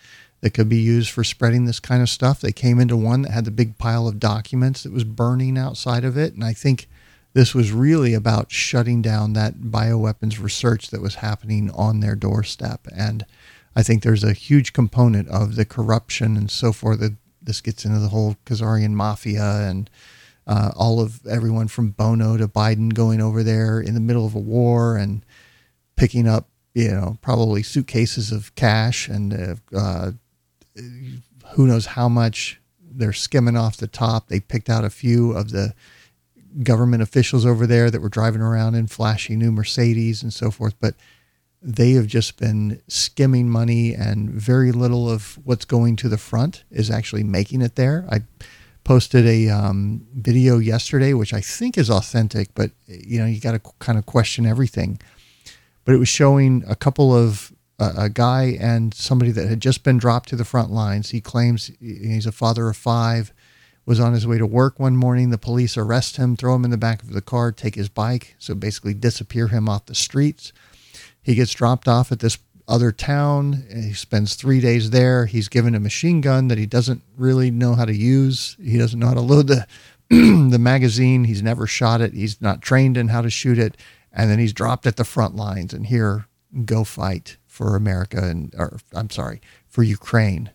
that could be used for spreading this kind of stuff. They came into one that had the big pile of documents that was burning outside of it. And I think this was really about shutting down that bioweapons research that was happening on their doorstep. And I think there's a huge component of the corruption and so forth that this gets into the whole Khazarian mafia and uh, all of everyone from Bono to Biden going over there in the middle of a war and picking up, you know, probably suitcases of cash and uh, uh, who knows how much they're skimming off the top. They picked out a few of the government officials over there that were driving around in flashy new Mercedes and so forth, but they have just been skimming money and very little of what's going to the front is actually making it there. I posted a um, video yesterday, which I think is authentic, but you know, you got to kind of question everything. But it was showing a couple of uh, a guy and somebody that had just been dropped to the front lines. He claims he's a father of five, was on his way to work one morning. The police arrest him, throw him in the back of the car, take his bike, so basically disappear him off the streets. He gets dropped off at this other town. He spends three days there. He's given a machine gun that he doesn't really know how to use. He doesn't know how to load the [CLEARS THROAT] the magazine. He's never shot it. He's not trained in how to shoot it. And then he's dropped at the front lines and here go fight for America and or I'm sorry, for Ukraine.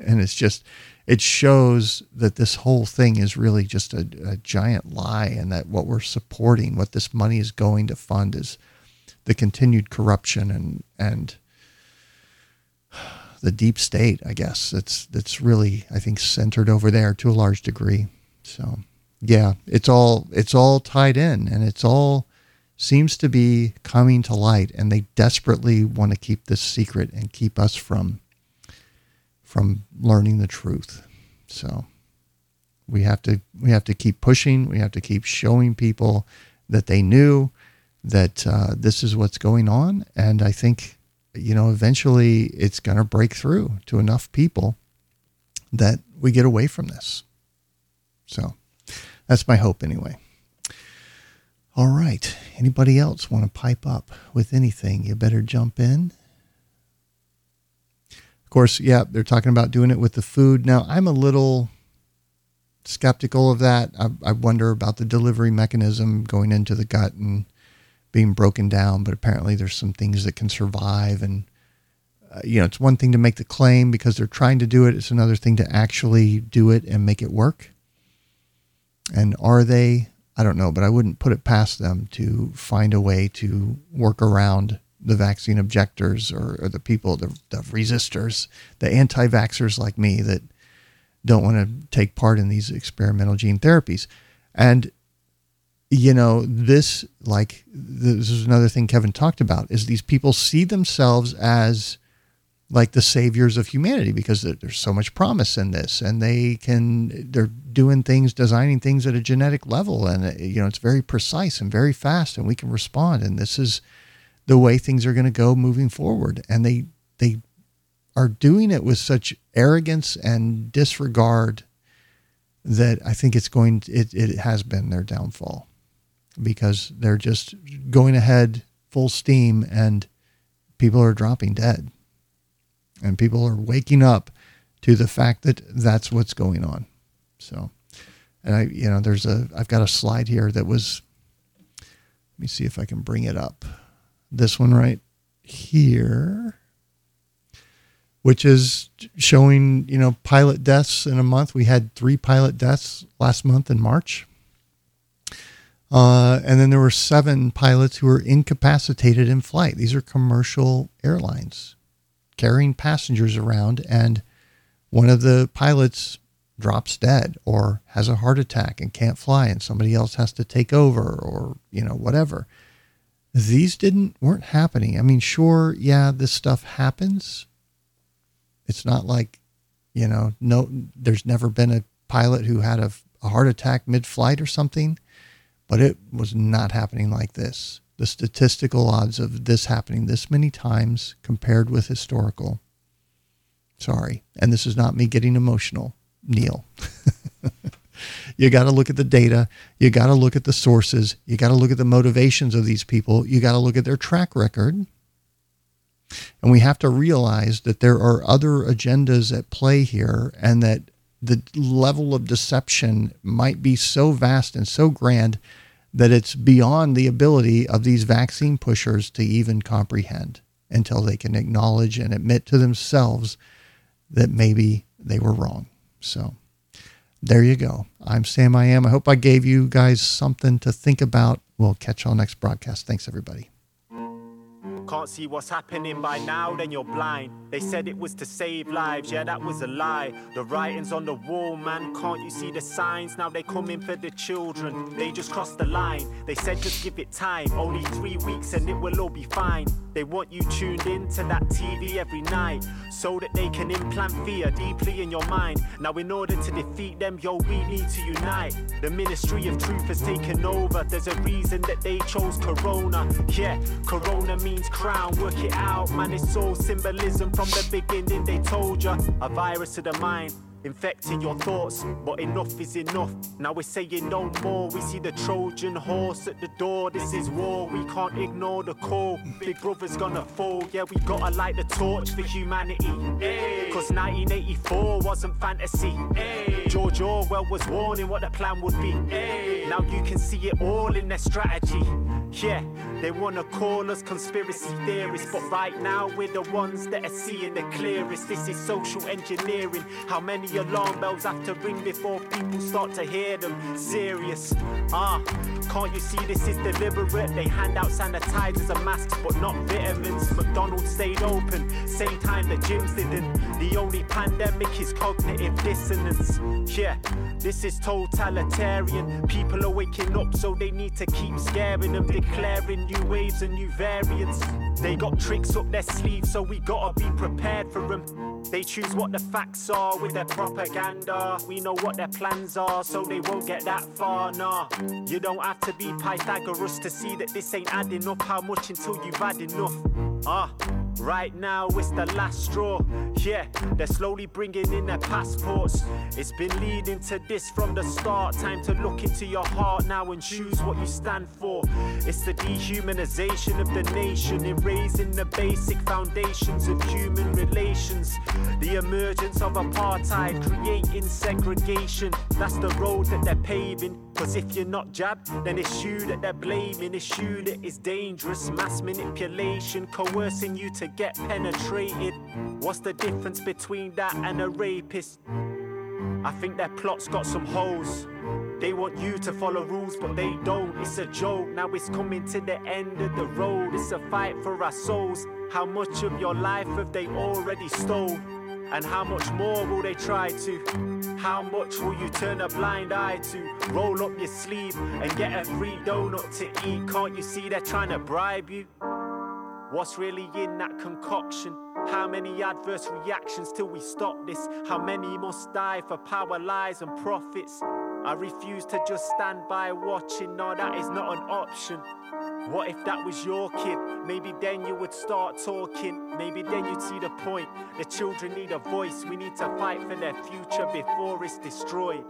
And it's just it shows that this whole thing is really just a, a giant lie and that what we're supporting, what this money is going to fund is the continued corruption and and the deep state, I guess. It's it's really I think centered over there to a large degree. So yeah, it's all it's all tied in and it's all seems to be coming to light and they desperately want to keep this secret and keep us from from learning the truth. So we have to we have to keep pushing, we have to keep showing people that they knew that uh, this is what's going on. And I think, you know, eventually it's going to break through to enough people that we get away from this. So that's my hope anyway. All right. Anybody else want to pipe up with anything? You better jump in. Of course, yeah, they're talking about doing it with the food. Now, I'm a little skeptical of that. I, I wonder about the delivery mechanism going into the gut and being broken down, but apparently there's some things that can survive. And, uh, you know, it's one thing to make the claim because they're trying to do it, it's another thing to actually do it and make it work. And are they? I don't know, but I wouldn't put it past them to find a way to work around the vaccine objectors or, or the people, the, the resistors, the anti vaxxers like me that don't want to take part in these experimental gene therapies. And you know, this, like, this is another thing Kevin talked about, is these people see themselves as like the saviors of humanity because there's so much promise in this and they can, they're doing things, designing things at a genetic level. And, uh, you know, it's very precise and very fast and we can respond. And this is the way things are going to go moving forward. And they, they are doing it with such arrogance and disregard that I think it's going, it, it has been their downfall because they're just going ahead full steam and people are dropping dead. And people are waking up to the fact that that's what's going on. So, and I, you know, there's a, I've got a slide here that was, let me see if I can bring it up. This one right here, which is showing, you know, pilot deaths in a month. We had three pilot deaths last month in March. Uh, and then there were seven pilots who were incapacitated in flight. These are commercial airlines carrying passengers around, and one of the pilots drops dead or has a heart attack and can't fly, and somebody else has to take over, or you know whatever. These didn't weren't happening. I mean, sure, yeah, this stuff happens. It's not like, you know, no, there's never been a pilot who had a, a heart attack mid-flight or something but it was not happening like this. The statistical odds of this happening this many times compared with historical. Sorry. And this is not me getting emotional, Neil. [LAUGHS] you got to look at the data. You got to look at the sources. You got to look at the motivations of these people. You got to look at their track record. And we have to realize that there are other agendas at play here and that the level of deception might be so vast and so grand that it's beyond the ability of these vaccine pushers to even comprehend until they can acknowledge and admit to themselves that maybe they were wrong. So there you go. I'm Sam I am. I hope I gave you guys something to think about. We'll catch y'all next broadcast. Thanks, everybody. Can't see what's happening by now, then you're blind. They said it was to save lives, yeah, that was a lie. The writing's on the wall, man. Can't you see the signs? Now they coming for the children. They just crossed the line. They said just give it time. Only three weeks and it will all be fine. They want you tuned in to that TV every night so that they can implant fear deeply in your mind. Now, in order to defeat them, yo, we need to unite. The ministry of truth has taken over. There's a reason that they chose Corona. Yeah, Corona means crown. Work it out, man. It's all symbolism from the beginning. They told ya a virus of the mind infecting your thoughts. But enough is enough. Now we're saying no more. We see the Trojan horse at the door. This is war. We can't ignore the call. Big brother's gonna fall. Yeah, we gotta light the torch for humanity. Cause 1984 wasn't fantasy. George Orwell was warning what the plan would be. Now you can see it all in their strategy. Yeah, they wanna call us conspiracy theorists, but right now we're the ones that are seeing the clearest. This is social engineering. How many alarm bells have to ring before people start to hear them? Serious. Ah, can't you see this is deliberate? They hand out sanitizers and masks, but not vitamins. McDonald's stayed open, same time the gyms didn't. The only pandemic is cognitive dissonance. Yeah, this is totalitarian. People are waking up, so they need to keep scaring them, declaring new waves and new variants. They got tricks up their sleeves, so we gotta be prepared for them. They choose what the facts are with their propaganda. We know what their plans are, so they won't get that far. Nah, you don't have to be Pythagoras to see that this ain't adding up. How much until you've had enough? Ah. Right now, it's the last straw. Yeah, they're slowly bringing in their passports. It's been leading to this from the start. Time to look into your heart now and choose what you stand for. It's the dehumanization of the nation, erasing the basic foundations of human relations. The emergence of apartheid, creating segregation. That's the road that they're paving. Cause if you're not jabbed, then it's you that they're blaming. It's you that is dangerous. Mass manipulation, coercing you to get penetrated. What's the difference between that and a rapist? I think their plot's got some holes. They want you to follow rules, but they don't. It's a joke. Now it's coming to the end of the road. It's a fight for our souls. How much of your life have they already stole? And how much more will they try to? How much will you turn a blind eye to? Roll up your sleeve and get a free donut to eat. Can't you see they're trying to bribe you? What's really in that concoction? How many adverse reactions till we stop this? How many must die for power, lies, and profits? I refuse to just stand by watching, no, that is not an option. What if that was your kid? Maybe then you would start talking. Maybe then you'd see the point. The children need a voice. We need to fight for their future before it's destroyed.